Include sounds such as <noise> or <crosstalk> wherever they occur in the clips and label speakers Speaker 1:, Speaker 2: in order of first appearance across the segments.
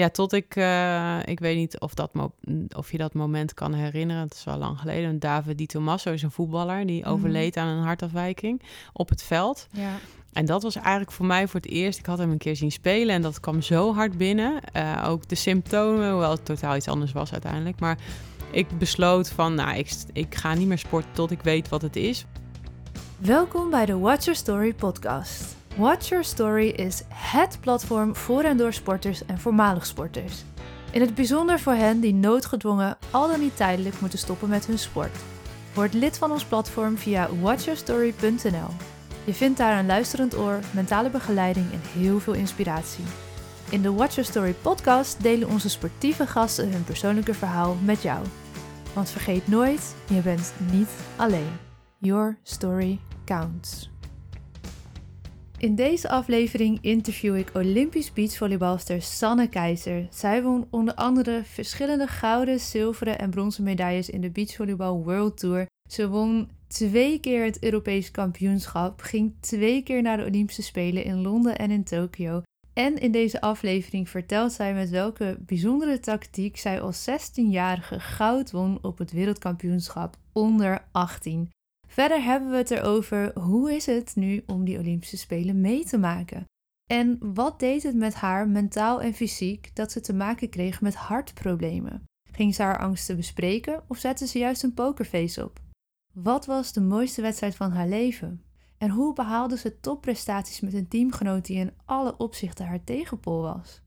Speaker 1: Ja, tot ik, eh, ik weet niet of, dat of je dat moment kan herinneren. Het is wel lang geleden. David Di Tommaso is een voetballer die
Speaker 2: Mhm.
Speaker 1: overleed aan een hartafwijking op het veld.
Speaker 2: Ja.
Speaker 1: En dat was eigenlijk voor mij voor het eerst. Ik had hem een keer zien spelen en dat kwam zo hard binnen. Eh, ook de symptomen, hoewel het totaal iets anders was uiteindelijk. Maar ik besloot van, nou, ik, ik ga niet meer sporten tot ik weet wat het is.
Speaker 3: Welkom bij de Watch Your Story podcast. Watch Your Story is HET platform voor en door sporters en voormalig sporters. In het bijzonder voor hen die noodgedwongen al dan niet tijdelijk moeten stoppen met hun sport. Word lid van ons platform via watchyourstory.nl. Je vindt daar een luisterend oor, mentale begeleiding en heel veel inspiratie. In de Watch Your Story podcast delen onze sportieve gasten hun persoonlijke verhaal met jou. Want vergeet nooit, je bent niet alleen. Your story counts. In deze aflevering interview ik Olympisch beachvolleybalster Sanne Keizer. Zij won onder andere verschillende gouden, zilveren en bronzen medailles in de Beachvolleybal World Tour. Ze won twee keer het Europees kampioenschap, ging twee keer naar de Olympische Spelen in Londen en in Tokio. En in deze aflevering vertelt zij met welke bijzondere tactiek zij als 16-jarige goud won op het wereldkampioenschap onder 18. Verder hebben we het erover hoe is het nu om die Olympische Spelen mee te maken? En wat deed het met haar mentaal en fysiek dat ze te maken kreeg met hartproblemen? Ging ze haar angsten bespreken of zette ze juist een pokerface op? Wat was de mooiste wedstrijd van haar leven? En hoe behaalde ze topprestaties met een teamgenoot die in alle opzichten haar tegenpol was?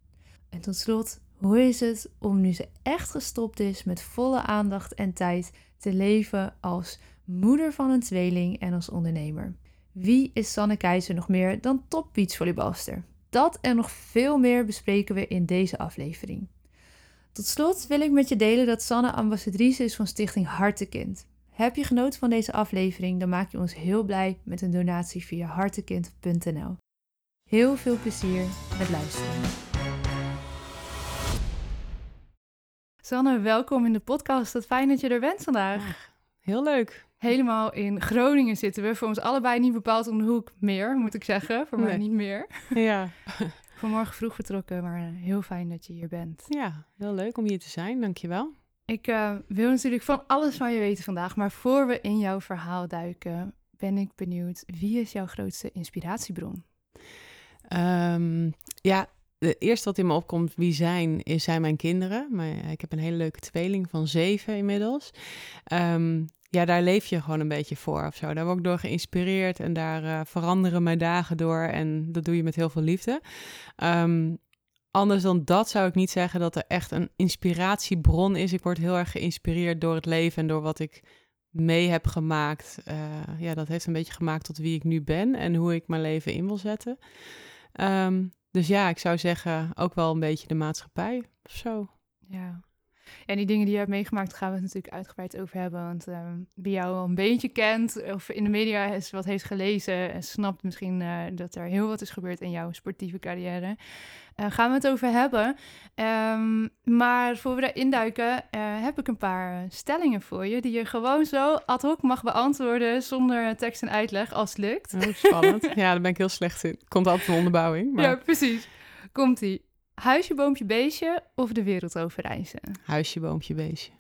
Speaker 3: En tot slot, hoe is het om nu ze echt gestopt is met volle aandacht en tijd te leven als moeder van een tweeling en als ondernemer? Wie is Sanne Keizer nog meer dan top beachvolleybalster? Dat en nog veel meer bespreken we in deze aflevering. Tot slot wil ik met je delen dat Sanne ambassadrice is van Stichting Hartekind. Heb je genoten van deze aflevering, dan maak je ons heel blij met een donatie via hartekind.nl. Heel veel plezier met luisteren. Sanne, welkom in de podcast. Wat fijn dat je er bent vandaag.
Speaker 1: Heel leuk.
Speaker 3: Helemaal in Groningen zitten we. Voor ons allebei niet bepaald om de hoek meer, moet ik zeggen. Voor mij
Speaker 1: Nee.
Speaker 3: niet meer.
Speaker 1: Ja. <laughs>
Speaker 3: Vanmorgen vroeg vertrokken, maar eh, heel fijn dat je hier bent.
Speaker 1: ja, heel leuk om hier te zijn. Dankjewel.
Speaker 3: Ik eh, wil natuurlijk van alles van je weten vandaag, maar voor we in jouw verhaal duiken, ben ik benieuwd, wie is jouw grootste inspiratiebron?
Speaker 1: Ehm, ja, de eerste wat in me opkomt, wie zijn, zijn mijn kinderen. Maar ik heb een hele leuke tweeling van zeven inmiddels. Ehm, ja, daar leef je gewoon een beetje voor of zo. Daar word ik door geïnspireerd en daar eh, veranderen mijn dagen door. En dat doe je met heel veel liefde. Ehm, anders dan dat zou ik niet zeggen dat er echt een inspiratiebron is. Ik word heel erg geïnspireerd door het leven en door wat ik mee heb gemaakt. Eh, ja, dat heeft een beetje gemaakt tot wie ik nu ben en hoe ik mijn leven in wil zetten. Ehm, dus ja, ik zou zeggen ook wel een beetje de maatschappij of zo.
Speaker 3: Ja. En die dingen die je hebt meegemaakt, gaan we het natuurlijk uitgebreid over hebben. Want eh, wie jou al een beetje kent of in de media eens wat heeft gelezen en snapt misschien eh, dat er heel wat is gebeurd in jouw sportieve carrière, eh, gaan we het over hebben. Ehm, maar voor we daarin duiken, eh, heb ik een paar stellingen voor je die je gewoon zo ad hoc mag beantwoorden zonder tekst en uitleg als het lukt.
Speaker 1: Oh, spannend. ja, daar ben ik heel slecht in. Komt altijd een onderbouwing. <laughs> Maar
Speaker 3: Ja, precies. Komt-ie. Huisje, boompje, beestje of de wereld overreizen?
Speaker 1: huisje, boompje, beestje.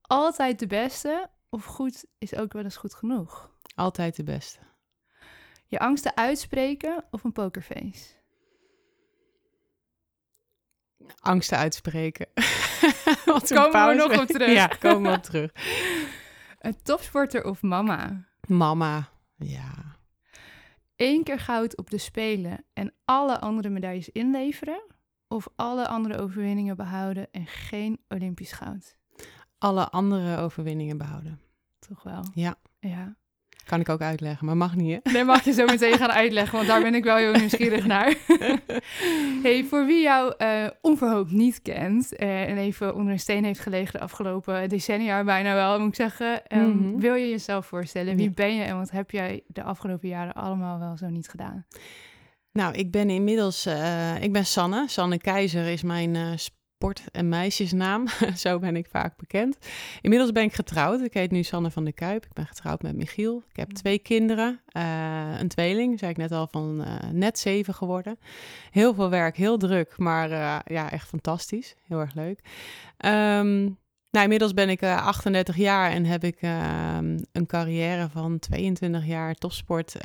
Speaker 3: altijd de beste of goed is ook wel eens goed genoeg?
Speaker 1: Altijd de beste.
Speaker 3: Je angsten uitspreken of een pokerface?
Speaker 1: Angsten uitspreken. <laughs> Wat
Speaker 3: Komen we nog op <laughs> terug.
Speaker 1: Ja, komen we op terug. <laughs>
Speaker 3: Een topsporter of mama?
Speaker 1: Mama. Ja.
Speaker 3: Eén keer goud op de Spelen en alle andere medailles inleveren? Of alle andere overwinningen behouden en geen Olympisch goud?
Speaker 1: Alle andere overwinningen behouden.
Speaker 3: Toch wel?
Speaker 1: Ja.
Speaker 3: Ja.
Speaker 1: Kan ik ook uitleggen, maar mag niet, hè?
Speaker 3: Daar mag je zo meteen gaan uitleggen, want daar ben ik wel heel nieuwsgierig naar. <laughs> hey, voor wie jou eh, onverhoopt niet kent eh, en even onder een steen heeft gelegen de afgelopen decennia bijna wel, moet ik zeggen. ehm,
Speaker 1: Mhm.
Speaker 3: Wil je jezelf voorstellen? Wie
Speaker 1: Ja.
Speaker 3: ben je en wat heb jij de afgelopen jaren allemaal wel zo niet gedaan?
Speaker 1: Nou, ik ben inmiddels, eh, ik ben Sanne. Sanne Keizer is mijn eh, sport- en meisjesnaam. <laughs> Zo ben ik vaak bekend. Inmiddels ben ik getrouwd. Ik heet nu Sanne van der Kuip. Ik ben getrouwd met Michiel. Ik heb twee kinderen. eh, een tweeling, zei ik net al, van net zeven geworden. Heel veel werk, heel druk, maar ja, echt fantastisch. Heel erg leuk. Ehm, nou, inmiddels ben ik eh, 38 jaar en heb ik ehm, een carrière van 22 jaar topsport.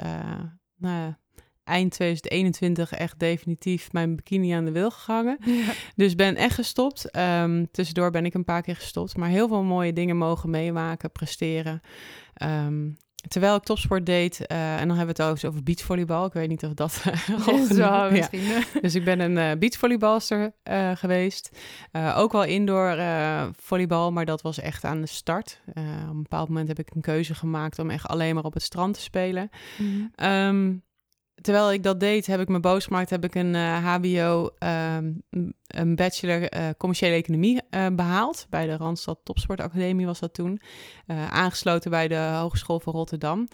Speaker 1: ja, eind 2021 echt definitief mijn bikini aan de wil gehangen.
Speaker 3: Ja.
Speaker 1: Dus ben echt gestopt. Ehm, tussendoor ben ik een paar keer gestopt. Maar heel veel mooie dingen mogen meemaken, presteren. Ehm, terwijl ik topsport deed, eh, en dan hebben we het over, over beachvolleybal. Ik weet niet of dat al <laughs>
Speaker 3: Zo,
Speaker 1: genoeg- ja.
Speaker 3: misschien. eh.
Speaker 1: Dus ik ben een eh beachvolleybalster eh, geweest. Eh, ook wel indoor eh, volleybal, maar dat was echt aan de start. Eh, op een bepaald moment heb ik een keuze gemaakt om echt alleen maar op het strand te spelen.
Speaker 3: Mhm.
Speaker 1: Ehm, terwijl ik dat deed, heb ik me boos gemaakt. Heb ik een eh, HBO, ehm, m- een bachelor eh, commerciële economie eh, behaald. Bij de Randstad Topsportacademie was dat toen. Eh, aangesloten bij de Hogeschool van Rotterdam.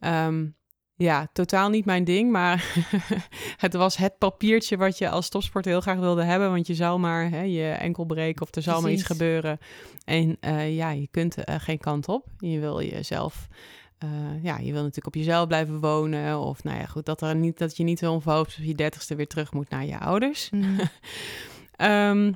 Speaker 1: Ehm, ja, totaal niet mijn ding, maar <laughs> het was het papiertje wat je als topsporter heel graag wilde hebben. Want je zou maar hè, je enkel breken of er zal maar iets gebeuren. En eh, ja, je kunt eh, geen kant op. Je wil jezelf eh, ja, je wil natuurlijk op jezelf blijven wonen. Of nou ja, goed, dat, er niet, dat je niet onverhoopt op je dertigste weer terug moet naar je ouders.
Speaker 3: Mhm. <laughs>
Speaker 1: Ehm,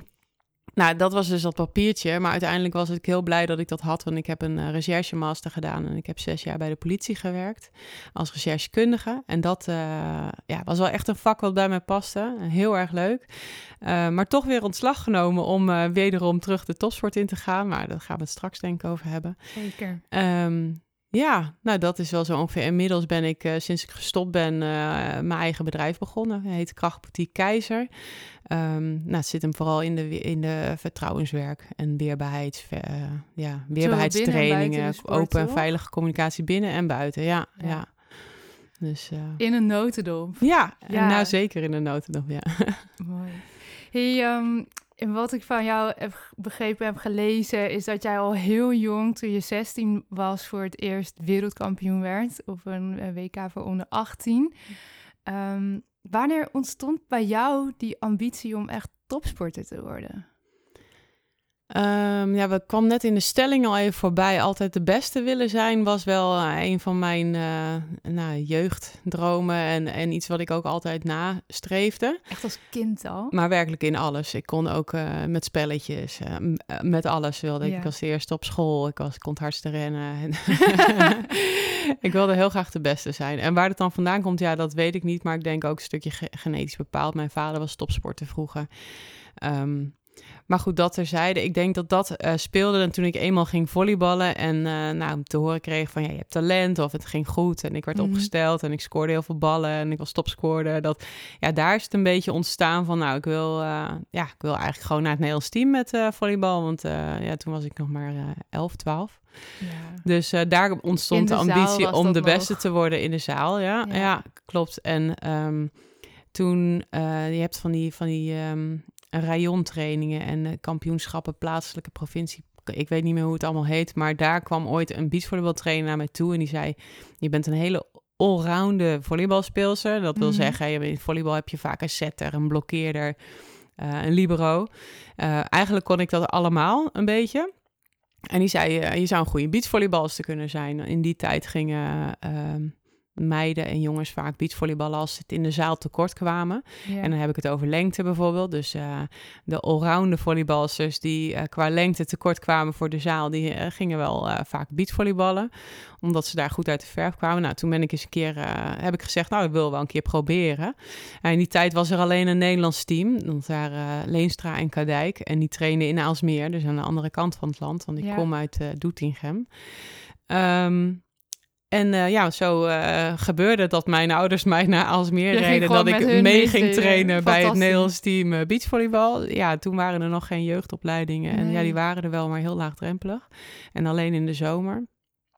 Speaker 1: nou, dat was dus dat papiertje. Maar uiteindelijk was ik heel blij dat ik dat had. Want ik heb een eh, recherchemaster gedaan. En ik heb zes jaar bij de politie gewerkt. Als recherchekundige. En dat eh, ja, was wel echt een vak wat bij mij paste. Heel erg leuk. Maar toch weer ontslag genomen om wederom terug de topsport in te gaan. Maar daar gaan we het straks denk ik over hebben.
Speaker 3: Zeker.
Speaker 1: Ehm, ja, nou dat is wel zo ongeveer. Inmiddels ben ik, eh, sinds ik gestopt ben, eh, mijn eigen bedrijf begonnen. Het heet Krachtboutique Keizer. Ehm, nou, het zit hem vooral in de, in de vertrouwenswerk en weerbaarheids, eh, ja, weerbaarheidstrainingen,
Speaker 3: sport,
Speaker 1: open en veilige communicatie binnen en buiten. Ja,
Speaker 3: Ja.
Speaker 1: ja. Dus
Speaker 3: In een notendop.
Speaker 1: ja, nou zeker in de notendop, ja. <laughs>
Speaker 3: Mooi. Hey, ehm, en wat ik van jou heb begrepen heb gelezen, is dat jij al heel jong, toen je 16 was, voor het eerst wereldkampioen werd op een eh, WK voor onder 18. Ehm, wanneer ontstond bij jou die ambitie om echt topsporter te worden?
Speaker 1: Ehm, ja, we kwam net in de stelling al even voorbij. Altijd de beste willen zijn was wel eh, een van mijn eh, nou, jeugddromen en, en iets wat ik ook altijd nastreefde.
Speaker 3: Echt als kind al?
Speaker 1: Maar werkelijk in alles. Ik kon ook eh, met spelletjes, met alles wilde ik.
Speaker 3: Ja.
Speaker 1: Ik was de eerste op school, ik, was, ik kon het hardste rennen. En <laughs> <laughs> ik wilde heel graag de beste zijn. En waar het dan vandaan komt, ja, dat weet ik niet. Maar ik denk ook een stukje ge- genetisch bepaald. Mijn vader was topsporter vroeger. Ehm, maar goed, dat terzijde. Ik denk dat dat eh, speelde en toen ik eenmaal ging volleyballen en eh, nou, te horen kreeg van ja, je hebt talent of het ging goed. En ik werd
Speaker 3: Mhm.
Speaker 1: opgesteld en ik scoorde heel veel ballen en ik was topscorer. Dat, ja, daar is het een beetje ontstaan van nou, ik wil, eh, ja, ik wil eigenlijk gewoon naar het Nederlands team met volleybal. Want ja, toen was ik nog maar eh 11, 12.
Speaker 3: Ja.
Speaker 1: Dus daar ontstond de ambitie om de beste
Speaker 3: nog.
Speaker 1: te worden in de zaal. Ja,
Speaker 3: Ja.
Speaker 1: ja. klopt. En ehm, toen, je hebt van die, van die ehm rayontrainingen en eh, kampioenschappen, plaatselijke provincie. Ik weet niet meer hoe het allemaal heet, maar daar kwam ooit een beachvolleybaltrainer naar mij toe en die zei: Je bent een hele allrounde volleybalspeelster. Dat wil
Speaker 3: Mhm.
Speaker 1: zeggen, in volleybal heb je vaak een setter, een blokkeerder, eh, een libero. Eh, eigenlijk kon ik dat allemaal een beetje. En die zei, je zou een goede beachvolleybalster kunnen zijn. In die tijd gingen meiden en jongens vaak beachvolleyballen als ze het in de zaal tekort kwamen.
Speaker 3: Ja.
Speaker 1: En dan heb ik het over lengte bijvoorbeeld. Dus eh, de allrounder volleybalsters die eh, qua lengte tekort kwamen voor de zaal, die eh, gingen wel vaak beachvolleyballen. Omdat ze daar goed uit de verf kwamen. Nou, toen ben ik eens een keer, heb ik gezegd, nou, ik wil wel een keer proberen. En in die tijd was er alleen een Nederlands team. Dat waren Leenstra en Kadijk. En die trainen in Aalsmeer, dus aan de andere kant van het land. Want ik
Speaker 3: Ja.
Speaker 1: kom uit Doetinchem. Ehm, en eh, ja, zo eh, gebeurde dat mijn ouders mij naar
Speaker 3: ging
Speaker 1: reden. Dat ik mee ging
Speaker 3: trainen.
Speaker 1: trainen bij het. Nederlands team eh, beachvolleybal. Ja, toen waren er nog geen jeugdopleidingen. En ja, die waren er wel, maar heel laagdrempelig. En alleen in de zomer.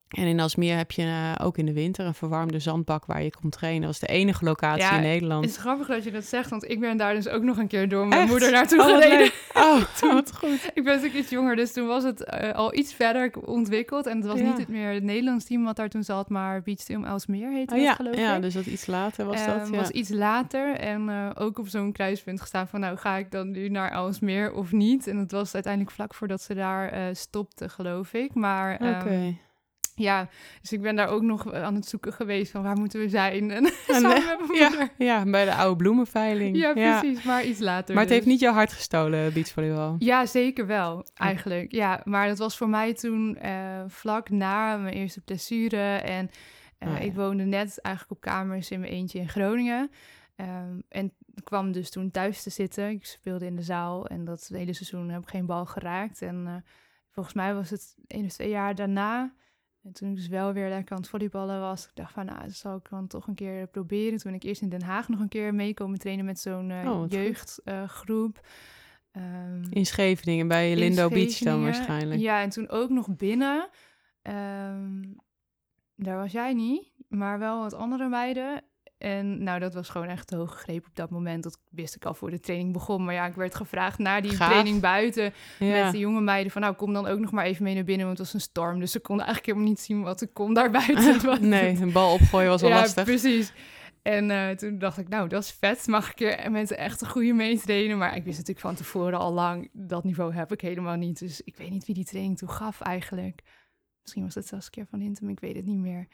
Speaker 1: En in Alsmeer heb je uh, ook in de winter een verwarmde zandbak waar je komt trainen. Dat was de enige locatie in Nederland.
Speaker 3: Het is grappig dat je dat zegt, want ik ben daar dus ook nog een keer door mijn moeder naartoe oh, <laughs> gereden.
Speaker 1: Oh, wat goed.
Speaker 3: ik ben natuurlijk iets jonger, dus toen was het uh, al iets verder ontwikkeld. En het was niet het meer het Nederlands team wat daar toen zat, maar Beach Team Alsmeer heette oh,
Speaker 1: ja.
Speaker 3: dat, geloof ik.
Speaker 1: Ja, dus dat iets later was dat.
Speaker 3: Ja. was iets later en uh, ook op zo'n kruispunt gestaan van, nou ga ik dan nu naar Alsmeer of niet? En het was uiteindelijk vlak voordat ze daar stopte, geloof ik. Maar...
Speaker 1: Oké. Okay.
Speaker 3: Ja, dus ik ben daar ook nog aan het zoeken geweest van waar moeten we zijn. En, <laughs> samen met
Speaker 1: ja, ja, bij de oude bloemenveiling.
Speaker 3: Ja, precies, maar iets later.
Speaker 1: Maar het heeft dus. niet jouw hart gestolen, beachvolleybal?
Speaker 3: Ja, zeker wel, eigenlijk. Ja, maar dat was voor mij toen uh, vlak na mijn eerste blessure. En uh, oh, ja. ik woonde net eigenlijk op kamers in mijn eentje in Groningen. Um, en kwam dus toen thuis te zitten. Ik speelde in de zaal en dat hele seizoen heb ik geen bal geraakt. En uh, volgens mij was het één of twee jaar daarna en toen ik dus wel weer lekker aan het volleyballen was, ik dacht van, nou, dat zal ik dan toch een keer proberen. Toen ben ik eerst in Den Haag nog een keer meekomen trainen met zo'n uh, jeugdgroep.
Speaker 1: Uh, um, in Scheveningen, bij Lindo Beach dan waarschijnlijk.
Speaker 3: Ja, en toen ook nog binnen. Um, daar was jij niet, maar wel wat andere meiden. En nou, dat was gewoon echt te hoog gegrepen op dat moment. Dat wist ik al voor de training begon. Maar ja, ik werd gevraagd na die training buiten met de jonge meiden van... nou, kom dan ook nog maar even mee naar binnen, want het was een storm. Dus ze konden eigenlijk helemaal niet zien wat er kon daar buiten. <laughs>
Speaker 1: nee, een bal opgooien was al
Speaker 3: ja,
Speaker 1: lastig.
Speaker 3: precies. En uh, toen dacht ik, nou, dat is vet. Mag ik er met echt een goede mee trainen? Maar ik wist natuurlijk van tevoren al lang, dat niveau heb ik helemaal niet. Dus ik weet niet wie die training toe gaf eigenlijk. Misschien was het zelfs een keer van Hintem, ik weet het niet meer.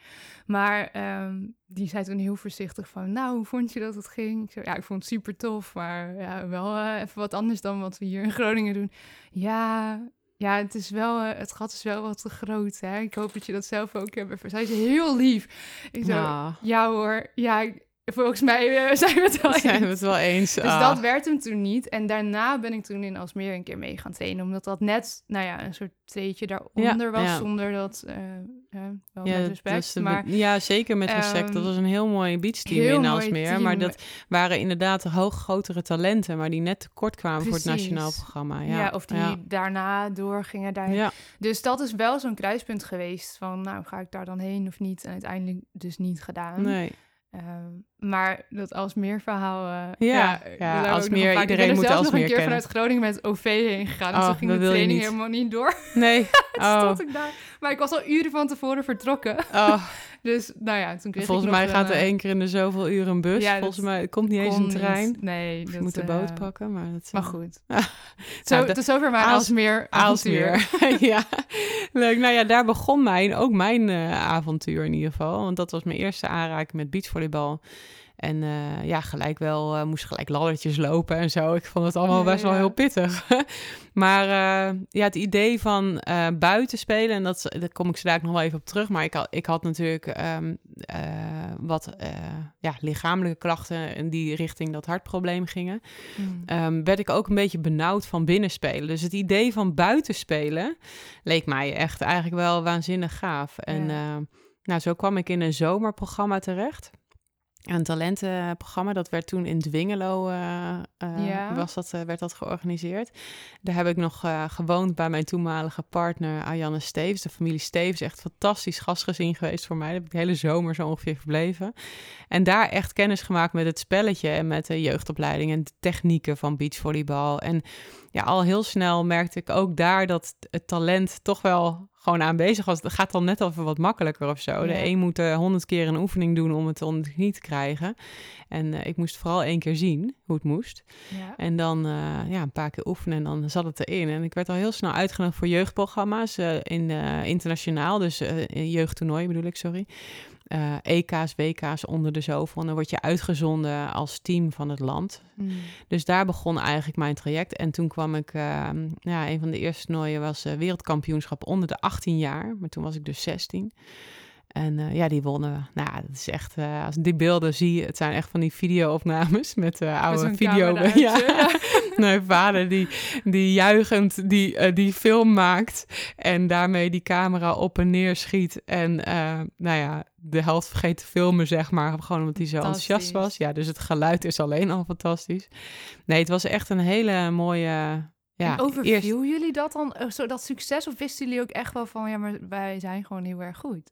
Speaker 3: Maar ehm, die zei toen heel voorzichtig van, nou, hoe vond je dat het ging? Ik zei, ja, ik vond het super tof, maar ja, wel uh, even wat anders dan wat we hier in Groningen doen. Ja, ja, het is wel, uh, het gat is wel wat te groot. Hè? Ik hoop dat je dat zelf ook hebt. Zij is heel lief. Ik zo, nou. ja hoor, ja, Volgens mij uh, <laughs> zijn we het wel
Speaker 1: zijn eens. we het wel eens.
Speaker 3: Dus dat ah. werd hem toen niet. En daarna ben ik toen in Alsmeer een keer mee gaan trainen. Omdat dat net, nou ja, een soort treetje daaronder was. Zonder dat, uh, wel ja, met respect. Maar,
Speaker 1: ja, zeker met respect. Um, dat was een heel mooi beachteam in Alsmeer. Maar dat waren inderdaad hoog grotere talenten. Maar die net tekort kwamen Precies. voor het nationaal programma. Ja,
Speaker 3: ja of die daarna doorgingen. Daar. Dus dat is wel zo'n kruispunt geweest. Van, nou, ga ik daar dan heen of niet? En uiteindelijk dus niet gedaan.
Speaker 1: Nee.
Speaker 3: Um, maar dat als meer verhaal.
Speaker 1: Uh, ja, ja, ja als meer. Iedereen moet als meer
Speaker 3: Ik ben een keer vanuit Groningen met OV heen gegaan. Oh, toen ging de training helemaal niet door. <laughs>
Speaker 1: Nee.
Speaker 3: oh. ik daar. Maar ik was al uren van tevoren vertrokken.
Speaker 1: Oh. <laughs> <laughs>
Speaker 3: dus nou ja, toen kreeg
Speaker 1: Volgens
Speaker 3: ik
Speaker 1: mij gaat
Speaker 3: er
Speaker 1: één keer in de zoveel uur een bus. Ja, Volgens mij komt niet eens een trein.
Speaker 3: Nee.
Speaker 1: je moet de boot uh, pakken. Maar, dat,
Speaker 3: maar goed. <laughs> Zo, nou, tot zover mijn Aalsmeer
Speaker 1: avontuur. <laughs> ja, leuk. Nou ja, daar begon mijn, ook mijn uh, avontuur in ieder geval. Want dat was mijn eerste aanraking met beachvolleybal. En uh, ja, gelijk wel, uh, moest gelijk laddertjes lopen en zo. Ik vond het allemaal best wel heel pittig. <laughs> maar uh, ja, het idee van buiten spelen, en dat, daar kom ik zo nog wel even op terug. Maar ik had, ik had natuurlijk um, wat ja, lichamelijke klachten in die richting dat hartprobleem gingen. Mm. Um, werd ik ook een beetje benauwd van binnenspelen. Dus het idee van buiten spelen leek mij echt eigenlijk wel waanzinnig gaaf. En ja. nou, zo kwam ik in een zomerprogramma terecht een talentenprogramma. Dat werd toen in Dwingelo uh, uh, was dat, uh, werd dat georganiseerd. Daar heb ik nog gewoond bij mijn toenmalige partner Arjanne Steves. De familie Steves, echt fantastisch gastgezien geweest voor mij. Daar heb ik de hele zomer zo ongeveer verbleven. En daar echt kennis gemaakt met het spelletje en met de jeugdopleiding en de technieken van beachvolleybal. En ja, al heel snel merkte ik ook daar dat het talent toch wel gewoon aanwezig was. Het gaat dan net even wat makkelijker of zo. De een moet honderd keer een oefening doen om het onder niet te krijgen. En uh, ik moest vooral één keer zien hoe het moest. Ja. En dan uh, ja, een paar keer oefenen en dan zat het erin. En ik werd al heel snel uitgenodigd voor jeugdprogramma's uh, in internationaal. Dus in jeugdtoernooi bedoel ik, sorry uh, EK's, WK's onder de zoveel. En dan word je uitgezonden als team van het land. Mm. Dus daar begon eigenlijk mijn traject. En toen kwam ik, uh, ja, een van de eerste toernooien was uh, wereldkampioenschap onder de 18 jaar. Maar toen was ik dus 16. En uh, ja, die wonnen we. Nou, dat is echt, als die beelden zie, het zijn echt van die video-opnames <laughs> met oude video. <laughs> Ja. <laughs> Mijn vader die, die juichend die, die film maakt en daarmee die camera op en neer schiet. En nou ja, de helft vergeet te filmen, zeg maar. Gewoon omdat hij zo enthousiast was. Ja, dus het geluid is alleen al fantastisch. Nee, het was echt een hele mooie ja,
Speaker 3: en overviel
Speaker 1: eerst-
Speaker 3: jullie dat dan, eh, zo dat succes? Of wisten jullie ook echt wel van, ja, maar wij zijn gewoon heel erg goed?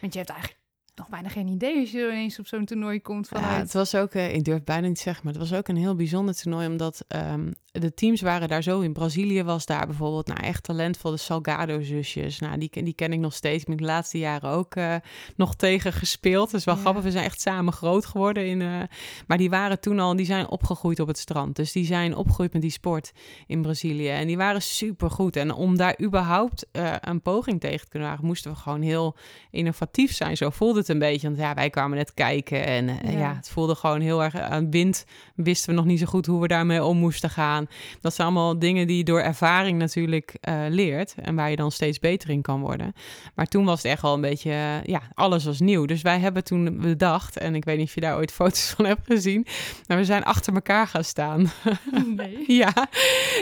Speaker 3: Want je hebt eigenlijk nog bijna geen idee als je ineens op zo'n toernooi komt
Speaker 1: Ja,
Speaker 3: vanuit...
Speaker 1: het was ook, eh, ik durf bijna niet te zeggen, maar het was ook een heel bijzonder toernooi, omdat ehm, de teams waren daar zo. In Brazilië was daar bijvoorbeeld, nou echt talentvolle Salgado-zusjes. Nou, die, ken- die ken ik nog steeds. Ik ben de laatste jaren ook eh, nog tegen gespeeld. Dat is wel
Speaker 3: Ja.
Speaker 1: grappig, we zijn echt samen groot geworden. In, eh, maar die waren toen al, die zijn opgegroeid op het strand. Dus die zijn opgegroeid met die sport in Brazilië. En die waren supergoed. En om daar überhaupt een poging tegen te kunnen wagen, moesten we gewoon heel innovatief zijn. Zo voelde het een beetje. Want ja, wij kwamen net kijken en eh,
Speaker 3: Ja.
Speaker 1: ja. het voelde gewoon heel erg aan wind. Wisten we nog niet zo goed hoe we daarmee om moesten gaan. Dat zijn allemaal dingen die je door ervaring natuurlijk eh, leert en waar je dan steeds beter in kan worden. Maar toen was het echt wel een beetje, eh, ja, alles was nieuw. Dus wij hebben toen bedacht, en ik weet niet of je daar ooit <laughs> foto's van hebt gezien, maar we zijn achter elkaar gaan staan. <laughs>
Speaker 3: Nee. <laughs>
Speaker 1: Ja,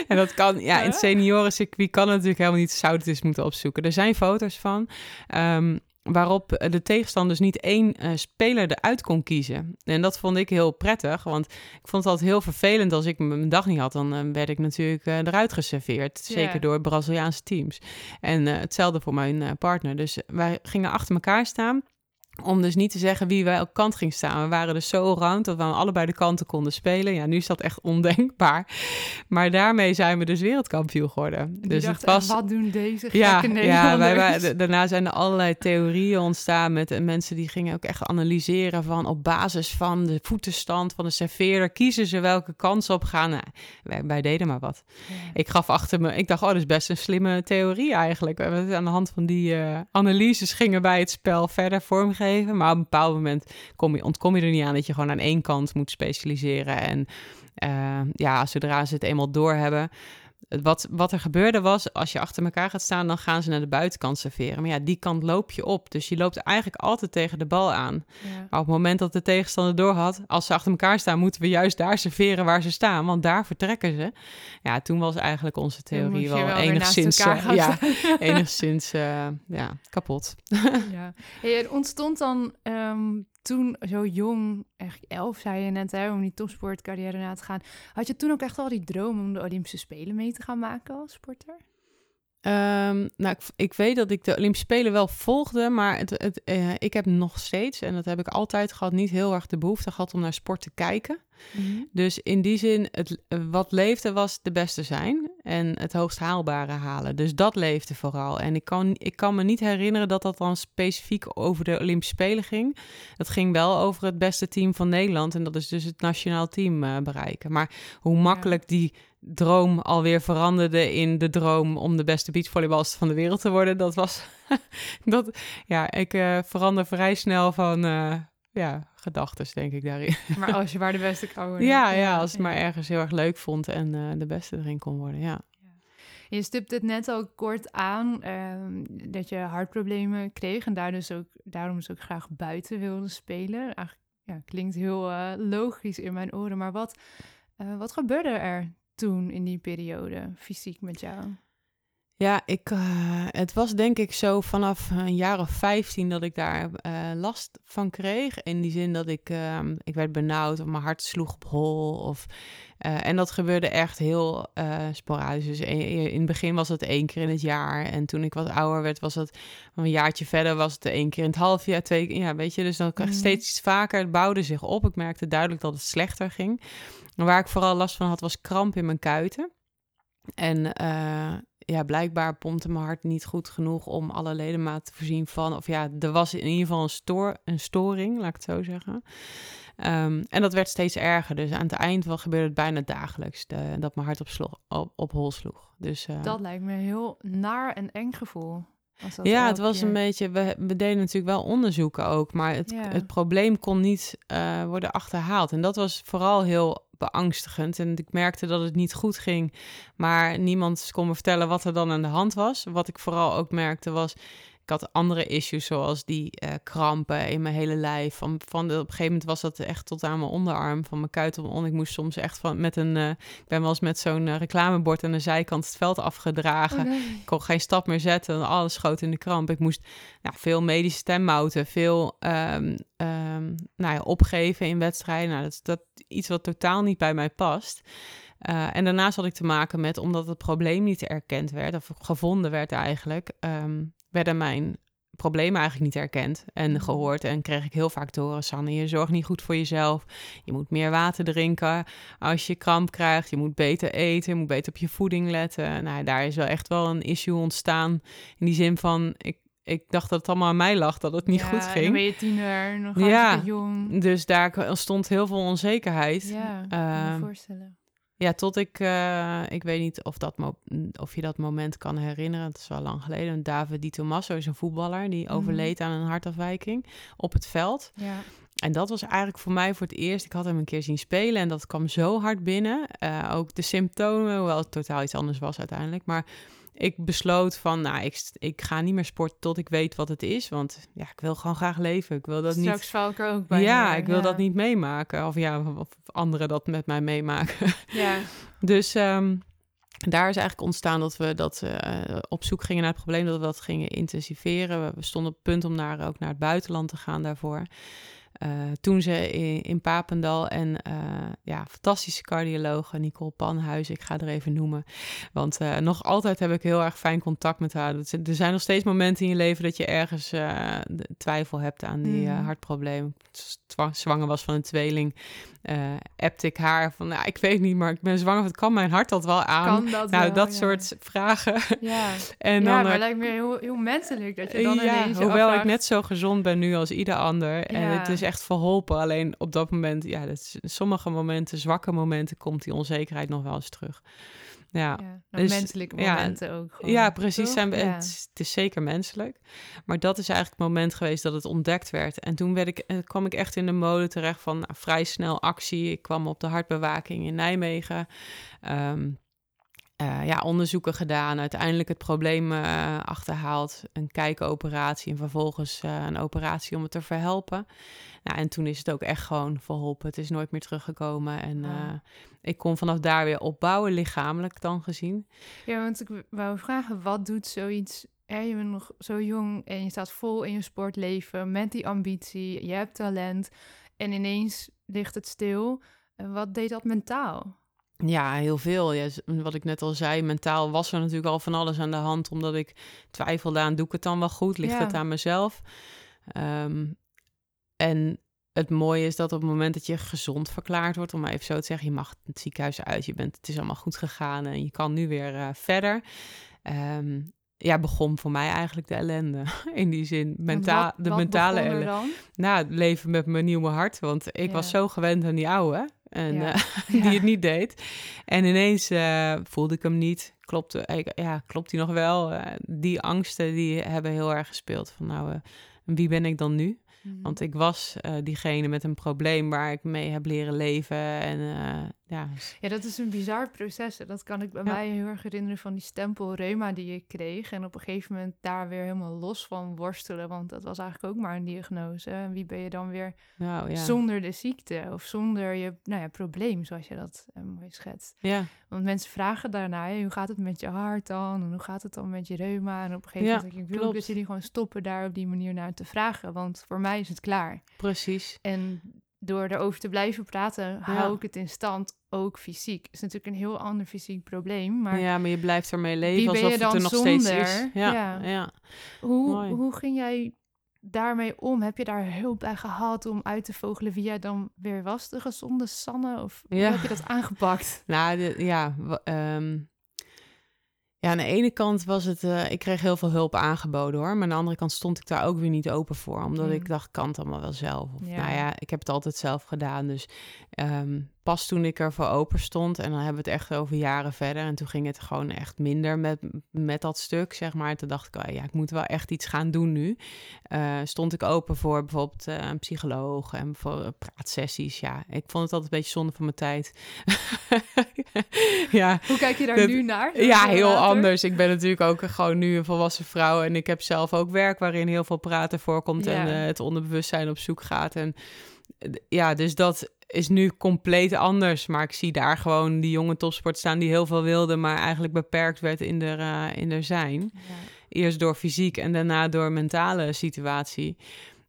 Speaker 1: en dat kan, ja, in seniorencircuit kan het natuurlijk helemaal niet, zou het eens moeten opzoeken. Er zijn foto's van, ehm, waarop de tegenstanders niet één eh, speler eruit kon kiezen. En dat vond ik heel prettig, want ik vond het altijd heel vervelend als ik mijn dag niet had, dan eh, werd ik natuurlijk eh, eruit geserveerd. Zeker door Braziliaanse teams. En hetzelfde voor mijn partner. Dus wij gingen achter elkaar staan. Om dus niet te zeggen wie wij elk kant ging staan. We waren dus zo round dat we aan allebei de kanten konden spelen. Ja, nu is dat echt ondenkbaar. Maar daarmee zijn we dus wereldkampioen geworden. Dus
Speaker 3: dacht,
Speaker 1: het was.
Speaker 3: "En wat doen deze
Speaker 1: Ja, ja wij,
Speaker 3: Nederlanders?"
Speaker 1: wij- daarna zijn er allerlei theorieën ontstaan met eh, mensen die gingen ook echt analyseren van op basis van de voetenstand van de serveerder kiezen ze welke kans op gaan. Nou, wij, wij deden maar wat.
Speaker 3: Ja.
Speaker 1: Ik gaf achter me, ik dacht, oh, dat is best een slimme theorie eigenlijk. Aan de hand van die eh, analyses gingen wij het spel verder vormgeven. Maar op een bepaald moment kom je, ontkom je er niet aan dat je gewoon aan één kant moet specialiseren. En eh, ja, zodra ze het eenmaal doorhebben. Wat, wat er gebeurde was, als je achter elkaar gaat staan, dan gaan ze naar de buitenkant serveren. Maar ja, die kant loop je op. Dus je loopt eigenlijk altijd tegen de bal aan.
Speaker 3: Ja.
Speaker 1: Maar op het moment dat de tegenstander doorhad, als ze achter elkaar staan, moeten we juist daar serveren waar ze staan, want daar vertrekken ze. Ja, toen was eigenlijk onze theorie wel, enigszins, eh, ja, <laughs> enigszins eh, ja, kapot.
Speaker 3: Ja. Hey, er ontstond dan ehm, toen zo jong, eigenlijk elf zei je net, hè, om die topsportcarrière na te gaan. Had je toen ook echt al die droom om de Olympische Spelen mee te gaan maken als sporter?
Speaker 1: Ehm, nou, ik, ik weet dat ik de Olympische Spelen wel volgde, maar het, het, eh, ik heb nog steeds, en dat heb ik altijd gehad, niet heel erg de behoefte gehad om naar sport te kijken. Dus in die zin, het, eh, wat leefde was de beste zijn en het hoogst haalbare halen. Dus dat leefde vooral. En ik kan, ik kan me niet herinneren dat dat dan specifiek over de Olympische Spelen ging. Het ging wel over het beste team van Nederland en dat is dus het nationaal team eh, bereiken. Maar hoe makkelijk die droom alweer veranderde in de droom om de beste beachvolleybalster van de wereld te worden, dat was... <laughs> dat, ja, ik eh, verander vrij snel van... eh, ja, gedachtes, denk ik daarin. <laughs>
Speaker 3: Maar als je maar de beste kan worden.
Speaker 1: Ja, ja, als het maar ergens heel erg leuk vond en eh, de beste erin kon worden, ja.
Speaker 3: Je stipt het net al kort aan ehm, dat je hartproblemen kreeg en daar dus ook, daarom dus ook graag buiten wilde spelen. Eigenlijk ja, klinkt heel logisch in mijn oren, maar wat, wat gebeurde er toen in die periode fysiek met jou?
Speaker 1: Ja, ik, eh, het was denk ik zo vanaf een jaar of 15 dat ik daar eh, last van kreeg. In die zin dat ik, ehm, ik werd benauwd of mijn hart sloeg op hol. Of, eh, en dat gebeurde echt heel sporadisch. Dus in, in het begin was het één keer in het jaar. En toen ik wat ouder werd, was het een jaartje verder, was het één keer in het half jaar, twee keer. Ja, weet je, dus dan
Speaker 3: Mhm.
Speaker 1: steeds iets vaker. Het bouwde zich op. Ik merkte duidelijk dat het slechter ging. En waar ik vooral last van had, was kramp in mijn kuiten. En ja, blijkbaar pompte mijn hart niet goed genoeg om alle ledematen te voorzien van. Of ja, er was in ieder geval een, stoor, een storing, laat ik het zo zeggen. Ehm, en dat werd steeds erger. Dus aan het eind wel gebeurde het bijna dagelijks de- dat mijn hart op, op, op hol sloeg. Dus, eh,
Speaker 3: Dat lijkt me een heel naar en eng gevoel.
Speaker 1: Ja, het was
Speaker 3: keer-
Speaker 1: een beetje. We, we deden natuurlijk wel onderzoeken ook, maar het,
Speaker 3: Ja.
Speaker 1: het probleem kon niet eh, worden achterhaald. En dat was vooral heel beangstigend. En ik merkte dat het niet goed ging, maar niemand kon me vertellen wat er dan aan de hand was. Wat ik vooral ook merkte was. Ik had andere issues, zoals die eh, krampen in mijn hele lijf. Van, van de, op een gegeven moment was dat echt tot aan mijn onderarm, van mijn kuit mijn onder. Ik moest soms echt van met een. eh, ik ben wel eens met zo'n eh, reclamebord aan de zijkant het veld afgedragen.
Speaker 3: Oh, nee.
Speaker 1: Ik kon geen stap meer zetten en alles schoot in de kramp. Ik moest ja, veel medische stemmouten, veel ehm, ehm, nou ja, opgeven in wedstrijden. Nou, dat is dat iets wat totaal niet bij mij past. Uh, en daarnaast had ik te maken met, omdat het probleem niet erkend werd, of gevonden werd eigenlijk, um, werden mijn problemen eigenlijk niet erkend en mm. gehoord. En kreeg ik heel vaak te horen, Sanne, je zorgt niet goed voor jezelf. Je moet meer water drinken als je kramp krijgt. Je moet beter eten, je moet beter op je voeding letten. Nou, daar is wel echt wel een issue ontstaan. In die zin van, ik, ik dacht dat het allemaal aan mij lag, dat het niet goed ging.
Speaker 3: dan ben je tiener, nog ja, jong.
Speaker 1: Dus daar stond heel veel onzekerheid.
Speaker 3: Ja, kan me ehm, voorstellen.
Speaker 1: Ja, tot ik, uh, ik weet niet of, dat of je dat moment kan herinneren. Het is wel lang geleden. David Di Tommaso is een voetballer die mhm. overleed aan een hartafwijking op het veld.
Speaker 3: Ja.
Speaker 1: En dat was eigenlijk voor mij voor het eerst. Ik had hem een keer zien spelen en dat kwam zo hard binnen. Uh, ook de symptomen, hoewel het totaal iets anders was uiteindelijk. Maar ik besloot van, nou, ik, ik ga niet meer sporten tot ik weet wat het is. Want ja, ik wil gewoon graag leven. Ik wil dat
Speaker 3: Straks
Speaker 1: niet...
Speaker 3: val ik er ook bij.
Speaker 1: Ja, ik wil dat niet meemaken. Of ja, of anderen dat met mij meemaken.
Speaker 3: Ja. <laughs>
Speaker 1: dus um, daar is eigenlijk ontstaan dat we dat uh, op zoek gingen naar het probleem, dat we dat gingen intensiveren. We stonden op het punt om naar, ook naar het buitenland te gaan daarvoor. Uh, toen ze in, in, Papendal en uh, ja, fantastische cardiologe Nicole Panhuis, ik ga er even noemen. Want uh, nog altijd heb ik heel erg fijn contact met haar. Er zijn nog steeds momenten in je leven dat je ergens twijfel hebt aan die mm. hartprobleem. Zwanger was van een tweeling uh, appte ik haar van, nou, ik weet niet, maar ik ben zwanger, het kan mijn hart dat wel aan?
Speaker 3: Kan
Speaker 1: dat
Speaker 3: nou,
Speaker 1: dat soort vragen.
Speaker 3: Ja, <laughs> en dan, ja maar het lijkt me heel, heel menselijk dat je dan ja, ineens
Speaker 1: Hoewel ik net zo gezond ben nu als ieder ander. En het is echt verholpen. Alleen op dat moment, ja, dat sommige momenten, zwakke momenten, komt die onzekerheid nog wel eens terug. Ja,
Speaker 3: ja dus, menselijke momenten
Speaker 1: ja,
Speaker 3: ook.
Speaker 1: Gewoon, ja, precies. Zijn, het, is zeker menselijk. Maar dat is eigenlijk het moment geweest dat het ontdekt werd. En toen werd ik, eh, kwam ik echt in de mode terecht van nou, vrij snel actie. Ik kwam op de hartbewaking in Nijmegen. Um, uh, ja, onderzoeken gedaan, uiteindelijk het probleem uh, achterhaald, een kijkoperatie en vervolgens uh, een operatie om het te verhelpen. Nou, en toen is het ook echt gewoon verholpen. Het is nooit meer teruggekomen en oh. ik kon vanaf daar weer opbouwen, lichamelijk dan gezien.
Speaker 3: Ja, want ik wou vragen, wat doet zoiets ja, je bent nog zo jong en je staat vol in je sportleven met die ambitie, je hebt talent en ineens ligt het stil. Wat deed dat mentaal?
Speaker 1: Ja, heel veel. Ja, wat ik net al zei, mentaal was er natuurlijk al van alles aan de hand, omdat ik twijfelde aan, doe ik het dan wel goed? Ligt het aan mezelf? Um, en het mooie is dat op het moment dat je gezond verklaard wordt, om maar even zo te zeggen, je mag het ziekenhuis uit, je bent, het is allemaal goed gegaan en je kan nu weer uh, verder. Um, ja, begon voor mij eigenlijk de ellende. <laughs> In die zin, menta de mentale ellende. Nou, het leven met mijn nieuwe hart. Want ik was zo gewend aan die oude. En ja. uh, <laughs> die het niet deed. En ineens uh, voelde ik hem niet. Klopt, ja, klopt hij nog wel? Uh, die angsten die hebben heel erg gespeeld. Van nou, wie ben ik dan nu? Mhm. Want ik was diegene met een probleem waar ik mee heb leren leven. En, ja.
Speaker 3: ja, dat is een bizar proces. Dat kan ik bij mij heel erg herinneren van die stempel reuma die ik kreeg. En op een gegeven moment daar weer helemaal los van worstelen. Want dat was eigenlijk ook maar een diagnose. En wie ben je dan weer nou, ja. zonder de ziekte of zonder je nou ja, probleem, zoals je dat uh, mooi schetst.
Speaker 1: Ja.
Speaker 3: Want mensen vragen daarna, hoe gaat het met je hart dan? En hoe gaat het dan met je reuma? En op een gegeven moment denk ik, wil dat jullie gewoon stoppen daar op die manier naar te vragen. Want voor mij is het klaar.
Speaker 1: Precies.
Speaker 3: En door erover te blijven praten, hou ik het in stand, ook fysiek. is natuurlijk een heel ander fysiek probleem. Maar
Speaker 1: ja, maar je blijft ermee leven alsof het er nog steeds is. Ja, ja.
Speaker 3: Hoe, hoe ging jij daarmee om? Heb je daar hulp bij gehad om uit te vogelen wie jij dan weer was, de gezonde Sanne? Of hoe heb je dat aangepakt? <laughs>
Speaker 1: nou, ja, um, ja, aan de ene kant was het, uh, ik kreeg heel veel hulp aangeboden hoor. Maar aan de andere kant stond ik daar ook weer niet open voor. Omdat ik mm. dacht, kan het allemaal wel zelf. Of, Nou ja, ik heb het altijd zelf gedaan. Dus um, pas toen ik er voor open stond, en dan hebben we het echt over jaren verder. En toen ging het gewoon echt minder met, met dat stuk, zeg maar. Toen dacht ik, oh, ja, ik moet wel echt iets gaan doen nu. Uh, stond ik open voor bijvoorbeeld uh, een psycholoog en voor praatsessies. Ja, ik vond het altijd een beetje zonde van mijn tijd. <laughs>
Speaker 3: ja, Hoe kijk je daar nu naar?
Speaker 1: Ja, heel anders. Ik ben natuurlijk ook gewoon nu een volwassen vrouw. En ik heb zelf ook werk waarin heel veel praten voorkomt. En uh, het onderbewustzijn op zoek gaat. En ja, dus dat is nu compleet anders. Maar ik zie daar gewoon die jonge topsport staan die heel veel wilde, maar eigenlijk beperkt werd in de, uh, in de zijn. Ja. Eerst door fysiek en daarna door mentale situatie.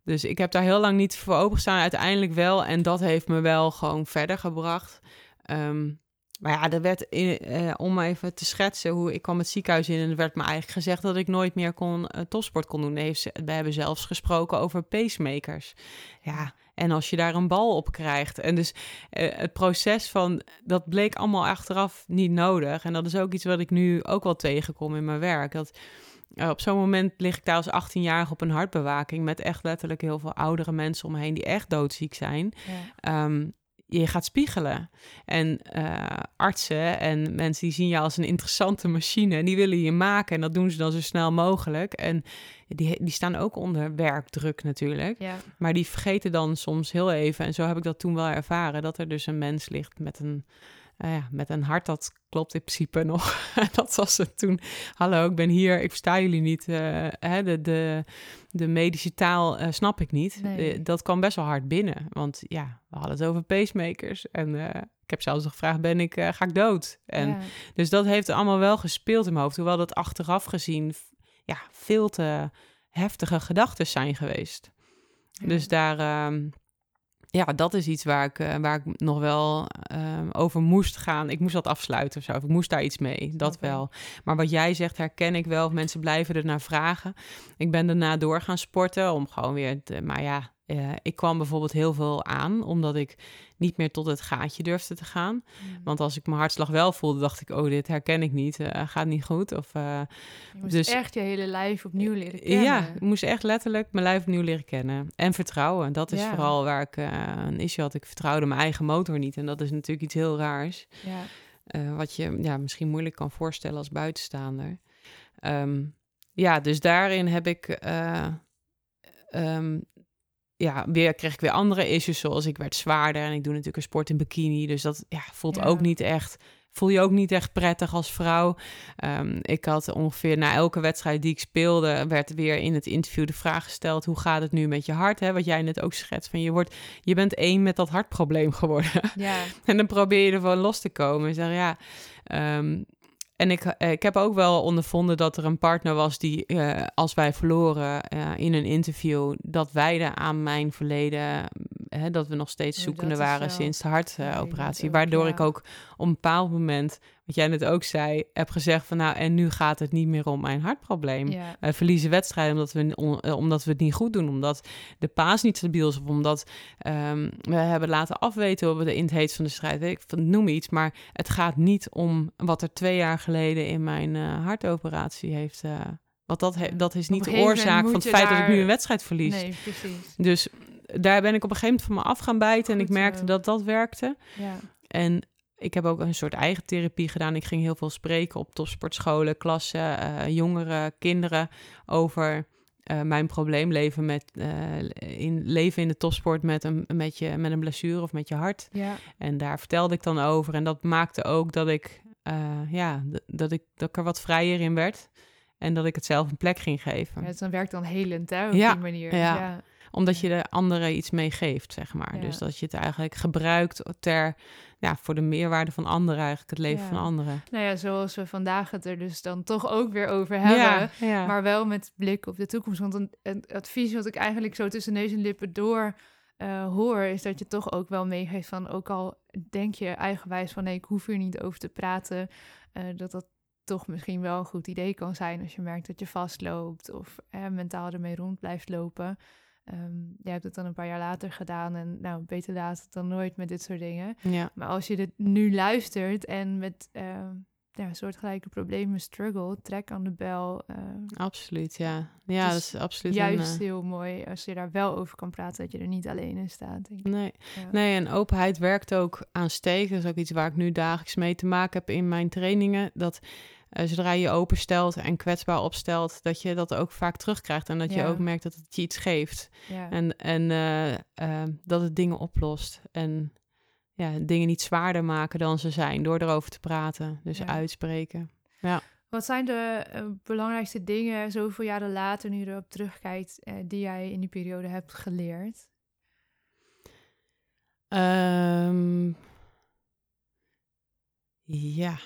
Speaker 1: Dus ik heb daar heel lang niet voor opengestaan. Uiteindelijk wel. En dat heeft me wel gewoon verder gebracht. Um, maar ja, er werd, in, eh, om even te schetsen hoe ik kwam het ziekenhuis in en er werd me eigenlijk gezegd dat ik nooit meer kon, uh, topsport kon doen. we hebben zelfs gesproken over pacemakers. Ja, en als je daar een bal op krijgt. En dus uh, het proces van, dat bleek allemaal achteraf niet nodig. En dat is ook iets wat ik nu ook wel tegenkom in mijn werk. Dat op zo'n moment lig ik daar als 18-jarige op een hartbewaking met echt letterlijk heel veel oudere mensen om me heen die echt doodziek zijn. Ja. Um, je gaat spiegelen. En uh, artsen en mensen die zien je als een interessante machine en die willen je maken en dat doen ze dan zo snel mogelijk. En die, die staan ook onder werkdruk natuurlijk. Ja. Maar die vergeten dan soms heel even, en zo heb ik dat toen wel ervaren, dat er dus een mens ligt met een uh, ja, met een hart dat klopt in principe nog. <laughs> dat was het toen. Hallo, ik ben hier, ik versta jullie niet. Uh, hè, de, de, de medische taal uh, snap ik niet. Nee. dat kwam best wel hard binnen. Want ja, we hadden het over pacemakers. En ik heb zelfs gevraagd, ben ik, ga ik dood? En, ja. Dus dat heeft allemaal wel gespeeld in mijn hoofd. Hoewel dat achteraf gezien ja, veel te heftige gedachten zijn geweest. Ja. Dus daar... Ehm, ja, dat is iets waar ik, uh, waar ik nog wel uh, over moest gaan. Ik moest dat afsluiten of zo. Ik moest daar iets mee, dat okay. wel. Maar wat jij zegt, herken ik wel. Mensen blijven er naar vragen. Ik ben daarna door gaan sporten om gewoon weer... Te, maar ja, uh, ik kwam bijvoorbeeld heel veel aan, omdat ik niet meer tot het gaatje durfde te gaan. Mm. Want als ik mijn hartslag wel voelde, dacht ik, oh, dit herken ik niet, uh, gaat niet goed. Of, uh,
Speaker 3: je moest dus, echt je hele lijf opnieuw leren kennen.
Speaker 1: Ja, ik moest echt letterlijk mijn lijf opnieuw leren kennen. En vertrouwen, dat is ja. vooral waar ik een issue had. Ik vertrouwde mijn eigen motor niet en dat is natuurlijk iets heel raars. Ja. wat je ja, misschien moeilijk kan voorstellen als buitenstaander. Um, ja, dus daarin heb ik... Um, ja, weer kreeg ik weer andere issues, zoals ik werd zwaarder en ik doe natuurlijk een sport in bikini, dus dat ja, voelt ja. ook niet echt, voel je ook niet echt prettig als vrouw. Um, ik had ongeveer na elke wedstrijd die ik speelde, werd weer in het interview de vraag gesteld, hoe gaat het nu met je hart? Hè? Wat jij net ook schetst, van je, wordt, je bent één met dat hartprobleem geworden. Ja. <laughs> en dan probeer je ervan los te komen en zeg ja... Um, en ik, eh, ik heb ook wel ondervonden dat er een partner was die, uh, als wij verloren uh, in een interview, dat wijde aan mijn verleden, hè, dat we nog steeds oh, zoekende waren sinds de hartoperatie. Waardoor ja. ik ook op een bepaald moment wat jij net ook zei, heb gezegd van nou, en nu gaat het niet meer om mijn hartprobleem. Ja. We verliezen wedstrijden omdat we, uh, omdat we het niet goed doen, omdat de paas niet stabiel is, of omdat um, we hebben laten afweten we de in het heet van de strijd, ik noem iets, maar het gaat niet om wat er twee jaar geleden in mijn uh, hartoperatie heeft... Uh, want dat, he, dat is niet de oorzaak van het feit daar... dat ik nu een wedstrijd verlies.
Speaker 3: Nee, precies.
Speaker 1: Dus daar ben ik op een gegeven moment van me af gaan bijten Goed en ik merkte dat dat werkte. Ja. En ik heb ook een soort eigen therapie gedaan. Ik ging heel veel spreken op topsportscholen, klassen, uh, jongeren, kinderen over uh, mijn probleem leven met uh, in leven in de topsport met een met je met een blessure of met je hart. Ja. En daar vertelde ik dan over en dat maakte ook dat ik ja dat ik dat ik er wat vrijer in werd en dat ik het zelf een plek ging geven.
Speaker 3: Ja, het dan werkt dan helend hè, op ja. die manier.
Speaker 1: Ja. ja omdat je de anderen iets meegeeft, zeg maar. Ja. Dus dat je het eigenlijk gebruikt ter, ja, voor de meerwaarde van anderen, eigenlijk het leven ja. van anderen.
Speaker 3: Nou ja, zoals we vandaag het er dus dan toch ook weer over hebben, ja, maar wel met blik op de toekomst. Want een, een, advies wat ik eigenlijk zo tussen neus en lippen door uh, hoor, is dat je toch ook wel meegeeft van, ook al denk je eigenwijs van, nee, ik hoef hier niet over te praten, uh, dat dat toch misschien wel een goed idee kan zijn als je merkt dat je vastloopt of eh, mentaal ermee rond blijft lopen. Um, jij hebt het dan een paar jaar later gedaan en nou, beter laat dan nooit met dit soort dingen. Ja. Maar als je dit nu luistert en met uh, ja, soortgelijke problemen struggle, trek aan de bel. Uh,
Speaker 1: absoluut, ja. Ja, dat is absoluut
Speaker 3: juist een, uh... heel mooi als je daar wel over kan praten, dat je er niet alleen in staat. Denk ik.
Speaker 1: Nee. Ja. nee, en openheid werkt ook aanstekend. Dat is ook iets waar ik nu dagelijks mee te maken heb in mijn trainingen. Dat uh, zodra je je openstelt en kwetsbaar opstelt, dat je dat ook vaak terugkrijgt. En dat ja. je ook merkt dat het je iets geeft. Ja. En, en uh, uh, dat het dingen oplost. En ja, dingen niet zwaarder maken dan ze zijn door erover te praten. Dus ja. uitspreken. Ja.
Speaker 3: Wat zijn de belangrijkste dingen, zoveel jaren later, nu je erop terugkijkt, die jij in die periode hebt geleerd?
Speaker 1: Um, ja,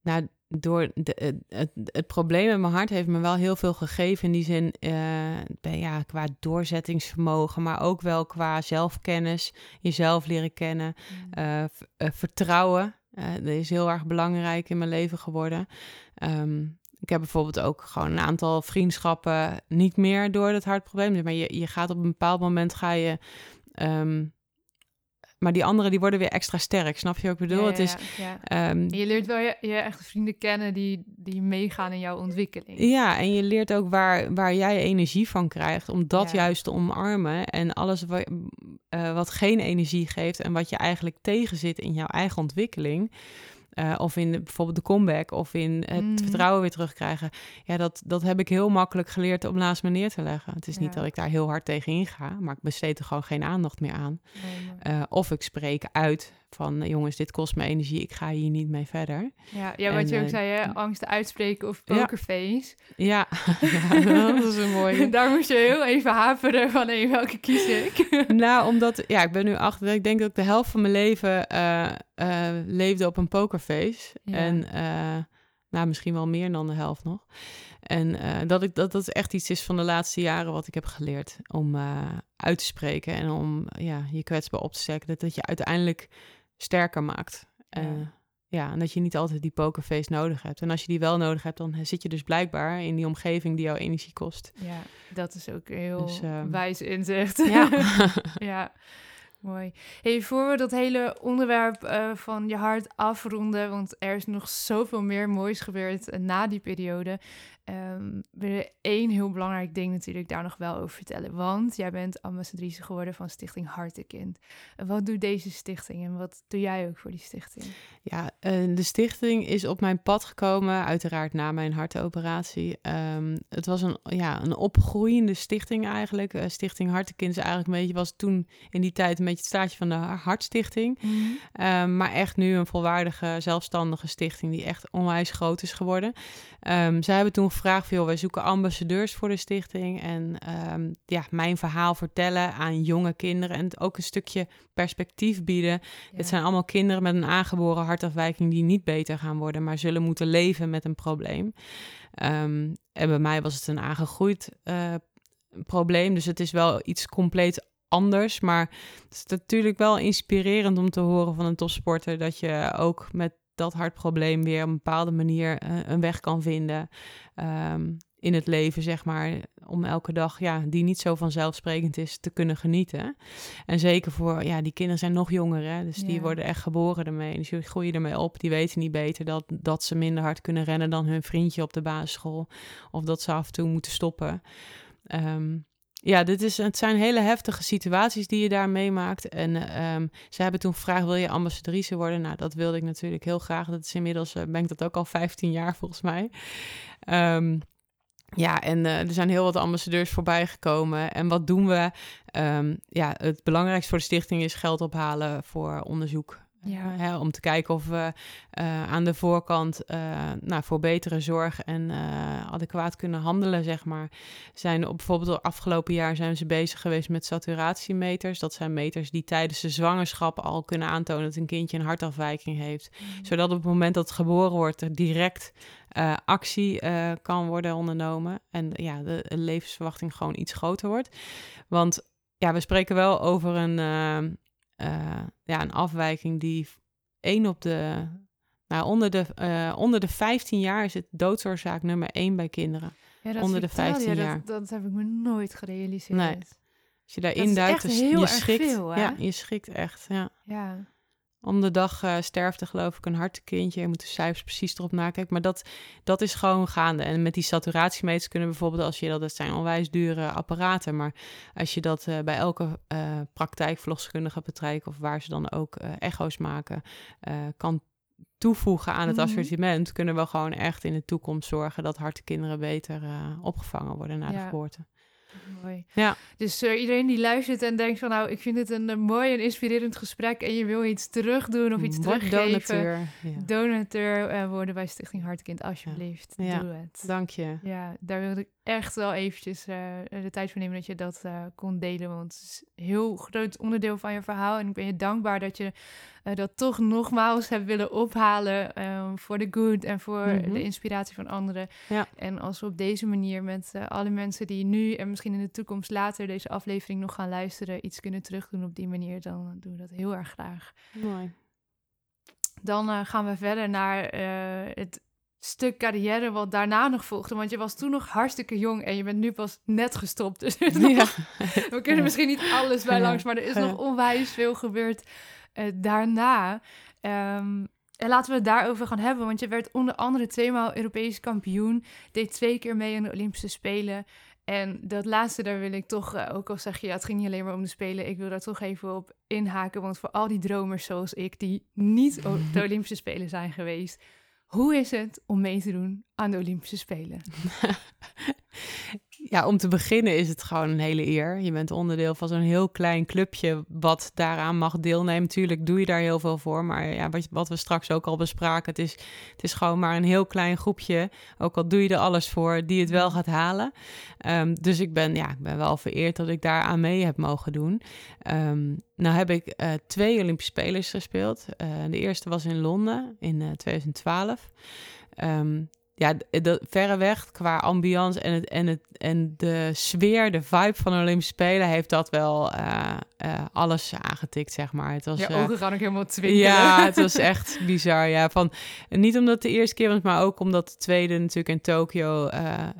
Speaker 1: nou, door de, het, het, probleem met mijn hart heeft me wel heel veel gegeven. In die zin, uh, ja, qua doorzettingsvermogen, maar ook wel qua zelfkennis, jezelf leren kennen, uh, uh, vertrouwen. Uh, dat is heel erg belangrijk in mijn leven geworden. Ehm, ik heb bijvoorbeeld ook gewoon een aantal vriendschappen niet meer door dat hartprobleem. Maar je, je gaat op een bepaald moment ga je ehm, maar die anderen die worden weer extra sterk. Snap je wat ik bedoel?
Speaker 3: Ja,
Speaker 1: het is,
Speaker 3: ja.
Speaker 1: ehm,
Speaker 3: je leert wel je, je echte vrienden kennen die, die meegaan in jouw ontwikkeling.
Speaker 1: ja, en je leert ook waar, waar jij energie van krijgt om dat
Speaker 3: Ja.
Speaker 1: juist te omarmen. En alles wa- eh, wat geen energie geeft en wat je eigenlijk tegenzit in jouw eigen ontwikkeling. Eh, of in de- bijvoorbeeld de comeback of in het
Speaker 3: Mhm.
Speaker 1: vertrouwen weer terugkrijgen. Ja, dat, dat heb ik heel makkelijk geleerd om naast me neer te leggen. Het is niet dat ik daar heel hard tegen inga, maar ik besteed er gewoon geen aandacht meer aan.
Speaker 3: Nee,
Speaker 1: Eh, of ik spreek uit van, jongens, dit kost me energie, ik ga hier niet mee verder.
Speaker 3: ja, ja, wat
Speaker 1: en,
Speaker 3: je ook
Speaker 1: eh,
Speaker 3: zei, hè? angsten uitspreken of pokerface.
Speaker 1: Ja, <laughs> <laughs> ja dat is een mooie. <laughs>
Speaker 3: Daar moest je heel even haperen van, hé, welke kies ik?
Speaker 1: nou, omdat, ja, ik ben nu achter, ik denk dat ik de helft van mijn leven eh, leefde op een pokerface.
Speaker 3: Ja.
Speaker 1: En, eh, nou, misschien wel meer dan de helft nog. En eh, dat, ik, dat dat echt iets is van de laatste jaren wat ik heb geleerd. Om uit te spreken en om ja, je kwetsbaar op te steken. Dat, dat je uiteindelijk sterker maakt.
Speaker 3: Ja.
Speaker 1: ja, en dat je niet altijd die pokerface nodig hebt. En als je die wel nodig hebt, dan zit je dus blijkbaar in die omgeving die jouw energie kost.
Speaker 3: Ja, dat is ook heel
Speaker 1: Dus, ehm,
Speaker 3: wijs inzicht.
Speaker 1: Ja. <laughs>
Speaker 3: ja, <laughs> mooi. Hey, voor we dat hele onderwerp eh, van je hart afronden, want er is nog zoveel meer moois gebeurd eh, na die periode, wil je één heel belangrijk ding natuurlijk daar nog wel over vertellen. Want jij bent ambassadrice geworden van Stichting Hartekind. Wat doet deze stichting en wat doe jij ook voor die stichting?
Speaker 1: Ja, eh, de stichting is op mijn pad gekomen, uiteraard na mijn hartoperatie. Ehm, het was een, ja, een opgroeiende stichting eigenlijk. Eh, stichting Hartekind is eigenlijk een beetje, was toen in die tijd een beetje het staartje van de Hartstichting. Ehm, maar echt nu een volwaardige, zelfstandige stichting die echt onwijs groot is geworden. Zij hebben toen gevraagd van, joh, wij zoeken ambassadeurs voor de stichting. En ehm, ja, mijn verhaal vertellen aan jonge kinderen en ook een stukje perspectief bieden. Het zijn allemaal kinderen met een aangeboren hartafwijking die niet beter gaan worden, maar zullen moeten leven met een probleem. Ehm, en bij mij was het een aangegroeid eh, probleem, dus het is wel iets compleet anders. Maar het is natuurlijk wel inspirerend om te horen van een topsporter dat je ook met dat hartprobleem weer op een bepaalde manier eh, een weg kan vinden. ehm, in het leven, zeg maar, om elke dag, ja, die niet zo vanzelfsprekend is, te kunnen genieten. En zeker voor, ja, die kinderen zijn nog jonger, hè, dus die worden echt geboren ermee. Dus die groeien ermee op, die weten niet beter dat, dat ze minder hard kunnen rennen dan hun vriendje op de basisschool. Of dat ze af en toe moeten stoppen. Ehm, ja, dit is, het zijn hele heftige situaties die je daar meemaakt. En ehm, ze hebben toen gevraagd, wil je ambassadrice worden? Nou, dat wilde ik natuurlijk heel graag. Dat is inmiddels, eh, ben ik dat ook al 15 jaar volgens mij. Ehm, ja, en eh, er zijn heel wat ambassadeurs voorbij gekomen. En wat doen we? Ehm, ja, het belangrijkste voor de stichting is geld ophalen voor onderzoek.
Speaker 3: Ja.
Speaker 1: Eh, hè, om te kijken of we eh, aan de voorkant eh, nou, voor betere zorg en adequaat kunnen handelen, zeg maar. Zijn op, bijvoorbeeld afgelopen jaar zijn ze bezig geweest met saturatiemeters. Dat zijn meters die tijdens de zwangerschap al kunnen aantonen dat een kindje een hartafwijking heeft. Zodat op het moment dat het geboren wordt er direct actie kan worden ondernomen. En ja, de, de levensverwachting gewoon iets groter wordt. Want ja, we spreken wel over een, eh, ja, een afwijking die één op de. Nou, onder de, eh, onder de 15 jaar is het doodsoorzaak nummer 1 bij kinderen.
Speaker 3: Ja,
Speaker 1: Onder de
Speaker 3: vertelde
Speaker 1: 15
Speaker 3: je,
Speaker 1: jaar.
Speaker 3: Dat, dat heb ik me nooit gerealiseerd.
Speaker 1: Nee. Als je daarin duikt,
Speaker 3: heel
Speaker 1: je schrikt.
Speaker 3: veel,
Speaker 1: ja, je schrikt echt. Ja.
Speaker 3: Ja.
Speaker 1: Om de dag eh sterfte geloof ik een hartekindje. Je moet de cijfers precies erop nakijken. Maar dat, dat is gewoon gaande. En met die saturatiemeters kunnen bijvoorbeeld, als je dat, dat zijn onwijs dure apparaten. Maar als je dat eh, bij elke eh praktijk, verloskundige praktijk of waar ze dan ook eh, echo's maken, eh, kan toevoegen aan het
Speaker 3: Mhm.
Speaker 1: assortiment, kunnen we gewoon echt in de toekomst zorgen dat hartekinderen beter eh, opgevangen worden na de geboorte.
Speaker 3: Mooi.
Speaker 1: Ja.
Speaker 3: Dus eh, iedereen die luistert en denkt van nou, ik vind dit een, eh, mooi en inspirerend gesprek en je wil iets terugdoen of iets
Speaker 1: Word
Speaker 3: teruggeven.
Speaker 1: donateur. Ja.
Speaker 3: Donateur eh, worden bij Stichting Hartkind, alsjeblieft.
Speaker 1: Ja.
Speaker 3: Doe het.
Speaker 1: Dank je.
Speaker 3: Ja, daar wilde ik echt wel eventjes eh, de tijd voor nemen dat je dat eh, kon delen. Want het is een heel groot onderdeel van je verhaal. En ik ben je dankbaar dat je eh, dat toch nogmaals hebt willen ophalen eh, voor de good en voor
Speaker 1: Mhm.
Speaker 3: de inspiratie van anderen.
Speaker 1: Ja.
Speaker 3: En als we op deze manier met alle mensen die nu en misschien in de toekomst later deze aflevering nog gaan luisteren, iets kunnen terugdoen op die manier, dan doen we dat heel erg graag.
Speaker 1: Mooi.
Speaker 3: dan gaan we verder naar het stuk carrière wat daarna nog volgde. Want je was toen nog hartstikke jong en je bent nu pas net gestopt. <laughs> Dus ja. we kunnen misschien niet alles bij langs, maar er is nog onwijs veel gebeurd uh, daarna. Um, en laten we het daarover gaan hebben, want je werd onder andere tweemaal Europees kampioen, deed twee keer mee aan de Olympische Spelen. En dat laatste, daar wil ik toch, uh, ook al zeg je, ja, het ging niet alleen maar om de Spelen, ik wil daar toch even op inhaken. Want voor al die dromers zoals ik, die niet op de <laughs> Olympische Spelen zijn geweest, hoe is het om mee te doen aan de Olympische Spelen? <laughs>
Speaker 1: Ja, om te beginnen is het gewoon een hele eer. Je bent onderdeel van zo'n heel klein clubje wat daaraan mag deelnemen. Tuurlijk doe je daar heel veel voor, maar ja, wat, wat we straks ook al bespraken, het is, het is gewoon maar een heel klein groepje, ook al doe je er alles voor, die het wel gaat halen. Um, dus ik ben, ja, ik ben wel vereerd dat ik daar aan mee heb mogen doen. Um, nou heb ik uh, twee Olympische Spelers gespeeld. Uh, de eerste was in Londen in uh, 2012. Um, ja, de, verreweg qua ambiance en, het, en, het, en de sfeer, de vibe van de Olympische Spelen heeft dat wel uh, uh, alles aangetikt, zeg maar. Het was,
Speaker 3: ja, ogen uh, gaan ook helemaal twinkelen.
Speaker 1: Ja, <laughs> het was echt bizar. Ja, van, niet omdat het de eerste keer was, maar ook omdat de tweede natuurlijk in Tokio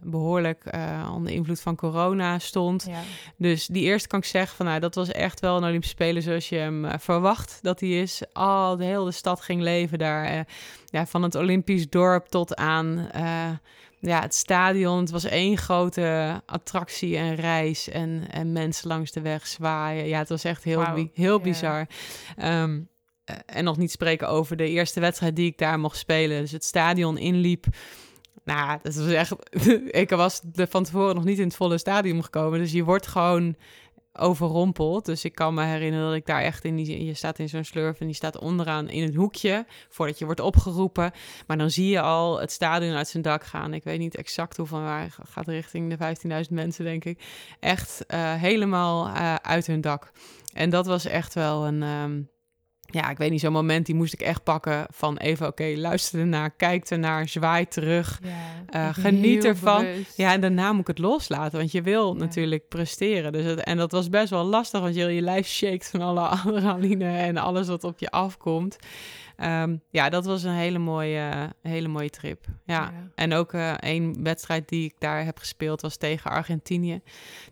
Speaker 1: behoorlijk onder invloed van corona stond. Ja. Dus die eerste kan ik zeggen van, nou, dat was echt wel een Olympische Spelen zoals je hem verwacht dat hij is. Al de hele stad ging leven daar ja, van het Olympisch dorp tot aan ja, het stadion. Het was één grote attractie en reis en, en mensen langs de weg zwaaien. Ja, het was echt heel, wow. bi heel bizar. Yeah. Um, en nog niet spreken over de eerste wedstrijd die ik daar mocht spelen. Dus het stadion inliep. Nou, dat was echt. <laughs> ik was van tevoren nog niet in het volle stadion gekomen. Dus je wordt gewoon overrompeld. Dus ik kan me herinneren dat ik daar echt in die... Je staat in zo'n slurf en die staat onderaan in het hoekje... voordat je wordt opgeroepen. Maar dan zie je al het stadion uit zijn dak gaan. Ik weet niet exact hoeveel waar gaat richting de 15.000 mensen, denk ik. Echt uh, helemaal uh, uit hun dak. En dat was echt wel een... Um, ja, ik weet niet, zo'n moment die moest ik echt pakken van even, oké, okay, luister ernaar, kijk ernaar, zwaai terug, ja, uh, geniet ervan. Bewust. Ja, en daarna moet ik het loslaten, want je wil ja. natuurlijk presteren. Dus het, en dat was best wel lastig, want je, je lijf shakes van alle <laughs> adrenaline en alles wat op je afkomt. Um, ja, dat was een hele mooie, hele mooie trip. Ja. ja. En ook uh, één wedstrijd die ik daar heb gespeeld was tegen Argentinië.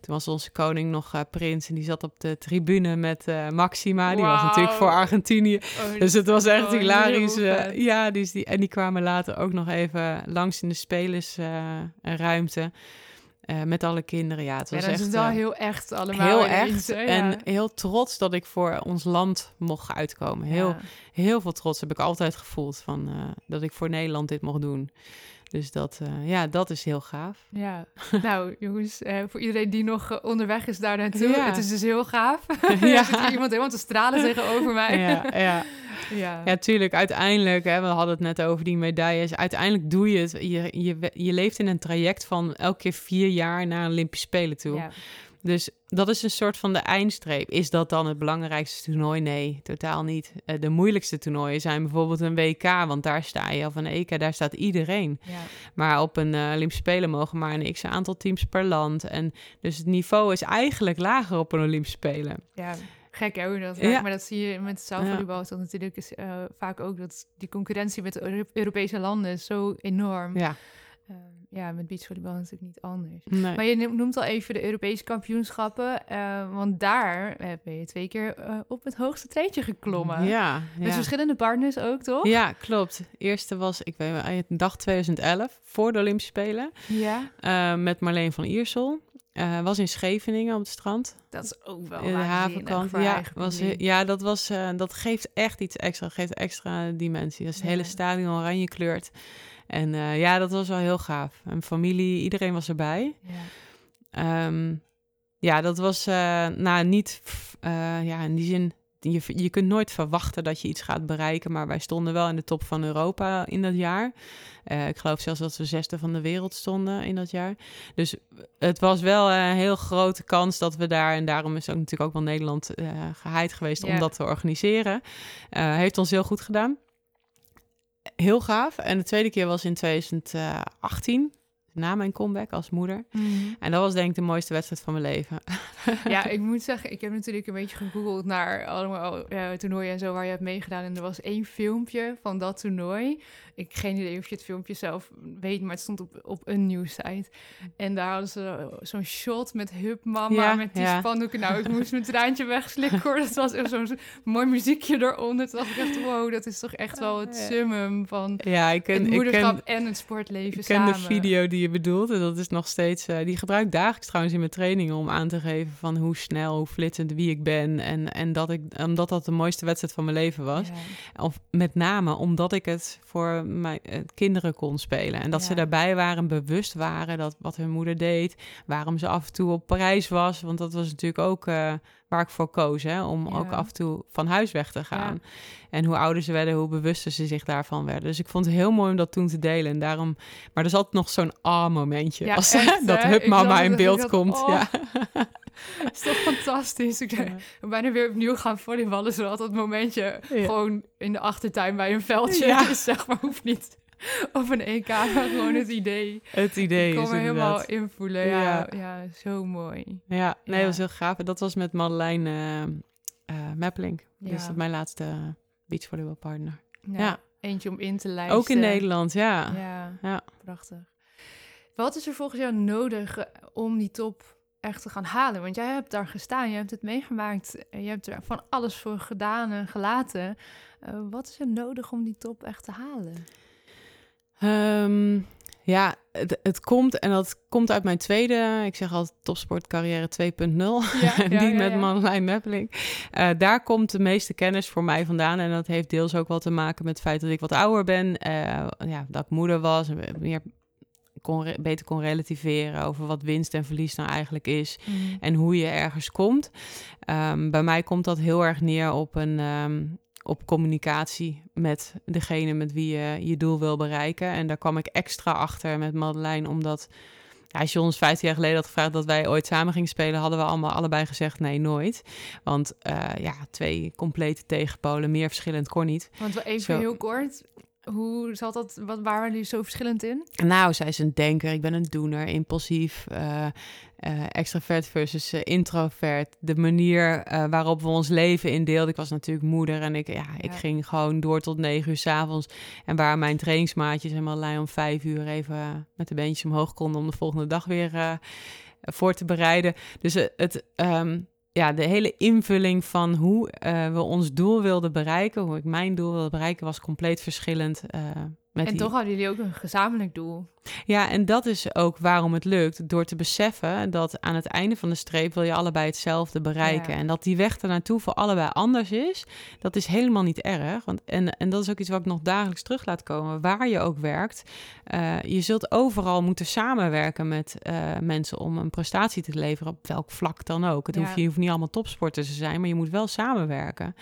Speaker 1: Toen was onze koning nog uh, prins en die zat op de tribune met uh, Maxima. Die wow. was natuurlijk voor Argentinië. Oh, dus het was echt oh, hilarisch. ja, dus die, en die kwamen later ook nog even langs in de spelersruimte. Uh, met alle kinderen, ja. Het was
Speaker 3: ja, dat
Speaker 1: echt,
Speaker 3: is wel uh, heel echt allemaal.
Speaker 1: Heel echt. En heel trots dat ik voor ons land mocht uitkomen. Heel, ja. heel veel trots heb ik altijd gevoeld van uh, dat ik voor Nederland dit mocht doen. Dus dat, ja, dat is heel gaaf.
Speaker 3: Ja, nou <laughs> jongens, voor iedereen die nog onderweg is daar naartoe, ja. het is dus heel gaaf. <laughs> <laughs> ja. zit iemand helemaal te stralen tegenover mij.
Speaker 1: ja, ja. Ja. ja, tuurlijk. Uiteindelijk, hè, we hadden het net over die medailles. Uiteindelijk doe je het. Je, je, je leeft in een traject van elke keer vier jaar naar Olympische Spelen toe. Ja. Dus dat is een soort van de eindstreep. Is dat dan het belangrijkste toernooi? Nee, totaal niet. De moeilijkste toernooien zijn bijvoorbeeld een WK, want daar sta je, of een EK, daar staat iedereen. Ja. Maar op een uh, Olympische Spelen mogen maar een x aantal teams per land. En dus het niveau is eigenlijk lager op een Olympische Spelen.
Speaker 3: Ja. Gek hè, hoe dat ja. Maar dat zie je met zaalvolleybal. Ja. Dat natuurlijk is uh, vaak ook dat die concurrentie met de Europese landen is zo enorm.
Speaker 1: Ja.
Speaker 3: Uh, ja, met beachvolleybal natuurlijk niet anders. Nee. Maar je noemt al even de Europese kampioenschappen. Uh, want daar ben je twee keer op het hoogste treedje geklommen.
Speaker 1: Ja.
Speaker 3: Met verschillende partners ook, toch?
Speaker 1: Ja, klopt. Eerste was, ik weet dag 2011, voor de Olympische Spelen.
Speaker 3: Ja.
Speaker 1: met Marleen van Iersel. Uh, was in Scheveningen op het strand.
Speaker 3: Dat is ook wel
Speaker 1: in de havenkant. Ja, was, ja, dat, was, uh, dat geeft echt iets extra. geeft extra dimensie. Dat is het ja. hele stadion oranje kleurt. En uh, ja, dat was wel heel gaaf. En familie, iedereen was erbij. Ja, um, ja dat was nou niet, ja, in die zin je, je kunt nooit verwachten dat je iets gaat bereiken, maar wij stonden wel in de top van Europa in dat jaar. Ik geloof zelfs dat we zesde van de wereld stonden in dat jaar. Dus het was wel een heel grote kans dat we daar, en daarom is ook natuurlijk ook wel Nederland geheid geweest om dat te organiseren. Heeft ons heel goed gedaan. Heel gaaf. En de tweede keer was in 2018 na mijn comeback als moeder.
Speaker 3: Mhm.
Speaker 1: En dat was denk ik de mooiste wedstrijd van mijn leven. <laughs>
Speaker 3: Ja, ik moet zeggen, ik heb natuurlijk een beetje gegoogeld naar allemaal eh, toernooien en zo waar je hebt meegedaan. En er was één filmpje van dat toernooi. Ik geen idee of je het filmpje zelf weet, maar het stond op, op een nieuwssite. En daar hadden ze zo'n shot met Hup Mama,
Speaker 1: Ja,
Speaker 3: met die
Speaker 1: ja.
Speaker 3: spandoeken. Nou, ik moest mijn traantje <laughs> wegslikken hoor. Dat was echt zo'n mooi muziekje eronder. Toen dacht ik echt, wow, dat is toch echt wel het summum van
Speaker 1: Ja, ik ken,
Speaker 3: het
Speaker 1: ik
Speaker 3: moederschap
Speaker 1: ken,
Speaker 3: en het sportleven
Speaker 1: ik ken
Speaker 3: samen.
Speaker 1: de video die je bedoelt. En dat is nog steeds... eh, die gebruik ik dagelijks trouwens in mijn trainingen... om aan te geven van hoe snel, hoe flitsend, wie ik ben. En, en dat ik, omdat dat de mooiste wedstrijd van mijn leven was.
Speaker 3: Ja.
Speaker 1: Of met name omdat ik het voor mijn eh, kinderen kon spelen. En dat ze daarbij waren, bewust waren dat wat hun moeder deed. Waarom ze af en toe op Parijs was. Want dat was natuurlijk ook eh, waar ik voor koos. Hè, om
Speaker 3: Ja.
Speaker 1: ook af en toe van huis weg te gaan. En hoe ouder ze werden, hoe bewuster ze zich daarvan werden. Dus ik vond het heel mooi om dat toen te delen. En daarom, maar er is altijd nog zo'n ah-momentje.
Speaker 3: Ja,
Speaker 1: als <laughs>
Speaker 3: echt,
Speaker 1: dat? Hup Mama in beeld komt.
Speaker 3: oh.
Speaker 1: Ja. <laughs>
Speaker 3: Is toch fantastisch. Ik ben bijna weer opnieuw gaan volleyballen, zodat dat momentje
Speaker 1: Ja.
Speaker 3: gewoon in de achtertuin bij een veldje
Speaker 1: Ja.
Speaker 3: is, zeg maar. Hoeft niet <laughs> op een EK, maar gewoon het idee.
Speaker 1: Het idee
Speaker 3: ik kon
Speaker 1: is
Speaker 3: me helemaal invoelen. Ja, ja.
Speaker 1: Ja.
Speaker 3: zo mooi.
Speaker 1: Ja, nee,
Speaker 3: Ja.
Speaker 1: dat was heel gaaf. En Dat was met Madeleine.
Speaker 3: Ja.
Speaker 1: Dus dat mijn laatste beachvolleybalpartner.
Speaker 3: Ja,
Speaker 1: Ja.
Speaker 3: Eentje om in te lijsten.
Speaker 1: Ook in Nederland, ja.
Speaker 3: Ja,
Speaker 1: Ja.
Speaker 3: prachtig. Wat is er volgens jou nodig eh, om die top echt te gaan halen? Want jij hebt daar gestaan, je hebt het meegemaakt. Je hebt er van alles voor gedaan en gelaten. Wat is er nodig om die top echt te halen?
Speaker 1: Ehm, ja, het, het komt en dat komt uit mijn tweede, ik zeg altijd topsportcarrière 2.0.
Speaker 3: Ja, <laughs> ja,
Speaker 1: die
Speaker 3: ja,
Speaker 1: met
Speaker 3: ja.
Speaker 1: Madeleine Mappeling. Eh, daar komt de meeste kennis voor mij vandaan. En dat heeft deels ook wel te maken met het feit dat ik wat ouder ben. eh, ja, dat ik moeder was. en Meer kon, beter kon relativeren over wat winst en verlies nou eigenlijk is. en hoe je ergens komt. Ehm, bij mij komt dat heel erg neer op een ehm, op communicatie met degene met wie je je doel wil bereiken. En daar kwam ik extra achter met Madeleine, omdat ja, als je ons 15 jaar geleden had gevraagd dat wij ooit samen gingen spelen, hadden we allemaal allebei gezegd nee, nooit. Want eh, ja, twee complete tegenpolen, meer verschillend kon niet.
Speaker 3: Want even
Speaker 1: Zo.
Speaker 3: heel kort, hoe zat dat, wat, waar waren jullie zo verschillend in?
Speaker 1: Nou, zij is een denker, ik ben een doener, impulsief, eh, eh, extravert versus eh, introvert. De manier eh, waarop we ons leven indeelden. Ik was natuurlijk moeder en ik, ja, ik
Speaker 3: Ja.
Speaker 1: ging gewoon door tot negen uur s'avonds. En waar mijn trainingsmaatjes en Marlijn om vijf uur even met de beentjes omhoog konden om de volgende dag weer voor te bereiden. Dus het, ehm, ja, de hele invulling van hoe we ons doel wilden bereiken, hoe ik mijn doel wilde bereiken, was compleet verschillend. Met
Speaker 3: en
Speaker 1: die
Speaker 3: toch hadden jullie ook een gezamenlijk doel.
Speaker 1: ja, en dat is ook waarom het lukt. Door te beseffen dat aan het einde van de streep wil je allebei hetzelfde bereiken.
Speaker 3: Ja.
Speaker 1: En dat die weg ernaartoe voor allebei anders is, dat is helemaal niet erg. Want, en, en dat is ook iets wat ik nog dagelijks terug laat komen. Waar je ook werkt, eh, je zult overal moeten samenwerken met eh, mensen om een prestatie te leveren, op welk vlak dan ook. Het
Speaker 3: Ja.
Speaker 1: hoeft, je hoeft niet allemaal topsporters te zijn, maar je moet wel samenwerken.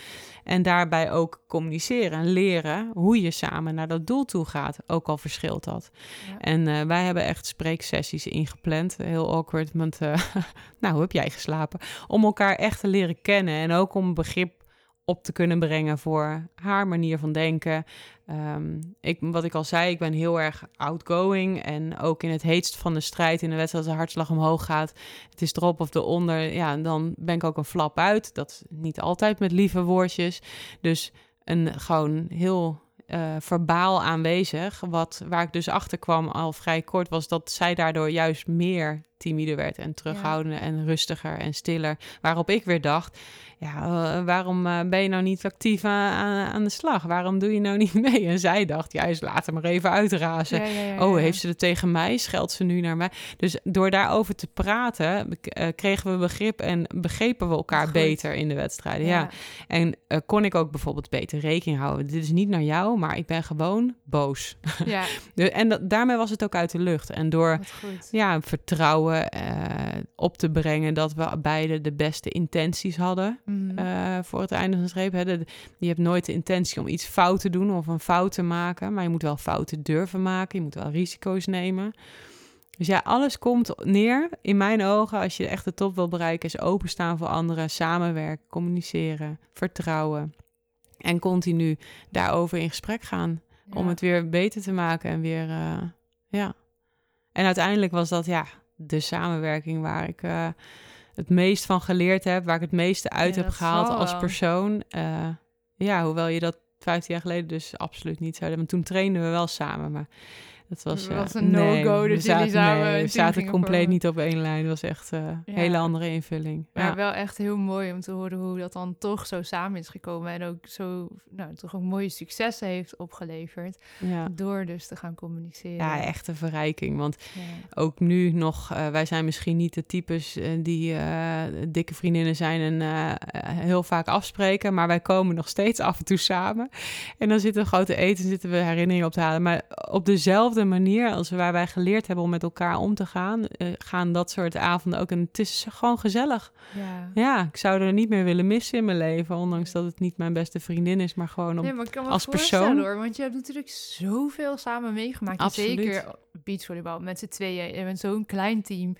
Speaker 1: En daarbij ook communiceren en leren hoe je samen naar dat doel toe gaat, ook al verschilt dat.
Speaker 3: Ja.
Speaker 1: En eh, wij hebben echt spreeksessies ingepland. Heel awkward, want eh, <laughs> nou, hoe heb jij geslapen? Om elkaar echt te leren kennen en ook om begrip op te kunnen brengen voor haar manier van denken. Ehm, ik, wat ik al zei, ik ben heel erg outgoing en ook in het heetst van de strijd in de wedstrijd als de hartslag omhoog gaat, het is erop of eronder, ja, dan ben ik ook een flap uit. Dat is niet altijd met lieve woordjes. Dus een gewoon heel eh, verbaal aanwezig. Wat, waar ik dus achter kwam al vrij kort, was dat zij daardoor juist meer timide werd en terughoudender en rustiger en stiller. Waarop ik weer dacht, ja, eh, waarom eh, ben je nou niet actief aan, aan, de slag? Waarom doe je nou <laughs> niet mee? En zij dacht, juist laat hem maar even uitrazen.
Speaker 3: Ja,
Speaker 1: Oh, heeft ze het tegen mij? Scheldt ze nu naar mij? Dus door daarover te praten, eh, kregen we begrip en begrepen we elkaar
Speaker 3: Goed.
Speaker 1: beter in de wedstrijden. Ja. En eh, kon ik ook bijvoorbeeld beter rekening houden. Dit is niet naar jou, maar ik ben gewoon boos.
Speaker 3: Ja, <laughs>
Speaker 1: en dat, daarmee was het ook uit de lucht. En door ja, vertrouwen eh, op te brengen dat we beide de beste intenties hadden
Speaker 3: Mhm.
Speaker 1: eh, voor het einde van de streep. Hè. De- je hebt nooit de intentie om iets fout te doen of een fout te maken, maar je moet wel fouten durven maken. Je moet wel risico's nemen. Dus ja, alles komt neer in mijn ogen als je echt de top wil bereiken, is openstaan voor anderen, samenwerken, communiceren, vertrouwen en continu daarover in gesprek gaan om het weer beter te maken en weer, eh, ja. En uiteindelijk was dat ja, de samenwerking waar ik eh, het meest van geleerd heb, waar ik het meeste uit
Speaker 3: Ja,
Speaker 1: heb gehaald als persoon. Eh, ja, hoewel je dat 15 jaar geleden dus absoluut niet zou hebben. Toen trainden we wel samen, maar dat was,
Speaker 3: Het
Speaker 1: eh,
Speaker 3: was een no-go
Speaker 1: we
Speaker 3: dat jullie
Speaker 1: zaten,
Speaker 3: samen
Speaker 1: nee,
Speaker 3: een
Speaker 1: we zaten compleet
Speaker 3: vormen.
Speaker 1: niet op één lijn. Het was echt eh, een
Speaker 3: Ja.
Speaker 1: hele andere invulling.
Speaker 3: Maar
Speaker 1: Ja.
Speaker 3: wel echt heel mooi om te horen hoe dat dan toch zo samen is gekomen. En ook zo, nou, toch ook mooie successen heeft opgeleverd.
Speaker 1: Ja.
Speaker 3: Door dus te gaan communiceren.
Speaker 1: ja, echt een verrijking. Want ook nu nog, eh, wij zijn misschien niet de types eh, die eh, dikke vriendinnen zijn en eh, heel vaak afspreken, maar wij komen nog steeds af en toe samen. En dan zitten we grote eten, zitten we herinneringen op te halen. Maar op dezelfde manier als waar wij geleerd hebben om met elkaar om te gaan, eh, gaan dat soort avonden ook. En het is gewoon gezellig.
Speaker 3: Ja.
Speaker 1: Ja, ik zou er niet meer willen missen in mijn leven, ondanks dat het niet mijn beste vriendin is, maar gewoon om...
Speaker 3: Nee, maar ik kan me
Speaker 1: als persoon-
Speaker 3: hoor, want je hebt natuurlijk zoveel samen meegemaakt. En
Speaker 1: Absoluut.
Speaker 3: Zeker beachvolleybal met z'n tweeën. Je bent zo'n klein team.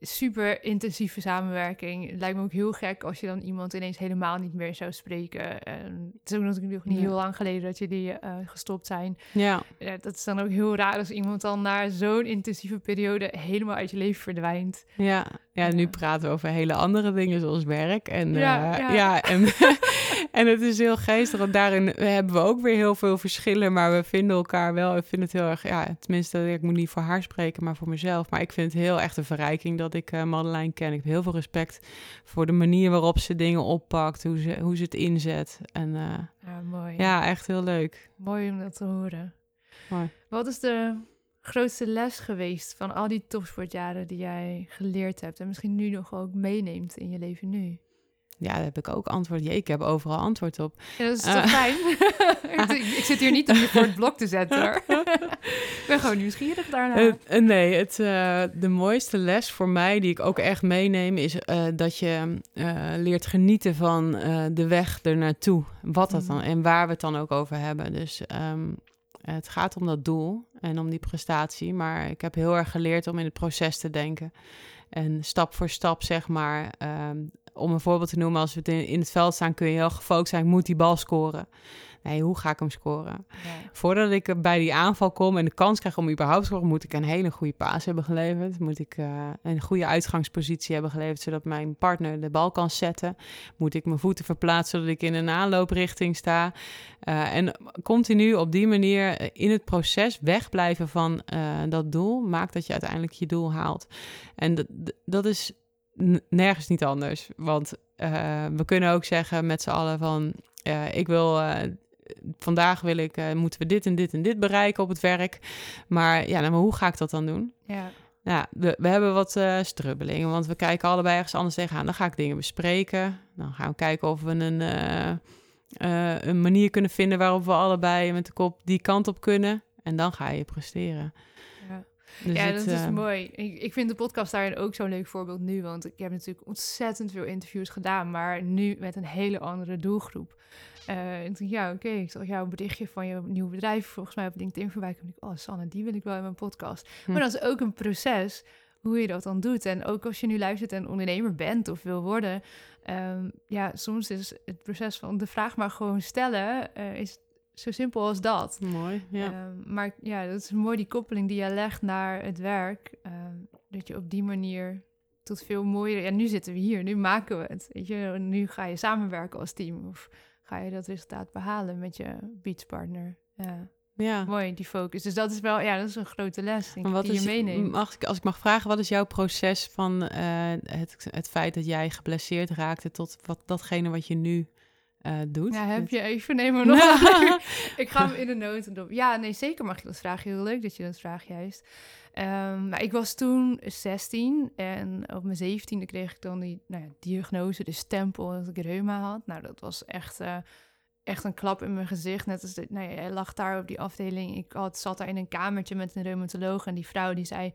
Speaker 3: Super intensieve samenwerking. Het lijkt me ook heel gek als je dan iemand ineens helemaal niet meer zou spreken. En het is ook natuurlijk nog niet
Speaker 1: Ja.
Speaker 3: heel lang geleden dat jullie eh, gestopt zijn.
Speaker 1: Ja,
Speaker 3: Ja, dat is dan ook heel raar als iemand dan na zo'n intensieve periode helemaal uit je leven verdwijnt.
Speaker 1: Ja, ja, nu praten we over hele andere dingen zoals werk. En
Speaker 3: Ja,
Speaker 1: ja.
Speaker 3: ja.
Speaker 1: en, <laughs> en het is heel geestig. Want daarin hebben we ook weer heel veel verschillen. Maar we vinden elkaar wel. Ik vind het heel erg, ja, tenminste, ik moet niet voor haar spreken, maar voor mezelf. Maar ik vind het heel echt een verrijking dat ik eh Madeleine ken. Ik heb heel veel respect voor de manier waarop ze dingen oppakt, hoe ze, hoe ze het inzet. En eh,
Speaker 3: Ja, mooi.
Speaker 1: ja, echt heel leuk.
Speaker 3: Mooi om dat te horen.
Speaker 1: Mooi.
Speaker 3: Wat is de grootste les geweest van al die topsportjaren die jij geleerd hebt en misschien nu nog ook meeneemt in je leven nu?
Speaker 1: Ja, daar heb ik ook antwoord. Jee, ik heb overal antwoord op.
Speaker 3: Ja, dat is
Speaker 1: Eh.
Speaker 3: toch fijn? <laughs> ik, ik zit hier niet om je voor het blok te zetten hoor. <laughs> ik ben gewoon nieuwsgierig daarna.
Speaker 1: Eh, nee, het, eh, de mooiste les voor mij, die ik ook echt meeneem, is dat je leert genieten van de weg ernaartoe. Wat dat dan
Speaker 3: Mhm.
Speaker 1: en waar we het dan ook over hebben. Dus ehm, het gaat om dat doel en om die prestatie. Maar ik heb heel erg geleerd om in het proces te denken. En stap voor stap, zeg maar. ehm, om een voorbeeld te noemen, als we het in, in het veld staan, kun je heel gefocust zijn. Ik moet die bal scoren. Nee, hoe ga ik hem scoren?
Speaker 3: Ja.
Speaker 1: Voordat ik bij die aanval kom en de kans krijg om überhaupt te scoren, moet ik een hele goede paas hebben geleverd. Moet ik eh, een goede uitgangspositie hebben geleverd, zodat mijn partner de bal kan zetten. Moet ik mijn voeten verplaatsen, zodat ik in een aanlooprichting sta. Eh, en continu op die manier eh, in het proces wegblijven van dat doel, maakt dat je uiteindelijk je doel haalt. En dat, dat is nergens niet anders. Want eh, we kunnen ook zeggen met z'n allen van, eh, ik wil... eh, vandaag wil ik, moeten we dit en dit en dit bereiken op het werk. Maar ja, nou, maar hoe ga ik dat dan doen?
Speaker 3: Ja.
Speaker 1: Ja, we, we hebben wat strubbelingen, want we kijken allebei ergens anders tegenaan. Dan ga ik dingen bespreken. Dan gaan we kijken of we een, een manier kunnen vinden waarop we allebei met de kop die kant op kunnen. En dan ga je presteren.
Speaker 3: Ja.
Speaker 1: Dus
Speaker 3: ja,
Speaker 1: het,
Speaker 3: dat is
Speaker 1: eh,
Speaker 3: mooi. Ik, ik vind de podcast daarin ook zo'n leuk voorbeeld nu. Want ik heb natuurlijk ontzettend veel interviews gedaan, maar nu met een hele andere doelgroep. Eh, en toen, ja, oké, ik zag jouw berichtje van je nieuwe bedrijf volgens mij op LinkedIn voorbij komen. Ik, oh, Sanne, die wil ik wel in mijn podcast.
Speaker 1: Hm.
Speaker 3: Maar dat is ook een proces hoe je dat dan doet. En ook als je nu luistert en ondernemer bent of wil worden, ehm, ja, soms is het proces van de vraag maar gewoon stellen, eh, is zo simpel als dat.
Speaker 1: Mooi, ja.
Speaker 3: Ehm, maar ja, dat is mooi die koppeling die je legt naar het werk. ehm, dat je op die manier tot veel mooier... Ja, nu zitten we hier, nu maken we het. Weet je, nu ga je samenwerken als team. Of ga je dat resultaat behalen met je beachpartner. Ja,
Speaker 1: ja.
Speaker 3: mooi, die focus. Dus dat is wel, ja, dat is een grote les denk
Speaker 1: Maar wat
Speaker 3: die
Speaker 1: is,
Speaker 3: je meeneemt.
Speaker 1: mag ik, als ik mag vragen, wat is jouw proces van eh, het, het feit dat jij geblesseerd raakte tot wat, datgene wat je nu eh, doet?
Speaker 3: Ja, heb je even nemen <laughs> nog. <laughs> ik ga hem in de notendop. Ja, nee, zeker mag je dat vragen. Heel leuk dat je dat vraagt, juist. Ehm, maar ik was toen 16 en op mijn 17e kreeg ik dan die nou ja, diagnose, de stempel dat ik reuma had. Nou, dat was echt, eh, echt een klap in mijn gezicht. Net als, de, nou ja, hij lag daar op die afdeling. Ik had, zat daar in een kamertje met een reumatoloog en die vrouw die zei...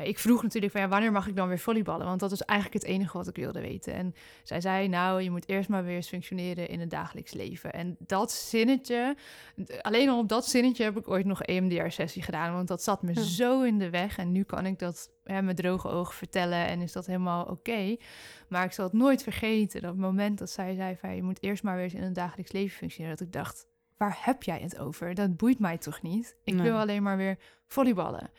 Speaker 3: eh, ik vroeg natuurlijk van ja, wanneer mag ik dan weer volleyballen? Want dat is eigenlijk het enige wat ik wilde weten. En zij zei, nou, je moet eerst maar weer eens functioneren in het dagelijks leven. En dat zinnetje, alleen al op dat zinnetje heb ik ooit nog een EMDR-sessie gedaan. Want dat zat me
Speaker 1: Ja.
Speaker 3: zo in de weg. En nu kan ik dat hè, met droge ogen vertellen en is dat helemaal oké. Maar ik zal het nooit vergeten, dat moment dat zij zei van... je moet eerst maar weer eens in het dagelijks leven functioneren. Dat ik dacht, waar heb jij het over? Dat boeit mij toch niet? Ik
Speaker 1: Nee.
Speaker 3: wil alleen maar weer volleyballen.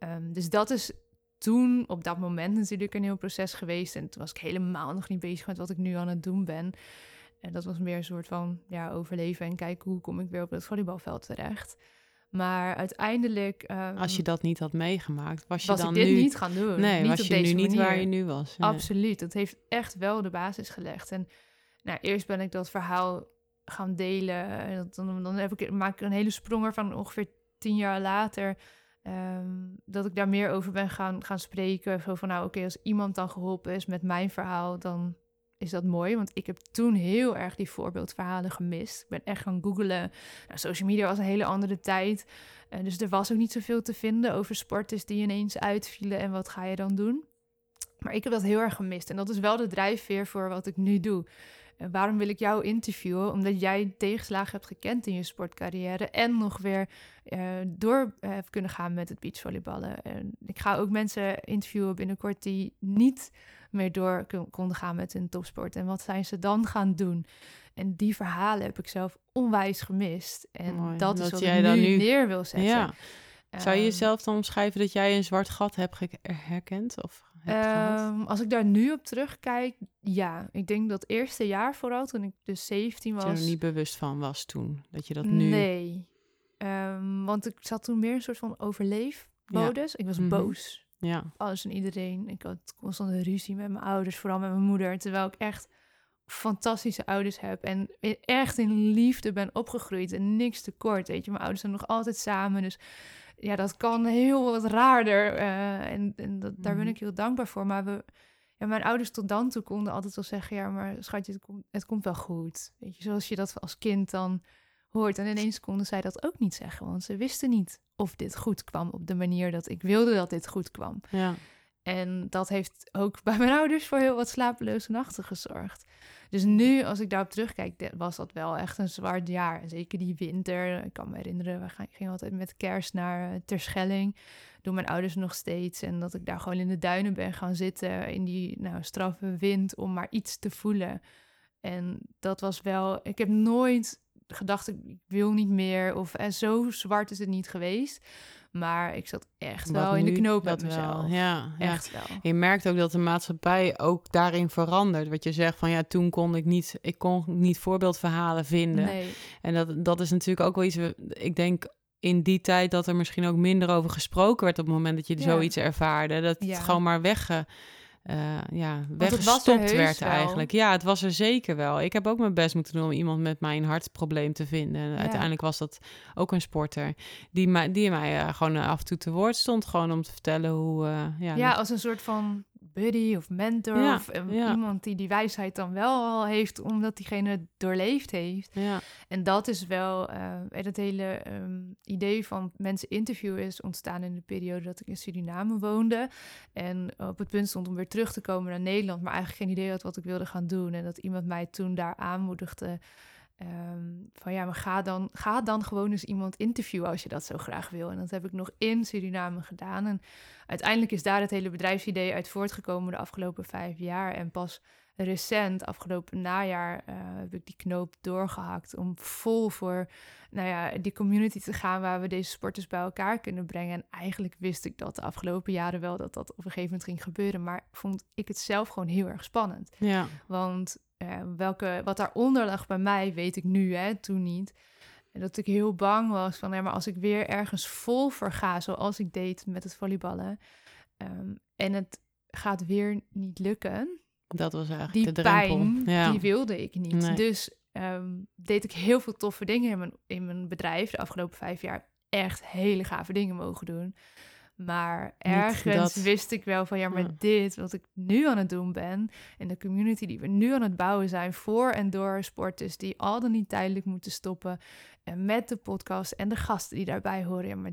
Speaker 3: Ehm, dus dat is toen op dat moment natuurlijk een heel proces geweest. En toen was ik helemaal nog niet bezig met wat ik nu aan het doen ben. En dat was meer een soort van ja, overleven en kijken hoe kom ik weer op het volleybalveld terecht. Maar uiteindelijk. Um,
Speaker 1: Als je dat niet had meegemaakt, was je
Speaker 3: was
Speaker 1: dan
Speaker 3: ik dit
Speaker 1: nu...
Speaker 3: niet gaan doen.
Speaker 1: Nee,
Speaker 3: niet
Speaker 1: was
Speaker 3: op
Speaker 1: je nu
Speaker 3: deze
Speaker 1: niet waar
Speaker 3: manier.
Speaker 1: je nu was.
Speaker 3: Absoluut. Het heeft echt wel de basis gelegd. En nou, eerst ben ik dat verhaal gaan delen. En dat- Dan, dan heb ik, maak ik een hele sprong van ongeveer tien jaar later. Ehm, dat ik daar meer over ben gaan, gaan spreken. Zo van, nou oké, als iemand dan geholpen is met mijn verhaal, dan is dat mooi. Want ik heb toen heel erg die voorbeeldverhalen gemist. Ik ben echt gaan googlen. Nou, social media was een hele andere tijd. Eh, dus er was ook niet zoveel te vinden over sporters die ineens uitvielen. En wat ga je dan doen? Maar ik heb dat heel erg gemist. En dat is wel de drijfveer voor wat ik nu doe. Waarom wil ik jou interviewen? Omdat jij tegenslagen hebt gekend in je sportcarrière. En nog weer eh, door eh, hebt kunnen gaan met het beachvolleyballen. En ik ga ook mensen interviewen binnenkort die niet meer door kon- konden gaan met hun topsport. En wat zijn ze dan gaan doen? En die verhalen heb ik zelf onwijs gemist. En
Speaker 1: Mooi.
Speaker 3: dat is wat
Speaker 1: jij
Speaker 3: ik
Speaker 1: dan
Speaker 3: nu neer wil zetten.
Speaker 1: Ja. Zou je
Speaker 3: Ehm,
Speaker 1: jezelf dan omschrijven dat jij een zwart gat hebt herkend? Of
Speaker 3: Ehm, als ik daar nu op terugkijk, ja. Ik denk dat eerste jaar vooral, toen ik dus 17
Speaker 1: Dat je
Speaker 3: was.
Speaker 1: er niet bewust van was toen. Dat je dat nu...
Speaker 3: Nee. Ehm, want ik zat toen meer een soort van overleefmodus. Ik was
Speaker 1: Mhm.
Speaker 3: boos.
Speaker 1: Ja.
Speaker 3: Alles en iedereen. Ik had constant een ruzie met mijn ouders, vooral met mijn moeder. Terwijl ik echt fantastische ouders heb. En echt in liefde ben opgegroeid. En niks tekort, weet je. Mijn ouders zijn nog altijd samen. Dus ja, dat kan heel wat raarder. eh, en en dat, daar ben
Speaker 1: Mhm.
Speaker 3: ik heel dankbaar voor. Maar we, ja, mijn ouders tot dan toe konden altijd wel zeggen... ja, maar schatje, het komt, het komt wel goed. Weet je, zoals je dat als kind dan hoort. En ineens konden zij dat ook niet zeggen. Want ze wisten niet of dit goed kwam op de manier dat ik wilde dat dit goed kwam.
Speaker 1: Ja.
Speaker 3: En dat heeft ook bij mijn ouders voor heel wat slapeloze nachten gezorgd. Dus nu, als ik daarop terugkijk, was dat wel echt een zwart jaar. Zeker die winter. Ik kan me herinneren, we gingen altijd met kerst naar eh, Terschelling. Doen mijn ouders nog steeds. En dat ik daar gewoon in de duinen ben gaan zitten in die nou, straffe wind om maar iets te voelen. En dat was wel... Ik heb nooit gedacht, ik ik wil niet meer. Of en zo zwart is het niet geweest. Maar ik zat echt wel in de knoop met
Speaker 1: wel.
Speaker 3: mezelf.
Speaker 1: Ja, ja. Je merkt ook dat de maatschappij ook daarin verandert. Wat je zegt van ja, toen kon ik niet, ik kon niet voorbeeldverhalen vinden.
Speaker 3: Nee.
Speaker 1: En dat, dat is natuurlijk ook wel iets. Ik denk in die tijd dat er misschien ook minder over gesproken werd op het moment dat je
Speaker 3: Ja.
Speaker 1: zoiets ervaarde. Dat
Speaker 3: Ja.
Speaker 1: het gewoon maar wegge, eh, ja, weggestopt werd
Speaker 3: wel.
Speaker 1: eigenlijk. Ja, het was er zeker wel. Ik heb ook mijn best moeten doen om iemand met mijn hartprobleem te vinden.
Speaker 3: Ja.
Speaker 1: uiteindelijk was dat ook een sporter die mij, die mij eh, gewoon af en toe te woord stond. Gewoon om te vertellen hoe. eh, ja,
Speaker 3: Ja,
Speaker 1: dat-
Speaker 3: als een soort van buddy of mentor
Speaker 1: Ja,
Speaker 3: of eh,
Speaker 1: ja.
Speaker 3: iemand die die wijsheid dan wel al heeft omdat diegene het doorleefd heeft.
Speaker 1: ja.
Speaker 3: En dat is wel, eh, het hele ehm, idee van mensen interviewen is ontstaan in de periode dat ik in Suriname woonde. En op het punt stond om weer terug te komen naar Nederland, maar eigenlijk geen idee had wat ik wilde gaan doen. En dat iemand mij toen daar aanmoedigde ehm, van ja, maar ga dan, ga dan gewoon eens iemand interviewen als je dat zo graag wil. En dat heb ik nog in Suriname gedaan. En uiteindelijk is daar het hele bedrijfsidee uit voortgekomen de afgelopen vijf jaar. En pas recent, afgelopen najaar, eh, heb ik die knoop doorgehakt om vol voor nou ja, die community te gaan waar we deze sporters bij elkaar kunnen brengen. En eigenlijk wist ik dat de afgelopen jaren wel dat dat op een gegeven moment ging gebeuren. Maar vond ik het zelf gewoon heel erg spannend.
Speaker 1: ja.
Speaker 3: Want eh, welke, wat daaronder lag bij mij, weet ik nu, hè, toen niet. Dat ik heel bang was van, ja, maar als ik weer ergens vol voor ga, zoals ik deed met het volleyballen, ehm, en het gaat weer niet lukken,
Speaker 1: Dat was eigenlijk
Speaker 3: die
Speaker 1: de drempel.
Speaker 3: pijn,
Speaker 1: ja.
Speaker 3: die wilde ik niet.
Speaker 1: Nee.
Speaker 3: Dus ehm, deed ik heel veel toffe dingen in mijn, in mijn bedrijf de afgelopen vijf jaar. Echt hele gave dingen mogen doen. Maar ergens
Speaker 1: dat-
Speaker 3: wist ik wel van ja, maar
Speaker 1: Ja.
Speaker 3: dit wat ik nu aan het doen ben en de community die we nu aan het bouwen zijn voor en door sporters die al dan niet tijdelijk moeten stoppen en met de podcast en de gasten die daarbij horen. Ja, maar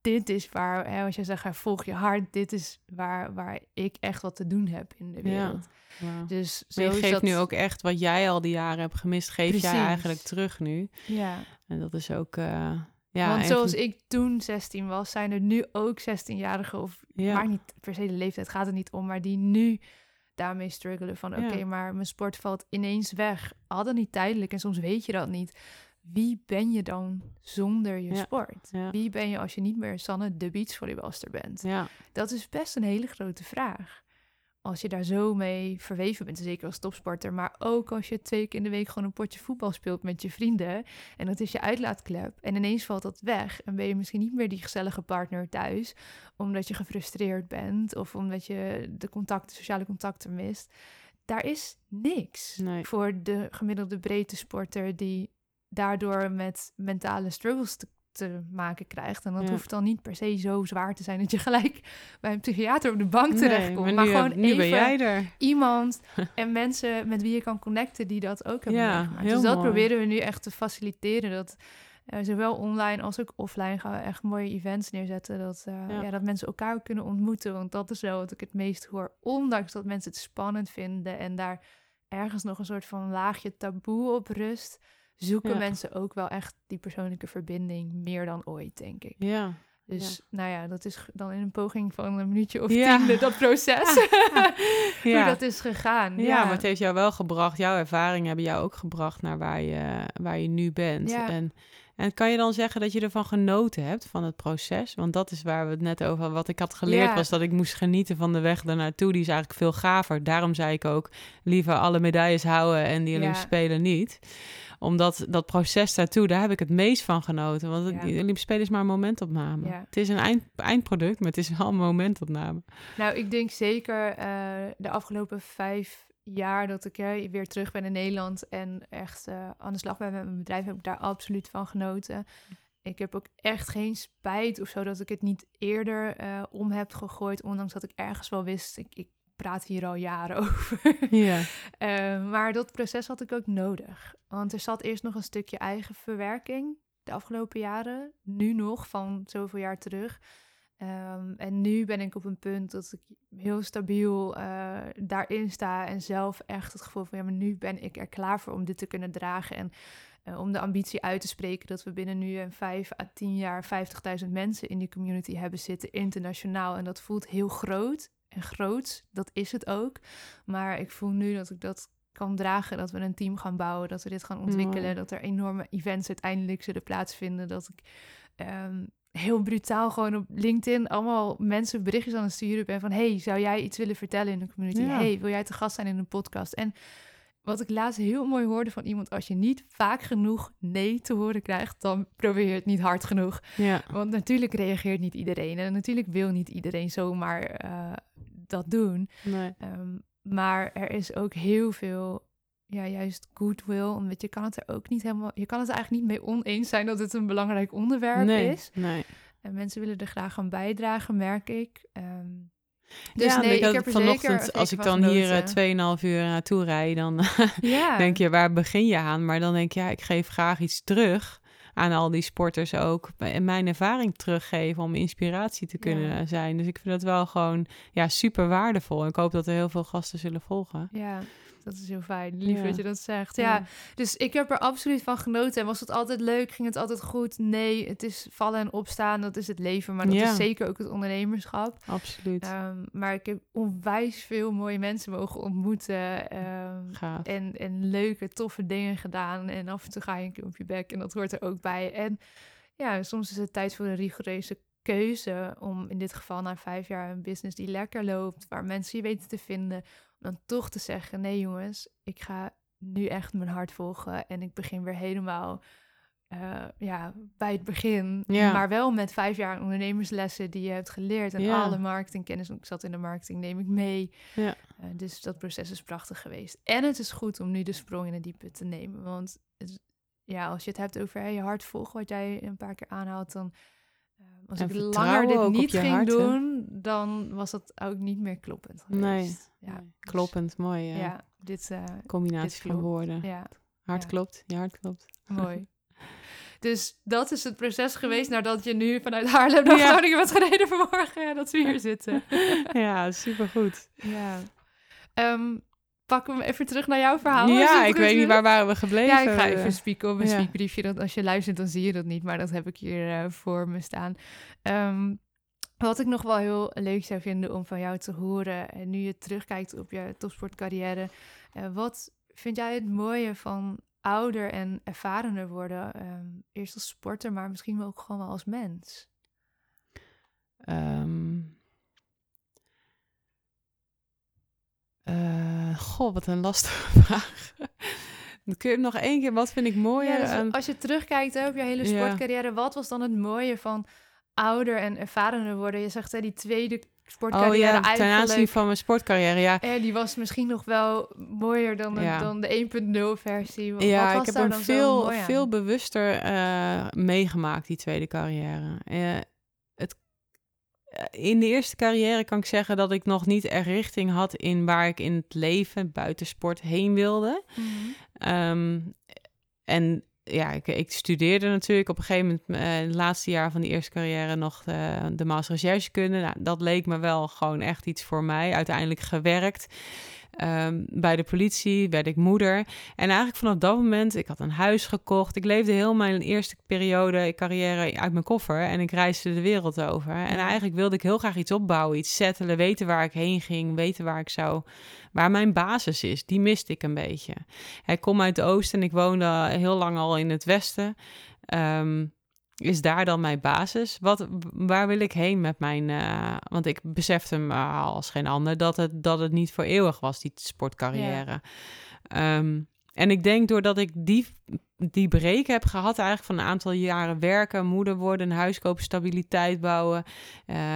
Speaker 3: dit is waar, hè, als jij zegt, volg je hart, dit is waar, waar ik echt wat te doen heb in de wereld.
Speaker 1: Ja.
Speaker 3: Dus zo
Speaker 1: Maar je geeft
Speaker 3: dat,
Speaker 1: nu ook echt wat jij al die jaren hebt gemist, geef jij
Speaker 3: Precies.
Speaker 1: eigenlijk terug nu.
Speaker 3: Ja,
Speaker 1: En dat is ook. eh, ja,
Speaker 3: want zoals ik toen 16 was, zijn er nu ook 16-jarigen of
Speaker 1: Ja.
Speaker 3: maakt niet per se de leeftijd, gaat het niet om, maar die nu daarmee struggelen van
Speaker 1: Ja.
Speaker 3: oké, maar mijn sport valt ineens weg. Al dan niet tijdelijk en soms weet je dat niet. wie ben je dan zonder je
Speaker 1: Ja,
Speaker 3: sport?
Speaker 1: ja.
Speaker 3: Wie ben je als je niet meer Sanne de beachvolleybalster bent?
Speaker 1: Ja,
Speaker 3: Dat is best een hele grote vraag. Als je daar zo mee verweven bent, zeker als topsporter, maar ook als je twee keer in de week gewoon een potje voetbal speelt met je vrienden en dat is je uitlaatklep en ineens valt dat weg en ben je misschien niet meer die gezellige partner thuis omdat je gefrustreerd bent of omdat je de contacten, sociale contacten mist. Daar is niks
Speaker 1: Nee.
Speaker 3: voor de gemiddelde breedte sporter die daardoor met mentale struggles te, te maken krijgt. En dat
Speaker 1: Ja.
Speaker 3: hoeft dan niet per se zo zwaar te zijn dat je gelijk <laughs> bij een psychiater op de bank terechtkomt.
Speaker 1: maar
Speaker 3: maar
Speaker 1: nu,
Speaker 3: gewoon
Speaker 1: nu
Speaker 3: even
Speaker 1: ben jij er.
Speaker 3: iemand <laughs> en mensen met wie je kan connecten die dat ook hebben
Speaker 1: Ja,
Speaker 3: meegemaakt.
Speaker 1: heel
Speaker 3: Dus dat
Speaker 1: mooi.
Speaker 3: proberen we nu echt te faciliteren. Dat eh, zowel online als ook offline gaan we echt mooie events neerzetten. Dat, eh,
Speaker 1: Ja.
Speaker 3: ja. dat mensen elkaar kunnen ontmoeten. Want dat is wel wat ik het meest hoor. Ondanks dat mensen het spannend vinden en daar ergens nog een soort van laagje taboe op rust. Zoeken
Speaker 1: Ja.
Speaker 3: mensen ook wel echt die persoonlijke verbinding meer dan ooit, denk ik.
Speaker 1: Ja,
Speaker 3: Dus nou ja, dat is dan in een poging van een minuutje of
Speaker 1: Ja.
Speaker 3: tien dat proces. <laughs> <laughs> Hoe dat is gegaan.
Speaker 1: Ja, maar het heeft jou wel gebracht, jouw ervaringen hebben jou ook gebracht naar waar je, waar je nu bent.
Speaker 3: Ja.
Speaker 1: En, en kan je dan zeggen dat je ervan genoten hebt, van het proces? Want dat is waar we het net over Wat ik had geleerd was dat ik moest genieten van de weg daarnaartoe. Die is eigenlijk veel gaver. Daarom zei ik ook, liever alle medailles houden en die. Olympische Spelen niet. Omdat dat proces daartoe, daar heb ik het meest van genoten. Want die Olympische Spelen is maar een momentopname. Het is een eind, eindproduct, maar het is wel een momentopname.
Speaker 3: Nou, ik denk zeker eh, de afgelopen vijf jaar dat ik weer terug ben in Nederland en echt eh, aan de slag ben met mijn bedrijf, heb ik daar absoluut van genoten. Ik heb ook echt geen spijt of zo dat ik het niet eerder eh, om heb gegooid, ondanks dat ik ergens wel wist, ik, ik praat hier al jaren <laughs> over.
Speaker 1: Ja,
Speaker 3: Eh, maar dat proces had ik ook nodig. Want er zat eerst nog een stukje eigen verwerking de afgelopen jaren. Nu nog, van zoveel jaar terug. Ehm, en nu ben ik op een punt dat ik heel stabiel eh, daarin sta. En zelf echt het gevoel van, ja, maar nu ben ik er klaar voor om dit te kunnen dragen. En eh, om de ambitie uit te spreken dat we binnen nu een vijf à tien jaar 50.000 mensen in die community hebben zitten, internationaal. En dat voelt heel groot en groots. Dat is het ook. Maar ik voel nu dat ik dat kan dragen, dat we een team gaan bouwen, dat we dit gaan ontwikkelen, dat er enorme events uiteindelijk zullen plaatsvinden, dat ik ehm, heel brutaal gewoon op LinkedIn allemaal mensen berichtjes aan het sturen ben van hey, zou jij iets willen vertellen in de community?
Speaker 1: Ja.
Speaker 3: Hey, wil jij te gast zijn in een podcast? En wat ik laatst heel mooi hoorde van iemand, als je niet vaak genoeg nee te horen krijgt, dan probeer je het niet hard genoeg.
Speaker 1: ja.
Speaker 3: Want natuurlijk reageert niet iedereen en natuurlijk wil niet iedereen zomaar eh, dat doen.
Speaker 1: Nee.
Speaker 3: Ehm, maar er is ook heel veel, ja, juist goodwill. Omdat je kan het er ook niet helemaal, je kan het eigenlijk niet mee oneens zijn dat het een belangrijk onderwerp
Speaker 1: nee,
Speaker 3: is.
Speaker 1: nee.
Speaker 3: En mensen willen er graag aan bijdragen, merk ik. Ehm, dus
Speaker 1: ja,
Speaker 3: nee,
Speaker 1: ik
Speaker 3: ik heb
Speaker 1: vanochtend,
Speaker 3: zeker,
Speaker 1: als ik dan hier
Speaker 3: genoten.
Speaker 1: eh, 2,5 uur naartoe rijd, dan
Speaker 3: ja. <laughs>
Speaker 1: denk je, waar begin je aan? Maar dan denk je, ja, ik geef graag iets terug aan al die sporters ook. En mijn ervaring teruggeven om inspiratie te kunnen
Speaker 3: Ja.
Speaker 1: zijn. Dus ik vind dat wel gewoon ja, super waardevol. En ik hoop dat er heel veel gasten zullen volgen.
Speaker 3: Ja, dat is heel fijn. Lief
Speaker 1: Ja.
Speaker 3: dat je dat zegt. Ja, dus ik heb er absoluut van genoten. En was het altijd leuk? Ging het altijd goed? Nee, het is vallen en opstaan. Dat is het leven. Maar dat
Speaker 1: Ja.
Speaker 3: is zeker ook het ondernemerschap.
Speaker 1: absoluut.
Speaker 3: Ehm, maar ik heb onwijs veel mooie mensen mogen ontmoeten. ehm,
Speaker 1: Gaaf.
Speaker 3: en, en leuke, toffe dingen gedaan. En af en toe ga je een keer op je bek. En dat hoort er ook bij. En ja, soms is het tijd voor een rigoureuze keuze. Om in dit geval na vijf jaar een business die lekker loopt. Waar mensen je weten te vinden. Om dan toch te zeggen, nee jongens, ik ga nu echt mijn hart volgen. En ik begin weer helemaal eh, ja, bij het begin.
Speaker 1: Ja.
Speaker 3: Maar wel met vijf jaar ondernemerslessen die je hebt geleerd. En
Speaker 1: Ja.
Speaker 3: alle marketingkennis. Ik zat in de marketing, neem ik mee.
Speaker 1: Ja.
Speaker 3: Eh, dus dat proces is prachtig geweest. En het is goed om nu de sprong in het diepe te nemen. Want het- ja, als je het hebt over je hart volgen, wat jij een paar keer aanhaalt, dan als
Speaker 1: En
Speaker 3: ik langer dit niet ging
Speaker 1: hart,
Speaker 3: doen, dan was dat ook niet meer kloppend
Speaker 1: Nee.
Speaker 3: geweest. Ja,
Speaker 1: Nee, Kloppend, mooi.
Speaker 3: Ja,
Speaker 1: Ja.
Speaker 3: dit, eh,
Speaker 1: Combinatie
Speaker 3: dit
Speaker 1: van woorden.
Speaker 3: ja,
Speaker 1: Hart
Speaker 3: ja.
Speaker 1: klopt, je hart klopt.
Speaker 3: mooi. <laughs> Dus dat is het proces geweest nadat je nu vanuit Haarlem naar
Speaker 1: Ja.
Speaker 3: Groningen bent gereden vanmorgen. Ja, dat we hier <laughs> zitten.
Speaker 1: ja, supergoed.
Speaker 3: Ja. Ehm, pakken we hem even terug naar jouw verhaal.
Speaker 1: ja, ik weet niet waar waren we gebleven.
Speaker 3: Ja, ik ga even spieken op een
Speaker 1: Ja.
Speaker 3: spiekbriefje. Dat als je luistert, dan zie je dat niet. Maar dat heb ik hier eh, voor me staan. Ehm, wat ik nog wel heel leuk zou vinden om van jou te horen. En nu je terugkijkt op je topsportcarrière. eh, wat vind jij het mooie van ouder en ervarener worden? Ehm, eerst als sporter, maar misschien ook gewoon wel als mens.
Speaker 1: Um, goh, wat een lastige <laughs> vraag. Dan kun je nog één keer, wat vind ik mooier?
Speaker 3: Ja, dus als je terugkijkt op je hele sportcarrière, wat was dan het mooie van ouder en ervarener worden? Je zegt hè, die tweede sportcarrière oh, ja, ten aanzien
Speaker 1: van mijn sportcarrière, ja.
Speaker 3: Eh, die was misschien nog wel mooier dan, de, dan de 1.0 versie. Wat
Speaker 1: ja,
Speaker 3: was
Speaker 1: ik heb hem veel, veel bewuster uh, meegemaakt, die tweede carrière. Uh, in de eerste carrière kan ik zeggen dat ik nog niet echt richting had in waar ik in het leven, buitensport, heen wilde. Mm um, en ja, ik, ik, studeerde natuurlijk op een gegeven moment, uh, het laatste jaar van die eerste carrière, nog de, de master recherchekunde. Nou, dat leek me wel gewoon echt iets voor mij. Uiteindelijk gewerkt. Um, bij de politie werd ik moeder. En eigenlijk vanaf dat moment, ik had een huis gekocht. Ik leefde heel mijn eerste periode carrière uit mijn koffer. En ik reisde de wereld over. En eigenlijk wilde ik heel graag iets opbouwen, iets settelen, weten waar ik heen ging, weten waar ik zou, waar mijn basis is. Die miste ik een beetje. Ik kom uit het oosten en ik woonde heel lang al in het westen. Um, is daar dan mijn basis? Wat, waar wil ik heen met mijn... Uh, want ik besefte me als geen ander dat het, dat het niet voor eeuwig was, die sportcarrière. Ehm, en ik denk doordat ik die, die break heb gehad, eigenlijk van een aantal jaren werken, moeder worden, een huis kopen, stabiliteit bouwen...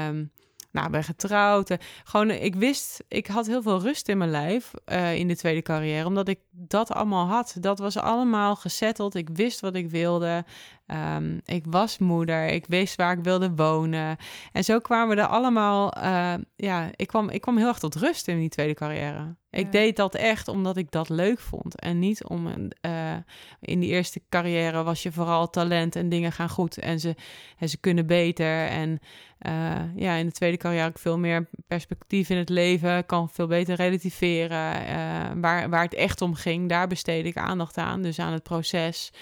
Speaker 1: Um, nou, ben getrouwd. gewoon, ik wist, ik had heel veel rust in mijn lijf uh, in de tweede carrière, omdat ik dat allemaal had. Dat was allemaal gezetteld. Ik wist wat ik wilde. Um, ik was moeder. Ik wist waar ik wilde wonen. En zo kwamen we er allemaal. Uh, ja, ik kwam, ik kwam heel erg tot rust in die tweede carrière. Ik deed dat echt omdat ik dat leuk vond. En niet om. Uh, in die eerste carrière was je vooral talent en dingen gaan goed. En ze, en ze kunnen beter. En uh, ja, in de tweede carrière heb ik veel meer perspectief in het leven. Kan veel beter relativeren. waar, waar het echt om ging, daar besteed ik aandacht aan. Dus aan het proces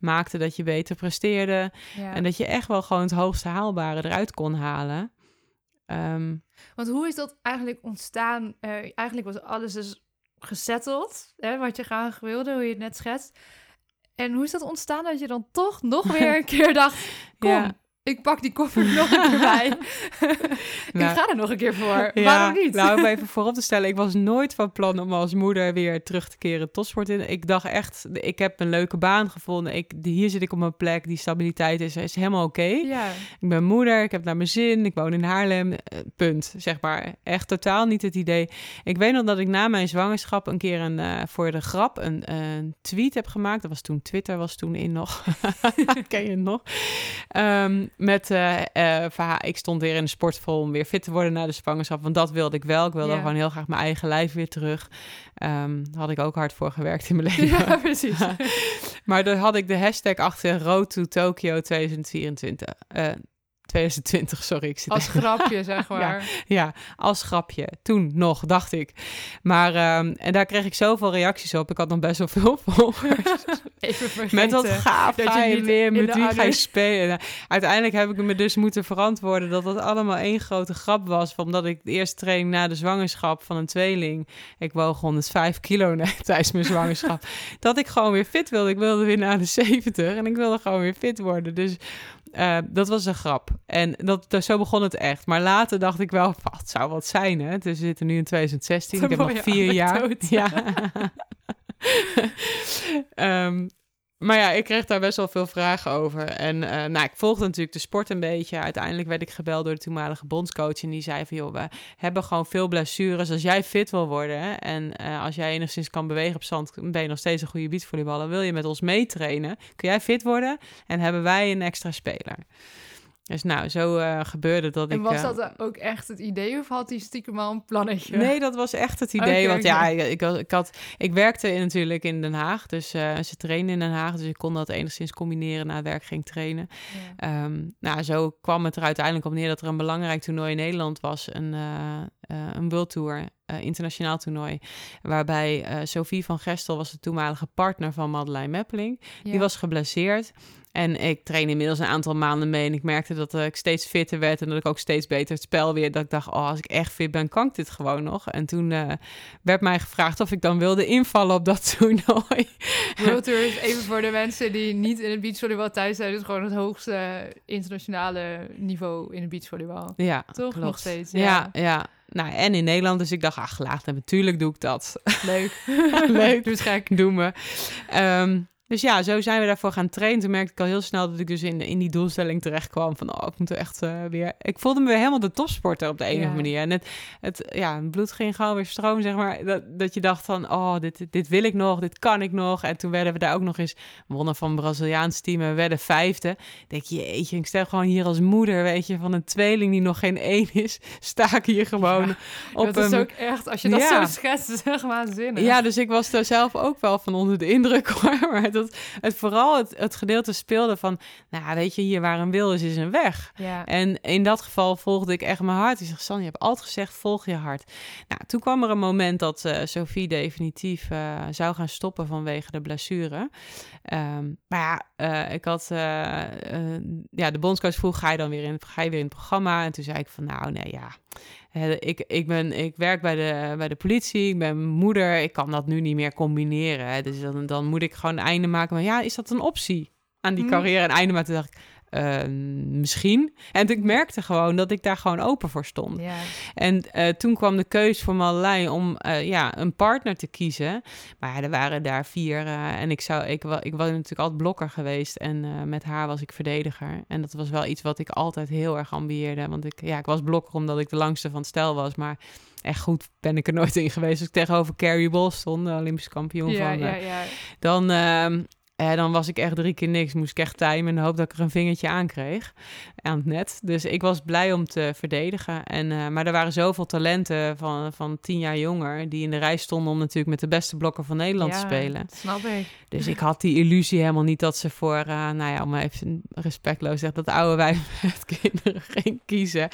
Speaker 1: maakte dat je beter presteerde. En dat je echt wel gewoon het hoogste haalbare eruit kon halen. Um,
Speaker 3: Want hoe is dat eigenlijk ontstaan? Uh, eigenlijk was alles dus gezetteld, hè, wat je graag wilde, hoe je het net schetst. En hoe is dat ontstaan dat je dan toch nog <laughs> weer een keer dacht, kom, ja ik pak die koffer <laughs> nog een keer bij. <laughs> ik nou, ga er nog een keer voor. Waarom niet?
Speaker 1: nou, om <laughs> even voorop te stellen, ik was nooit van plan om als moeder weer terug te keren tot sport in. Ik dacht echt, ik heb een leuke baan gevonden. Ik, hier zit ik op mijn plek, die stabiliteit is, is helemaal oké. Ja. Ik ben moeder, ik heb naar mijn zin, ik woon in Haarlem, eh, punt, zeg maar. Echt totaal niet het idee. Ik weet nog dat ik na mijn zwangerschap een keer een, uh, voor de grap een, een, tweet heb gemaakt. Dat was toen Twitter, was toen in nog. Ken je het nog? Um, met uh, ik stond weer in de sportschool om weer fit te worden na de zwangerschap. Want dat wilde ik wel. Ik wilde gewoon heel graag mijn eigen lijf weer terug. Um, daar had ik ook hard voor gewerkt in mijn <laughs> leven.
Speaker 3: Ja, precies. <laughs>
Speaker 1: maar daar had ik de hashtag achter Road to Tokyo 2024. Uh, 2020, sorry. Ik
Speaker 3: zit als grapje, zeg <laughs> maar.
Speaker 1: Ja, ja, als grapje. Toen nog, dacht ik. Maar, um, en daar kreeg ik zoveel reacties op. Ik had nog best wel veel <laughs> volgers.
Speaker 3: Even
Speaker 1: Met wat gaaf dat ga je, weer, met wie ga je spelen. Uiteindelijk heb ik me dus moeten verantwoorden dat dat allemaal één grote grap was. Omdat ik de eerste training na de zwangerschap van een tweeling... Ik woog 105 kilo <laughs> tijdens mijn zwangerschap. dat ik gewoon weer fit wilde. Ik wilde weer naar de 70 en ik wilde gewoon weer fit worden. Dus uh, dat was een grap. En dat, zo begon het echt. Maar later dacht ik wel, het zou wat zijn, hè? Dus we zitten nu in 2016. Ik heb nog vier jaar. Ja. um, <laughs> maar ja, ik kreeg daar best wel veel vragen over. En uh, nou, ik volgde natuurlijk de sport een beetje. Uiteindelijk werd ik gebeld door de toenmalige bondscoach. En die zei van, joh, we hebben gewoon veel blessures. Als jij fit wil worden en uh, als jij enigszins kan bewegen op zand... ben je nog steeds een goede beachvolleyballer. Wil je met ons meetrainen? Kun jij fit worden? En hebben wij een extra speler. Dus nou, zo uh, gebeurde dat
Speaker 3: en
Speaker 1: ik...
Speaker 3: En was dat ook echt het idee of had hij stiekem al een plannetje?
Speaker 1: Nee, dat was echt het idee. want ja, ik, ik, had, ik werkte in, natuurlijk in Den Haag. Dus uh, ze trainen in Den Haag. Dus ik kon dat enigszins combineren. Na werk ging trainen. Ja. Um, nou, zo kwam het er uiteindelijk op neer dat er een belangrijk toernooi in Nederland was. Een, een World Tour. Uh, internationaal toernooi. Waarbij uh, Sophie van Gestel was de toenmalige partner van Madeleine Meppeling. Ja. Die was geblesseerd. En ik train inmiddels een aantal maanden mee. En ik merkte dat ik steeds fitter werd. En dat ik ook steeds beter het spel weer. Dat ik dacht, oh, als ik echt fit ben, kan ik dit gewoon nog. En toen werd mij gevraagd of ik dan wilde invallen op dat <laughs> toernooi.
Speaker 3: World Tour is even voor de mensen die niet in het beachvolleybal thuis zijn. Is gewoon het hoogste internationale niveau in het beachvolleybal.
Speaker 1: Ja,
Speaker 3: toch
Speaker 1: klopt.
Speaker 3: nog steeds.
Speaker 1: Ja, ja. Nou, en in Nederland. Dus ik dacht, ach, laat natuurlijk doe ik dat.
Speaker 3: Leuk. <laughs>
Speaker 1: Leuk. <laughs>
Speaker 3: Doe eens gek.
Speaker 1: Doe me. Ehm, dus ja, zo zijn we daarvoor gaan trainen. Toen merkte ik al heel snel dat ik dus in, in die doelstelling terecht kwam. Van, oh, ik moet er echt uh, weer... Ik voelde me weer helemaal de topsporter op de ene
Speaker 3: Ja.
Speaker 1: manier. En het, het, ja, het bloed ging gewoon weer stroom, zeg maar. Dat, dat je dacht van, oh, dit, dit, wil ik nog, dit kan ik nog. En toen werden we daar ook nog eens... wonnen van een Braziliaans team en we werden vijfde. Ik denk, jeetje, ik stel gewoon hier als moeder, weet je... van een tweeling die nog geen <laughs> één is... sta ik hier gewoon op
Speaker 3: dat is ook echt, als je dat
Speaker 1: Ja.
Speaker 3: zo schetst, is het echt waanzinnig.
Speaker 1: Ja, dus ik was daar zelf ook wel van onder de indruk <laughs> hoor. Maar dat het vooral het, het gedeelte speelde van, nou weet je, hier waar een wil is, is een weg.
Speaker 3: Ja.
Speaker 1: En in dat geval volgde ik echt mijn hart. Ik zeg, San, je hebt altijd gezegd, volg je hart. Nou, toen kwam er een moment dat eh, Sophie definitief eh, zou gaan stoppen vanwege de blessure. Ehm, maar ja, eh, ik had, ja, de bondscoach vroeg, ga je dan weer in, ga je weer in het programma? En toen zei ik van, nou nee, ja, ik, ik, ben, ik werk bij de, bij de politie, ik ben moeder, ik kan dat nu niet meer combineren. Hè. Dus dan, dan moet ik gewoon een einde maken. Maar ja, is dat een optie aan die
Speaker 3: Hmm.
Speaker 1: carrière? Een einde maken, toen dacht ik, eh, misschien. En ik merkte gewoon dat ik daar gewoon open voor stond.
Speaker 3: Ja.
Speaker 1: En eh, toen kwam de keus voor Marlijn om eh, ja, een partner te kiezen. Maar ja, er waren daar vier. eh, en ik, zou, ik, ik was natuurlijk altijd blokker geweest. En met haar was ik verdediger. En dat was wel iets wat ik altijd heel erg ambieerde. Want ik, ja, ik was blokker omdat ik de langste van het stel was. Maar echt goed ben ik er nooit in geweest. Als ik tegenover Carrie Bol stond, de Olympische kampioen
Speaker 3: Ja,
Speaker 1: van...
Speaker 3: ja, ja.
Speaker 1: dan, eh, dan was ik echt drie keer niks. Moest ik echt timen in de hoop dat ik er een vingertje aan kreeg aan het net. Dus ik was blij om te verdedigen. En, eh, maar er waren zoveel talenten van, van tien jaar jonger... die in de rij stonden om natuurlijk met de beste blokker van Nederland te spelen.
Speaker 3: Snap ik.
Speaker 1: Dus ik had die illusie helemaal niet dat ze voor... eh, nou ja, om maar even respectloos zeggen... dat oude wijf <laughs> met kinderen ging kiezen.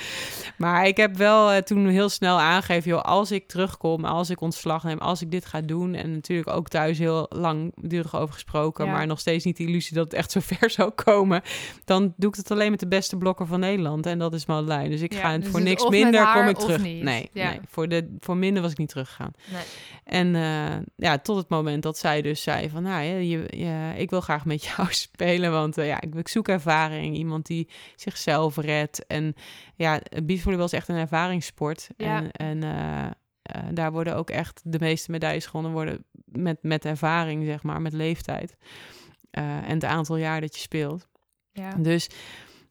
Speaker 1: Maar ik heb wel eh, toen heel snel aangegeven... joh, als ik terugkom, als ik ontslag neem... als ik dit ga doen... en natuurlijk ook thuis heel langdurig over gesproken...
Speaker 3: Ja.
Speaker 1: Maar nog steeds niet de illusie dat het echt zo <laughs> ver zou komen... dan doe ik het alleen met de beste blokker van Nederland. En dat is Marlijn. Dus ik ga
Speaker 3: dus
Speaker 1: voor
Speaker 3: het
Speaker 1: niks minder
Speaker 3: haar
Speaker 1: kom ik terug. Nee,
Speaker 3: Ja.
Speaker 1: nee voor, de, voor minder was ik niet teruggegaan.
Speaker 3: Nee.
Speaker 1: En eh, ja, tot het moment dat zij dus zei van, nou je, je- ik wil graag met <laughs> jou spelen, want eh, ja, ik, ik zoek ervaring, iemand die zichzelf redt. En ja, beachvolleybal is echt een ervaringssport. En, en eh, eh, daar worden ook echt de meeste medailles gewonnen worden met, met ervaring, zeg maar, met leeftijd. Eh, en het aantal jaar dat je speelt.
Speaker 3: Ja.
Speaker 1: Dus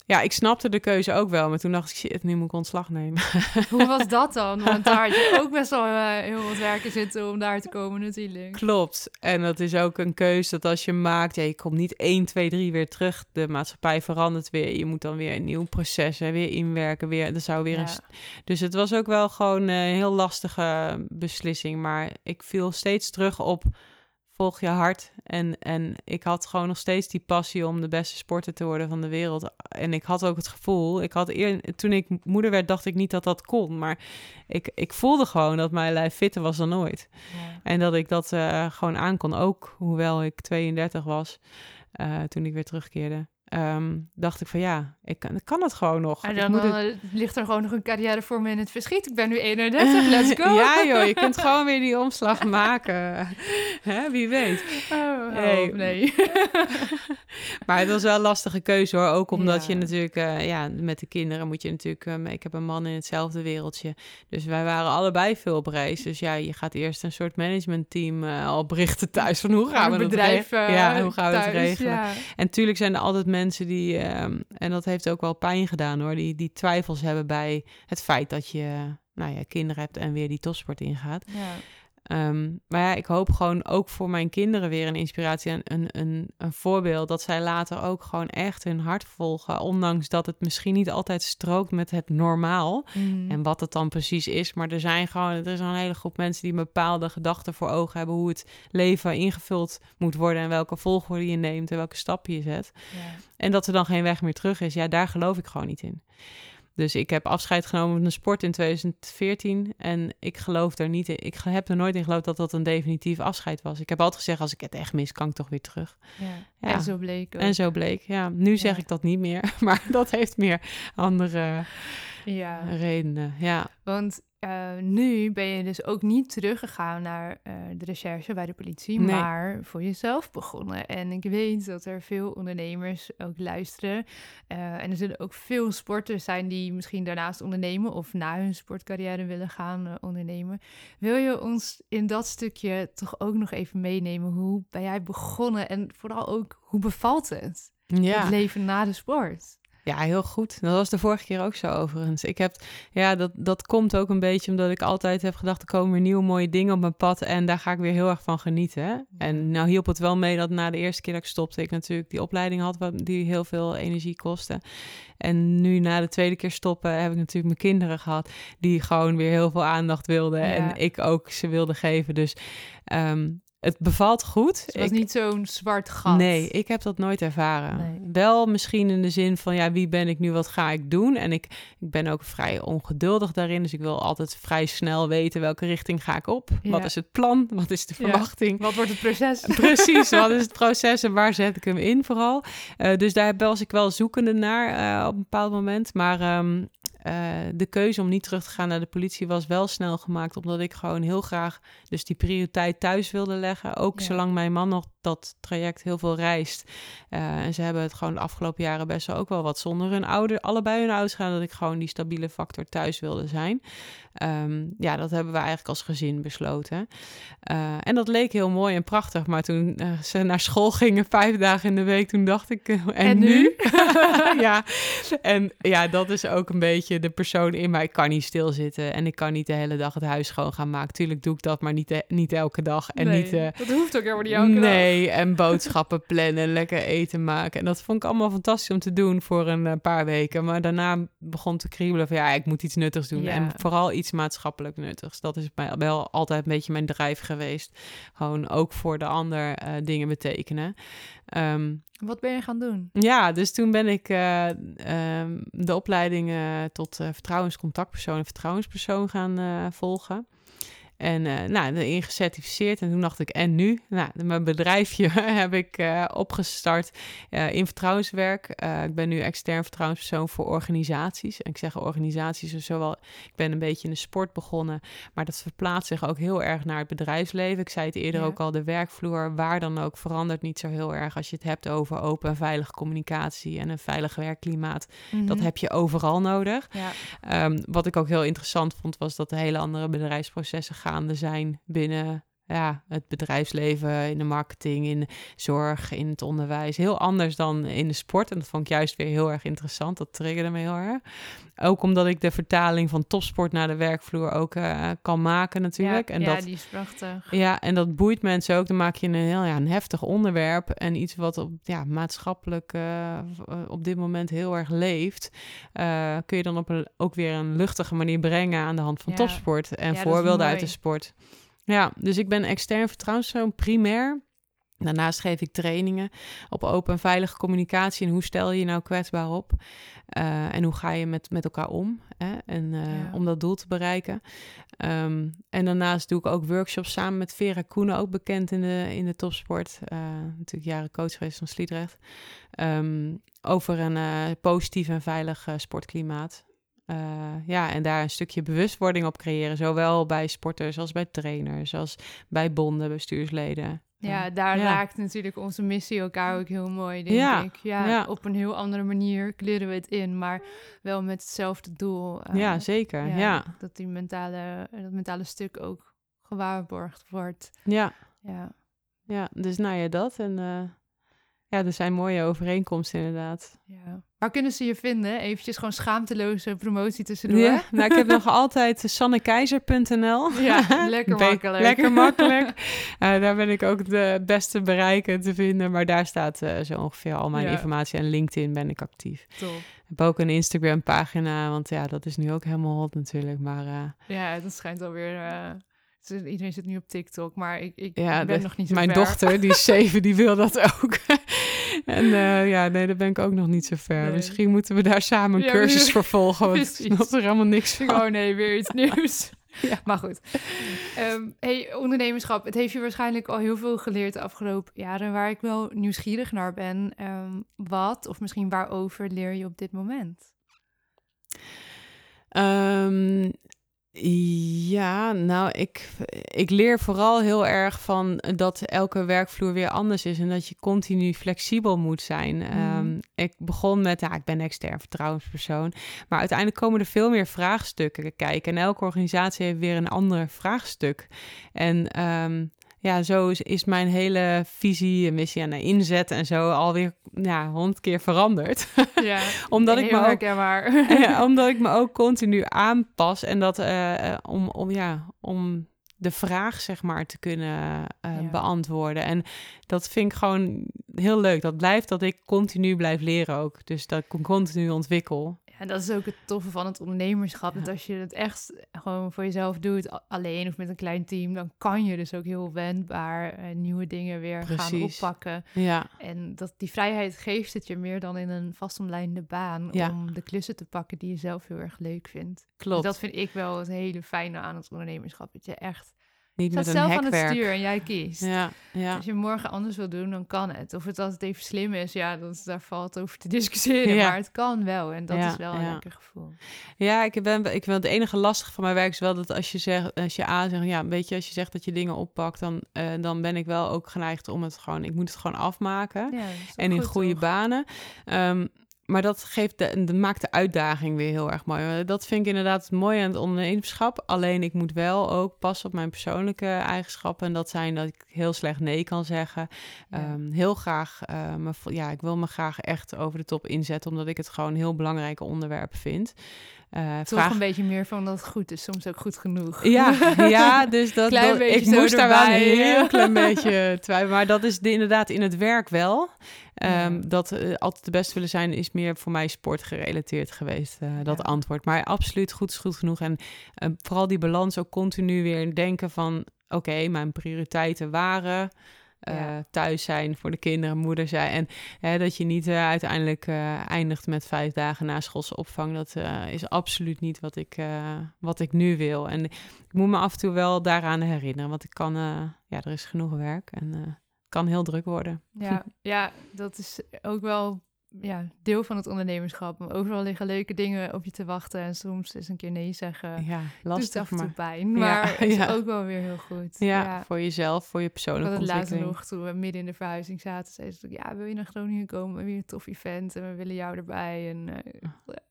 Speaker 1: ja, ik snapte de keuze ook wel, maar toen dacht ik, shit, nu moet ik ontslag nemen. <laughs>
Speaker 3: Hoe was dat dan? Want daar had je ook best wel eh, heel wat werken zitten om daar te komen natuurlijk.
Speaker 1: Klopt. En dat is ook een keuze dat als je maakt, ja, je komt niet 1, 2, 3 weer terug. De maatschappij verandert weer. Je moet dan weer een nieuw proces, hè, weer inwerken. Weer, er zou weer
Speaker 3: Ja.
Speaker 1: een... Dus het was ook wel gewoon een heel lastige beslissing. Maar ik viel steeds terug op volg je hart. En, en ik had gewoon nog steeds die passie om de beste sporter te worden van de wereld. En ik had ook het gevoel, ik had eer, toen ik moeder werd, dacht ik niet dat dat kon. Maar ik, ik voelde gewoon dat mijn lijf fitter was dan ooit.
Speaker 3: Ja.
Speaker 1: En dat ik dat eh, gewoon aan kon, ook hoewel ik 32 was eh, toen ik weer terugkeerde. Ehm, dacht ik van ja, ik kan, ik kan het gewoon nog.
Speaker 3: En dan,
Speaker 1: moet
Speaker 3: dan,
Speaker 1: het-
Speaker 3: eh, ligt er gewoon nog een carrière voor me in het verschiet. Ik ben nu 31, let's <laughs> go.
Speaker 1: ja joh, je <laughs> kunt gewoon weer die omslag maken. <laughs> Hè, wie weet.
Speaker 3: Oh,
Speaker 1: Nee.
Speaker 3: oh, nee.
Speaker 1: Maar het was wel een lastige keuze hoor. Ook omdat
Speaker 3: Ja.
Speaker 1: je natuurlijk, eh, ja, met de kinderen moet je natuurlijk. ehm, ik heb een man in hetzelfde wereldje. Dus wij waren allebei veel op reis. Dus ja, je gaat eerst een soort managementteam eh oprichten thuis. Van hoe gaan we dat
Speaker 3: bedrijf
Speaker 1: regelen? ja, hoe gaan we het regelen?
Speaker 3: Ja.
Speaker 1: En natuurlijk zijn er altijd mensen die, ehm, en dat heeft ook wel pijn gedaan hoor, die, die twijfels hebben bij het feit dat je nou ja, kinderen hebt en weer die topsport ingaat.
Speaker 3: Ja.
Speaker 1: Ehm, maar ja, ik hoop gewoon ook voor mijn kinderen weer een inspiratie en een, een, een voorbeeld dat zij later ook gewoon echt hun hart volgen, ondanks dat het misschien niet altijd strookt met het normaal
Speaker 3: Mm.
Speaker 1: en wat het dan precies is. Maar er zijn gewoon, er is een hele groep mensen die een bepaalde gedachten voor ogen hebben hoe het leven ingevuld moet worden en welke volgorde je neemt en welke stappen je zet. En dat er dan geen weg meer terug is, ja, daar geloof ik gewoon niet in. Dus ik heb afscheid genomen van de sport in 2014 en ik geloof er niet in. Ik heb er nooit in geloofd dat dat een definitief afscheid was. Ik heb altijd gezegd, als ik het echt mis, kan ik toch weer terug.
Speaker 3: Ja. En zo bleek ook.
Speaker 1: En zo bleek, ja. Nu zeg ik dat niet meer, <laughs> maar dat heeft meer andere ja. redenen, ja.
Speaker 3: Want uh, nu ben je dus ook niet teruggegaan naar uh, de recherche bij de politie, maar voor jezelf begonnen. En ik weet dat er veel ondernemers ook luisteren. Uh, en er zullen ook veel sporters zijn die misschien daarnaast ondernemen of na hun sportcarrière willen gaan ondernemen. Wil je ons in dat stukje toch ook nog even meenemen? Hoe ben jij begonnen en vooral ook hoe bevalt het? Ja. Het leven na de sport.
Speaker 1: Ja, heel goed. Dat was de vorige keer ook zo overigens. Ik heb, ja, dat, dat komt ook een beetje omdat ik altijd heb gedacht, er komen weer nieuwe mooie dingen op mijn pad en daar ga ik weer heel erg van genieten. Hè? En nou hielp het wel mee dat na de eerste keer dat ik stopte, ik natuurlijk die opleiding had die heel veel energie kostte. En nu na de tweede keer stoppen heb ik natuurlijk mijn kinderen gehad die gewoon weer heel veel aandacht wilden en ik ook ze wilde geven. Dus um, het bevalt goed.
Speaker 3: Het was niet zo'n zwart gat.
Speaker 1: Nee, ik heb dat nooit ervaren. Wel misschien in de zin van, ja, wie ben ik nu, wat ga ik doen? En ik, ik ben ook vrij ongeduldig daarin, dus ik wil altijd vrij snel weten welke richting ga ik op. Wat is het plan? Wat is de verwachting?
Speaker 3: Wat wordt het proces? <laughs>
Speaker 1: Precies, wat is het <laughs> proces en waar zet ik hem in vooral? Uh, dus daar was ik wel zoekende naar uh, op een bepaald moment. Maar um, uh, de keuze om niet terug te gaan naar de politie was wel snel gemaakt, omdat ik gewoon heel graag dus die prioriteit thuis wilde leggen. Ook zolang mijn man nog dat traject heel veel reist. Uh, en ze hebben het gewoon de afgelopen jaren best wel ook wel wat zonder hun ouder, allebei hun ouders gaan, dat ik gewoon die stabiele factor thuis wilde zijn. Um, ja, dat hebben we eigenlijk als gezin besloten. Uh, en dat leek heel mooi en prachtig, maar toen ze naar school gingen, vijf dagen in de week, toen dacht ik, en, en nu? <laughs> ja, en ja, dat is ook een beetje de persoon in mij. Ik kan niet stilzitten en ik kan niet de hele dag het huis schoon gaan maken. Tuurlijk doe ik dat, maar niet, niet elke dag. En
Speaker 3: nee,
Speaker 1: niet,
Speaker 3: dat hoeft ook helemaal niet elke
Speaker 1: nee, en boodschappen <laughs> plannen, lekker eten maken. En dat vond ik allemaal fantastisch om te doen voor een eh, paar weken. Maar daarna begon te kriebelen van ja, ik moet iets nuttigs doen. En vooral iets maatschappelijk nuttigs. Dat is mij wel altijd een beetje mijn drijf geweest. Gewoon ook voor de ander uh, dingen betekenen. Um,
Speaker 3: Wat ben je gaan doen?
Speaker 1: Ja, dus toen ben ik uh, um, de opleiding tot vertrouwenscontactpersoon en vertrouwenspersoon gaan volgen. En uh, nou, erin gecertificeerd. En toen dacht ik, en nu? Nou, mijn bedrijfje <laughs> heb ik uh, opgestart uh, in vertrouwenswerk. ik ben nu extern vertrouwenspersoon voor organisaties. En ik zeg organisaties, dus zowel, ik ben een beetje in de sport begonnen, maar dat verplaatst zich ook heel erg naar het bedrijfsleven. Ik zei het eerder ja. ook al, de werkvloer, waar dan ook, verandert niet zo heel erg als je het hebt over open en veilige communicatie en een veilig werkklimaat. Mm -hmm. Dat heb je overal nodig. Ja. Um, wat ik ook heel interessant vond, was dat de hele andere bedrijfsprocessen gaande zijn binnen ja, het bedrijfsleven, in de marketing, in de zorg, in het onderwijs. Heel anders dan in de sport. En dat vond ik juist weer heel erg interessant. Dat triggerde me heel erg. Ook omdat ik de vertaling van topsport naar de werkvloer ook uh, kan maken natuurlijk.
Speaker 3: Ja,
Speaker 1: en
Speaker 3: ja
Speaker 1: dat,
Speaker 3: die is prachtig.
Speaker 1: Ja, en dat boeit mensen ook. Dan maak je een heel ja, een heftig onderwerp. En iets wat op, ja, maatschappelijk uh, op dit moment heel erg leeft. Uh, kun je dan op een, ook weer een luchtige manier brengen aan de hand van ja. topsport. En voorbeelden uit de sport. Ja, dus ik ben extern vertrouwenspersoon primair. Daarnaast geef ik trainingen op open en veilige communicatie. En hoe stel je je nou kwetsbaar op? Uh, en hoe ga je met, met elkaar om? Hè? En, uh, ja. Om dat doel te bereiken. Um, en daarnaast doe ik ook workshops samen met Vera Koenen, ook bekend in de, in de topsport. Uh, natuurlijk jaren coach geweest van Sliedrecht. Um, over een positief en veilig sportklimaat. Uh, ja, en daar een stukje bewustwording op creëren. Zowel bij sporters als bij trainers, als bij bonden, bestuursleden.
Speaker 3: Ja, daar ja. raakt natuurlijk onze missie elkaar ook heel mooi, denk
Speaker 1: ja.
Speaker 3: ik. Ja, ja, op een heel andere manier kleren we het in, maar wel met hetzelfde doel.
Speaker 1: Uh, ja, zeker. Ja,
Speaker 3: Dat die mentale, dat mentale stuk ook gewaarborgd wordt.
Speaker 1: Ja.
Speaker 3: Ja.
Speaker 1: Ja, dus nou ja, dat. En uh, ja, er zijn mooie overeenkomsten inderdaad.
Speaker 3: Ja. Waar kunnen ze je vinden? Eventjes gewoon schaamteloze promotie tussendoor.
Speaker 1: Ja, nou, ik heb nog <laughs> altijd sannekeizer.nl.
Speaker 3: Ja, <laughs> lekker makkelijk.
Speaker 1: lekker <laughs> makkelijk. uh, daar ben ik ook de beste bereiken te vinden. Maar daar staat uh, zo ongeveer al mijn ja. informatie. En LinkedIn ben ik actief.
Speaker 3: Top.
Speaker 1: Ik heb ook een Instagram pagina, want ja, dat is nu ook helemaal hot natuurlijk. Maar, uh,
Speaker 3: ja, dat schijnt alweer... Iedereen zit nu op TikTok, maar ik, ik ja, ben
Speaker 1: de,
Speaker 3: nog niet zo
Speaker 1: Mijn
Speaker 3: ver.
Speaker 1: dochter, die is zeven, die wil dat ook. En uh, ja, nee, daar ben ik ook nog niet zo ver.
Speaker 3: Nee.
Speaker 1: Misschien moeten we daar samen een
Speaker 3: Ja,
Speaker 1: cursus <laughs> voor volgen. Want ik snap er helemaal niks van.
Speaker 3: Oh nee, weer iets <laughs> nieuws.
Speaker 1: Ja.
Speaker 3: Maar goed. Ehm, hey, ondernemerschap. Het heeft je waarschijnlijk al heel veel geleerd de afgelopen jaren. Waar ik wel nieuwsgierig naar ben. Ehm, wat, of misschien waarover, leer je op dit moment?
Speaker 1: Ehm, ja, nou, ik, ik leer vooral heel erg van dat elke werkvloer weer anders is en dat je continu flexibel moet zijn. Ehm, ik begon met, ja, ik ben extern vertrouwenspersoon, maar uiteindelijk komen er veel meer vraagstukken kijken en elke organisatie heeft weer een ander vraagstuk. En ehm, ja, zo is, is mijn hele visie en missie en inzet en zo alweer ja, honderd keer veranderd.
Speaker 3: Ja, <laughs>
Speaker 1: Omdat ik me ook <laughs> ja, <laughs> omdat ik me ook continu aanpas en dat eh, eh, om, om, ja, om de vraag zeg maar te kunnen eh,
Speaker 3: Ja.
Speaker 1: beantwoorden. En dat vind ik gewoon heel leuk. Dat blijft dat ik continu blijf leren ook. Dus dat ik continu ontwikkel.
Speaker 3: Ja, dat is ook het toffe van het ondernemerschap.
Speaker 1: Ja.
Speaker 3: Dat als je het echt gewoon voor jezelf doet, alleen of met een klein team, dan kan je dus ook heel wendbaar eh, nieuwe dingen weer gaan oppakken.
Speaker 1: Ja,
Speaker 3: En dat, die vrijheid geeft het je meer dan in een vastomlijnde baan
Speaker 1: Ja.
Speaker 3: om de klussen te pakken die je zelf heel erg leuk vindt.
Speaker 1: klopt.
Speaker 3: Dus dat vind ik wel het hele fijne aan het ondernemerschap. Dat je echt
Speaker 1: Niet met een
Speaker 3: zelf aan het stuur en jij kiest.
Speaker 1: Ja, ja.
Speaker 3: Als je morgen anders wil doen, dan kan het. Of het altijd even slim is, ja, dat, daar valt over te discussiëren. <laughs>
Speaker 1: Ja.
Speaker 3: Maar het kan wel en dat is wel een lekker gevoel.
Speaker 1: Ja, ik ben, ik ben het enige lastige van mijn werk is wel dat als je zegt, als je A zegt, ja, weet je, als je zegt dat je dingen oppakt, dan, eh, dan ben ik wel ook geneigd om het gewoon, ik moet het gewoon afmaken. En in
Speaker 3: goed,
Speaker 1: goede
Speaker 3: toch?
Speaker 1: banen. Ehm, maar dat, geeft de, maakt de uitdaging weer heel erg mooi. Eh, Dat vind ik inderdaad het mooie aan het ondernemerschap. Alleen ik moet wel ook passen op mijn persoonlijke eigenschappen. En dat zijn dat ik heel slecht nee kan zeggen.
Speaker 3: Ja.
Speaker 1: Ehm, heel graag, eh, me, ja, ik wil me graag echt over de top inzetten. Omdat ik het gewoon heel belangrijke onderwerp vind. Eh,
Speaker 3: Toch
Speaker 1: vraag-
Speaker 3: een beetje meer van dat het goed is, soms ook goed genoeg.
Speaker 1: ja, ja, <laughs> dus dat, ik moest daar wel een heel klein <laughs> beetje twijfelen. Maar dat is de, inderdaad in het werk wel. Ehm,
Speaker 3: Ja.
Speaker 1: Dat eh, altijd de beste willen zijn is meer voor mij sportgerelateerd geweest, eh, dat
Speaker 3: Ja.
Speaker 1: antwoord. Maar absoluut goed is goed genoeg. En eh, vooral die balans ook continu weer denken van... oké, mijn prioriteiten waren... eh, thuis zijn voor de kinderen, moeder zijn. En hè, dat je niet eh, uiteindelijk eh, eindigt met vijf dagen na schoolse opvang. Dat is absoluut niet wat ik, wat ik nu wil. En ik moet me af en toe wel daaraan herinneren. Want ik kan, ja, er is genoeg werk en het kan heel druk worden.
Speaker 3: Ja, ja, dat is ook wel ja, deel van het ondernemerschap. Overal liggen leuke dingen op je te wachten. En soms is een keer nee zeggen.
Speaker 1: Ja, lastig,
Speaker 3: af en toe
Speaker 1: maar
Speaker 3: pijn. Maar het is
Speaker 1: ja.
Speaker 3: ook wel weer heel goed.
Speaker 1: ja, voor jezelf, voor je persoonlijke
Speaker 3: had het laatst
Speaker 1: ontwikkeling.
Speaker 3: nog, toen we midden in de verhuizing zaten, zei ze, ja, wil je naar Groningen komen? We hebben hier een tof event en we willen jou erbij. En eh,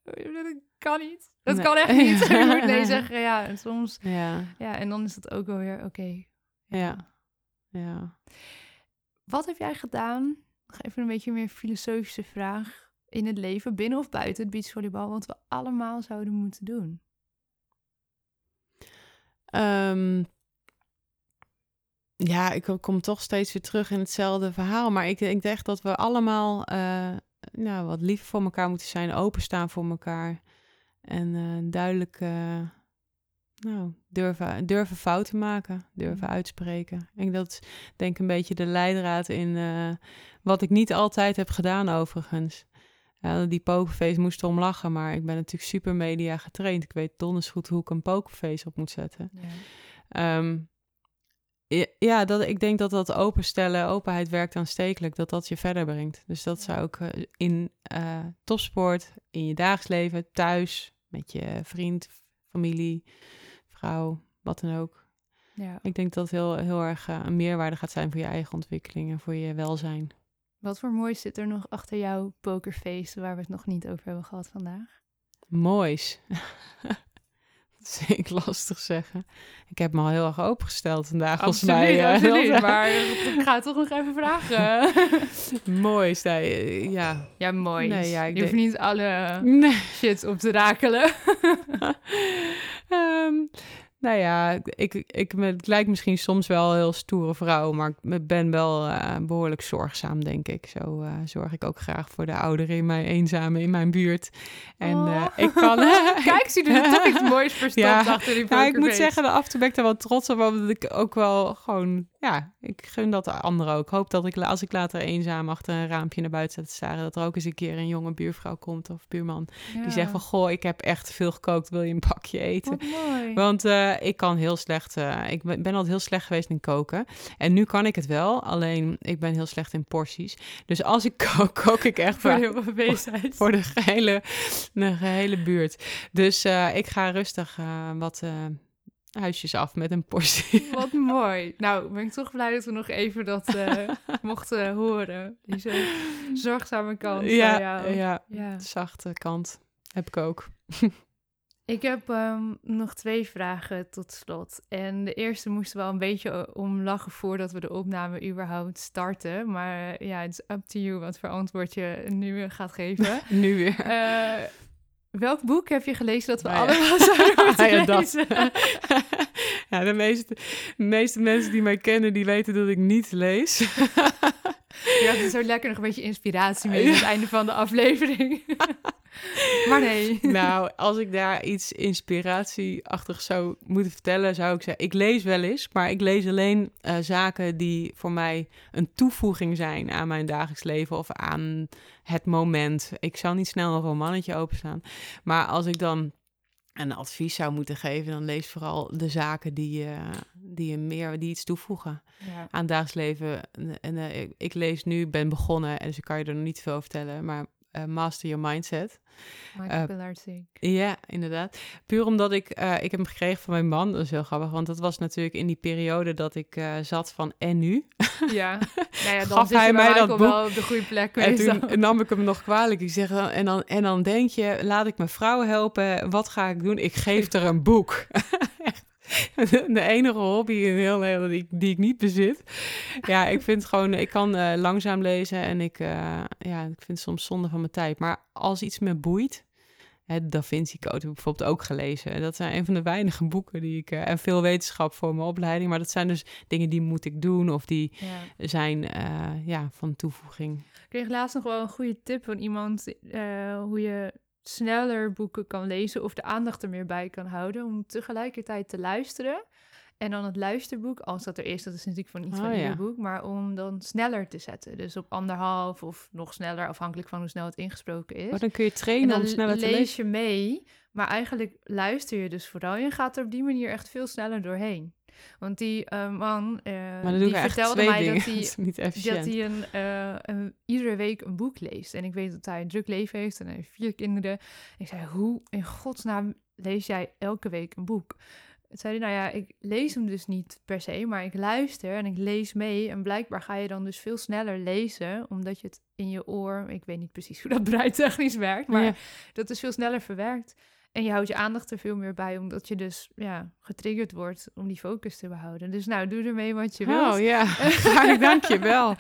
Speaker 3: dat kan niet. Dat
Speaker 1: Nee.
Speaker 3: kan echt niet. <laughs> <laughs> je moet nee zeggen, ja. En soms,
Speaker 1: Ja,
Speaker 3: ja, en dan is het ook wel weer oké.
Speaker 1: ja, ja.
Speaker 3: Wat heb jij gedaan? Even een beetje meer filosofische vraag. In het leven, binnen of buiten het beachvolleybal, wat we allemaal zouden moeten doen.
Speaker 1: Ehm, ja, ik kom toch steeds weer terug in hetzelfde verhaal. Maar ik, denk dat we allemaal eh, nou, wat liever voor elkaar moeten zijn, openstaan voor elkaar. En eh, duidelijk nou, durven, durven fouten maken, durven
Speaker 3: Mhm.
Speaker 1: uitspreken. Ik denk dat is denk ik een beetje de leidraad in eh, wat ik niet altijd heb gedaan overigens. Ja, die pokerface moest erom lachen, maar ik ben natuurlijk super media getraind. Ik weet donders goed hoe ik een pokerface op moet zetten.
Speaker 3: Ja.
Speaker 1: Ehm, ja, ja, dat, ik denk dat dat openstellen, openheid werkt aanstekelijk, dat dat je verder brengt. Dus dat zou ik eh, in eh, topsport, in je dagelijks leven, thuis, met je vriend, familie, vrouw, wat dan ook.
Speaker 3: ja.
Speaker 1: Ik denk dat het heel, heel erg eh, een meerwaarde gaat zijn voor je eigen ontwikkeling en voor je welzijn.
Speaker 3: Wat voor moois zit er nog achter jouw pokerface, waar we het nog niet over hebben gehad vandaag?
Speaker 1: Moois. <laughs> <laughs> dat ik lastig zeggen. Ik heb me al heel erg opengesteld vandaag, volgens mij. eh,
Speaker 3: absoluut.
Speaker 1: dat-
Speaker 3: Maar ik ga het toch nog even vragen. <laughs>
Speaker 1: Moois, nee, eh, ja.
Speaker 3: ja, mooi.
Speaker 1: Nee, ja,
Speaker 3: je hoeft niet alle
Speaker 1: Nee.
Speaker 3: shit op te rakelen. <laughs>
Speaker 1: Ehm, nou ja, ik, ik, het lijkt misschien soms wel een heel stoere vrouw, maar ik ben wel eh, behoorlijk zorgzaam, denk ik. Zo eh, zorg ik ook graag voor de ouderen in mijn eenzame in mijn buurt. En eh,
Speaker 3: Oh.
Speaker 1: ik kan... <laughs> <laughs>
Speaker 3: Kijk, zie er toch iets moois verstopt
Speaker 1: Ja,
Speaker 3: achter die
Speaker 1: Nou, ik moet zeggen, af en toe ben ik daar wel trots op, omdat ik ook wel gewoon ja, ik gun dat de anderen ook. Ik hoop dat ik, als ik later eenzaam achter een raampje naar buiten sta te staren, dat er ook eens een keer een jonge buurvrouw komt of buurman die zegt van, goh, ik heb echt veel gekookt, wil je een bakje eten? Want uh, ik kan heel slecht, uh, ik ben, ben altijd heel slecht geweest in koken. En nu kan ik het wel, alleen ik ben heel slecht in porties. Dus als ik <laughs> kook, kook ik echt
Speaker 3: voor, de, voor
Speaker 1: de gehele, de gehele buurt. Dus uh, ik ga rustig wat huisjes af met een portie. <laughs>
Speaker 3: Wat mooi. Nou, ben ik toch blij dat we nog even dat uh, <laughs> mochten horen. Deze <laughs> zorgzame kant
Speaker 1: ja,
Speaker 3: jou.
Speaker 1: Ja, ja, zachte kant heb ik ook.
Speaker 3: ik heb um, nog twee vragen tot slot. En de eerste moesten wel een beetje om lachen voordat we de opname überhaupt starten. Maar ja, het is up to you wat voor antwoord je nu gaat geven.
Speaker 1: nu weer.
Speaker 3: Uh, Welk boek heb je gelezen dat we nou ja. allemaal zouden <laughs> moeten ja, lezen? <laughs>
Speaker 1: ja, de meeste, de meeste mensen die mij kennen, die weten dat ik niet lees. <laughs>
Speaker 3: het is zo lekker nog een beetje inspiratie mee aan het einde van de aflevering. <laughs> maar nee.
Speaker 1: Nou, als ik daar iets inspiratieachtig zou moeten vertellen, zou ik zeggen: ik lees wel eens, maar ik lees alleen uh, zaken die voor mij een toevoeging zijn aan mijn dagelijks leven of aan het moment. Ik zou niet snel een romannetje openslaan. Maar als ik dan een advies zou moeten geven, dan lees vooral de zaken die, uh, die je meer die iets toevoegen ja. aan dagelijks leven. En uh, ik, ik, lees nu, ben begonnen, en dus ik kan je er nog niet veel over vertellen, maar uh, Master Your Mindset.
Speaker 3: Michael uh,
Speaker 1: Ja, inderdaad. Puur omdat ik, uh, ik heb hem gekregen van mijn man. Dat is heel grappig, want dat was natuurlijk in die periode dat ik uh, zat van en nu.
Speaker 3: Ja, <laughs> nou ja dan gaf hij mij dat boek wel op de goede plek.
Speaker 1: En toen nam ik hem nog kwalijk. Ik zeg dan, en dan, en dan denk je, laat ik mijn vrouw helpen. Wat ga ik doen? Ik geef er een boek. <laughs> <laughs> de enige hobby in heel Nederland die, die ik niet bezit. Ja, ik vind gewoon, ik kan uh, langzaam lezen en ik, uh, ja, ik vind het soms zonde van mijn tijd. Maar als iets me boeit, hè, Da Vinci Code heb ik bijvoorbeeld ook gelezen. Dat zijn een van de weinige boeken die ik, uh, en veel wetenschap voor mijn opleiding. Maar dat zijn dus dingen die moet ik doen of die ja. zijn ja, van toevoeging.
Speaker 3: Ik kreeg laatst nog wel een goede tip van iemand hoe je sneller boeken kan lezen of de aandacht er meer bij kan houden om tegelijkertijd te luisteren. En dan het luisterboek, als dat er is, dat is natuurlijk van iets oh, van ja. boek, maar om dan sneller te zetten. Dus op anderhalf of nog sneller, afhankelijk van hoe snel het ingesproken is.
Speaker 1: Maar dan kun je trainen om sneller te lezen.
Speaker 3: lees je mee, maar eigenlijk luister je dus vooral. Je gaat er op die manier echt veel sneller doorheen. Want die uh, man, uh, die vertelde mij dat <laughs> hij, dat hij een, uh, een, iedere week een boek leest. En ik weet dat hij een druk leven heeft en hij heeft vier kinderen. ik zei, hoe in godsnaam lees jij elke week een boek? Toen zei hij, nou ja, ik lees hem dus niet per se, maar ik luister en ik lees mee. En blijkbaar ga je dan dus veel sneller lezen, omdat je het in je oor, ik weet niet precies hoe dat <laughs> breintechnisch werkt, maar dat is veel sneller verwerkt. En je houdt je aandacht er veel meer bij, omdat je dus ja, getriggerd wordt om die focus te behouden. Dus nou, doe ermee wat je wilt.
Speaker 1: Oh ja, <laughs> dank je wel.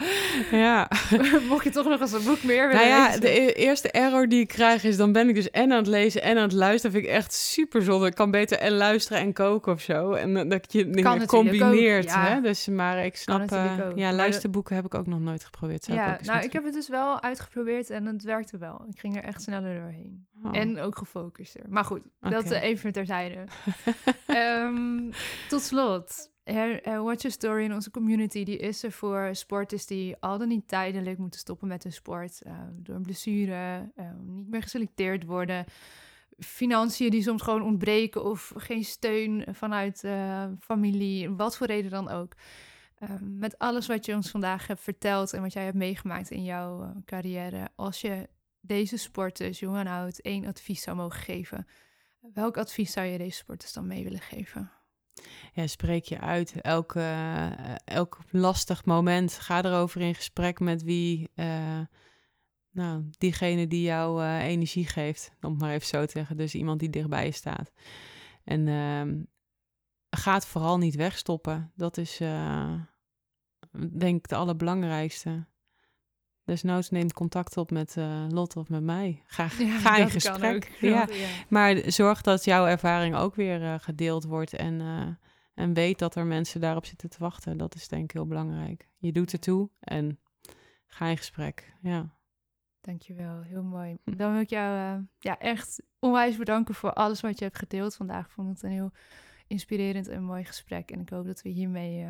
Speaker 1: Ja. <laughs>
Speaker 3: Mocht je toch nog eens een boek meer
Speaker 1: willen Nou ja, de e-, eerste error die ik krijg is, dan ben ik dus en aan het lezen en aan het luisteren. vind ik echt super zonde. Ik kan beter en luisteren en koken of zo. En dat je dingen combineert. ja. hè? Dus, maar ik snap, uh, ja, luisterboeken heb ik ook nog nooit geprobeerd.
Speaker 3: ja, ik nou, ik heb het dus wel uitgeprobeerd en het werkte wel. Ik ging er echt sneller doorheen. Oh. En ook gefocuster. Maar goed, dat okay. even terzijde. um, <laughs> tot slot. Her, uh, Watch Your Story in onze community, die is er voor sporters die al dan niet tijdelijk moeten stoppen met hun sport. Uh, door een blessure, uh, niet meer geselecteerd worden. Financiën die soms gewoon ontbreken of geen steun vanuit uh, familie, wat voor reden dan ook. Ehm, met alles wat je ons vandaag hebt verteld en wat jij hebt meegemaakt in jouw carrière. Als je deze sporters, jong en oud, één advies zou mogen geven, welk advies zou je deze sporters dan mee willen geven?
Speaker 1: Ja, spreek je uit. Elk, uh, elk lastig moment. Ga erover in gesprek met wie, uh, nou, diegene die jou uh, energie geeft. Om het maar even zo te zeggen. Dus iemand die dichtbij staat. En uh, ga het vooral niet wegstoppen. Dat is, denk ik, het allerbelangrijkste. Desnoods neemt contact op met uh, Lot of met mij. Ga, ga in gesprek. Ja. ja. Maar zorg dat jouw ervaring ook weer uh, gedeeld wordt. En, uh, en weet dat er mensen daarop zitten te wachten. Dat is denk ik heel belangrijk. Je doet ertoe en ga in gesprek. Ja.
Speaker 3: Dankjewel, heel mooi. Hm. Dan wil ik jou ja, echt onwijs bedanken voor alles wat je hebt gedeeld vandaag. Ik vond het een heel inspirerend en mooi gesprek. En ik hoop dat we hiermee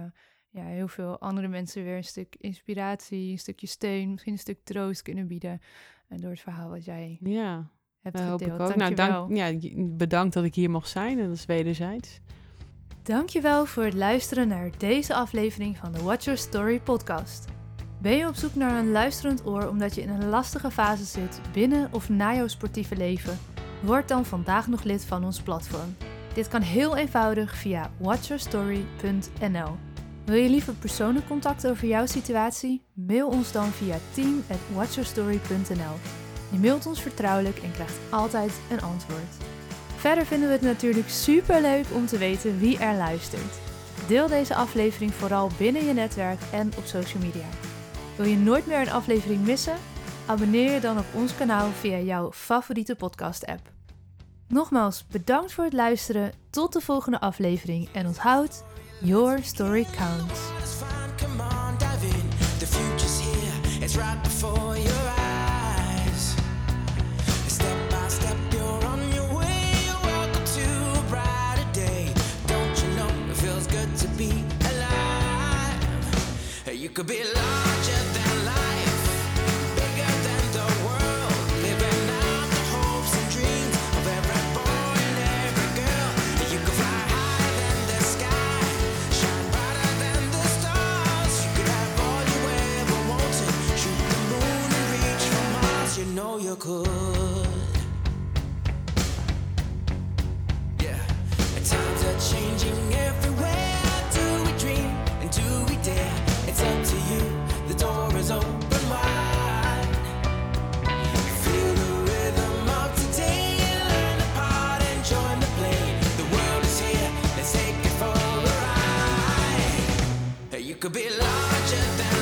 Speaker 3: ja, heel veel andere mensen weer een stuk inspiratie, een stukje steun, misschien een stuk troost kunnen bieden. En door het verhaal wat jij
Speaker 1: Ja,
Speaker 3: hebt
Speaker 1: hoop
Speaker 3: gedeeld.
Speaker 1: ik ook. Nou, dank, ja, bedankt dat ik hier mocht zijn. En dat is wederzijds.
Speaker 3: Dankjewel voor het luisteren naar deze aflevering van de Watch Your Story podcast. Ben je op zoek naar een luisterend oor omdat je in een lastige fase zit binnen of na jouw sportieve leven? Word dan vandaag nog lid van ons platform. Dit kan heel eenvoudig via watchyourstory.nl. Wil je liever persoonlijk contact over jouw situatie? Mail ons dan via team@watchyourstory.nl. Je mailt ons vertrouwelijk en krijgt altijd een antwoord. Verder vinden we het natuurlijk super leuk om te weten wie er luistert. Deel deze aflevering vooral binnen je netwerk en op social media. Wil je nooit meer een aflevering missen? Abonneer je dan op ons kanaal via jouw favoriete podcast-app. Nogmaals bedankt voor het luisteren. Tot de volgende aflevering en onthoud, your story counts.
Speaker 2: It's fine, come on, know you could. Yeah, times are changing everywhere. Do we dream and do we dare? It's up to you. The door is open wide. Feel the rhythm of today. Learn the part and join the play. The world is here. Let's take it for a ride. You could be larger than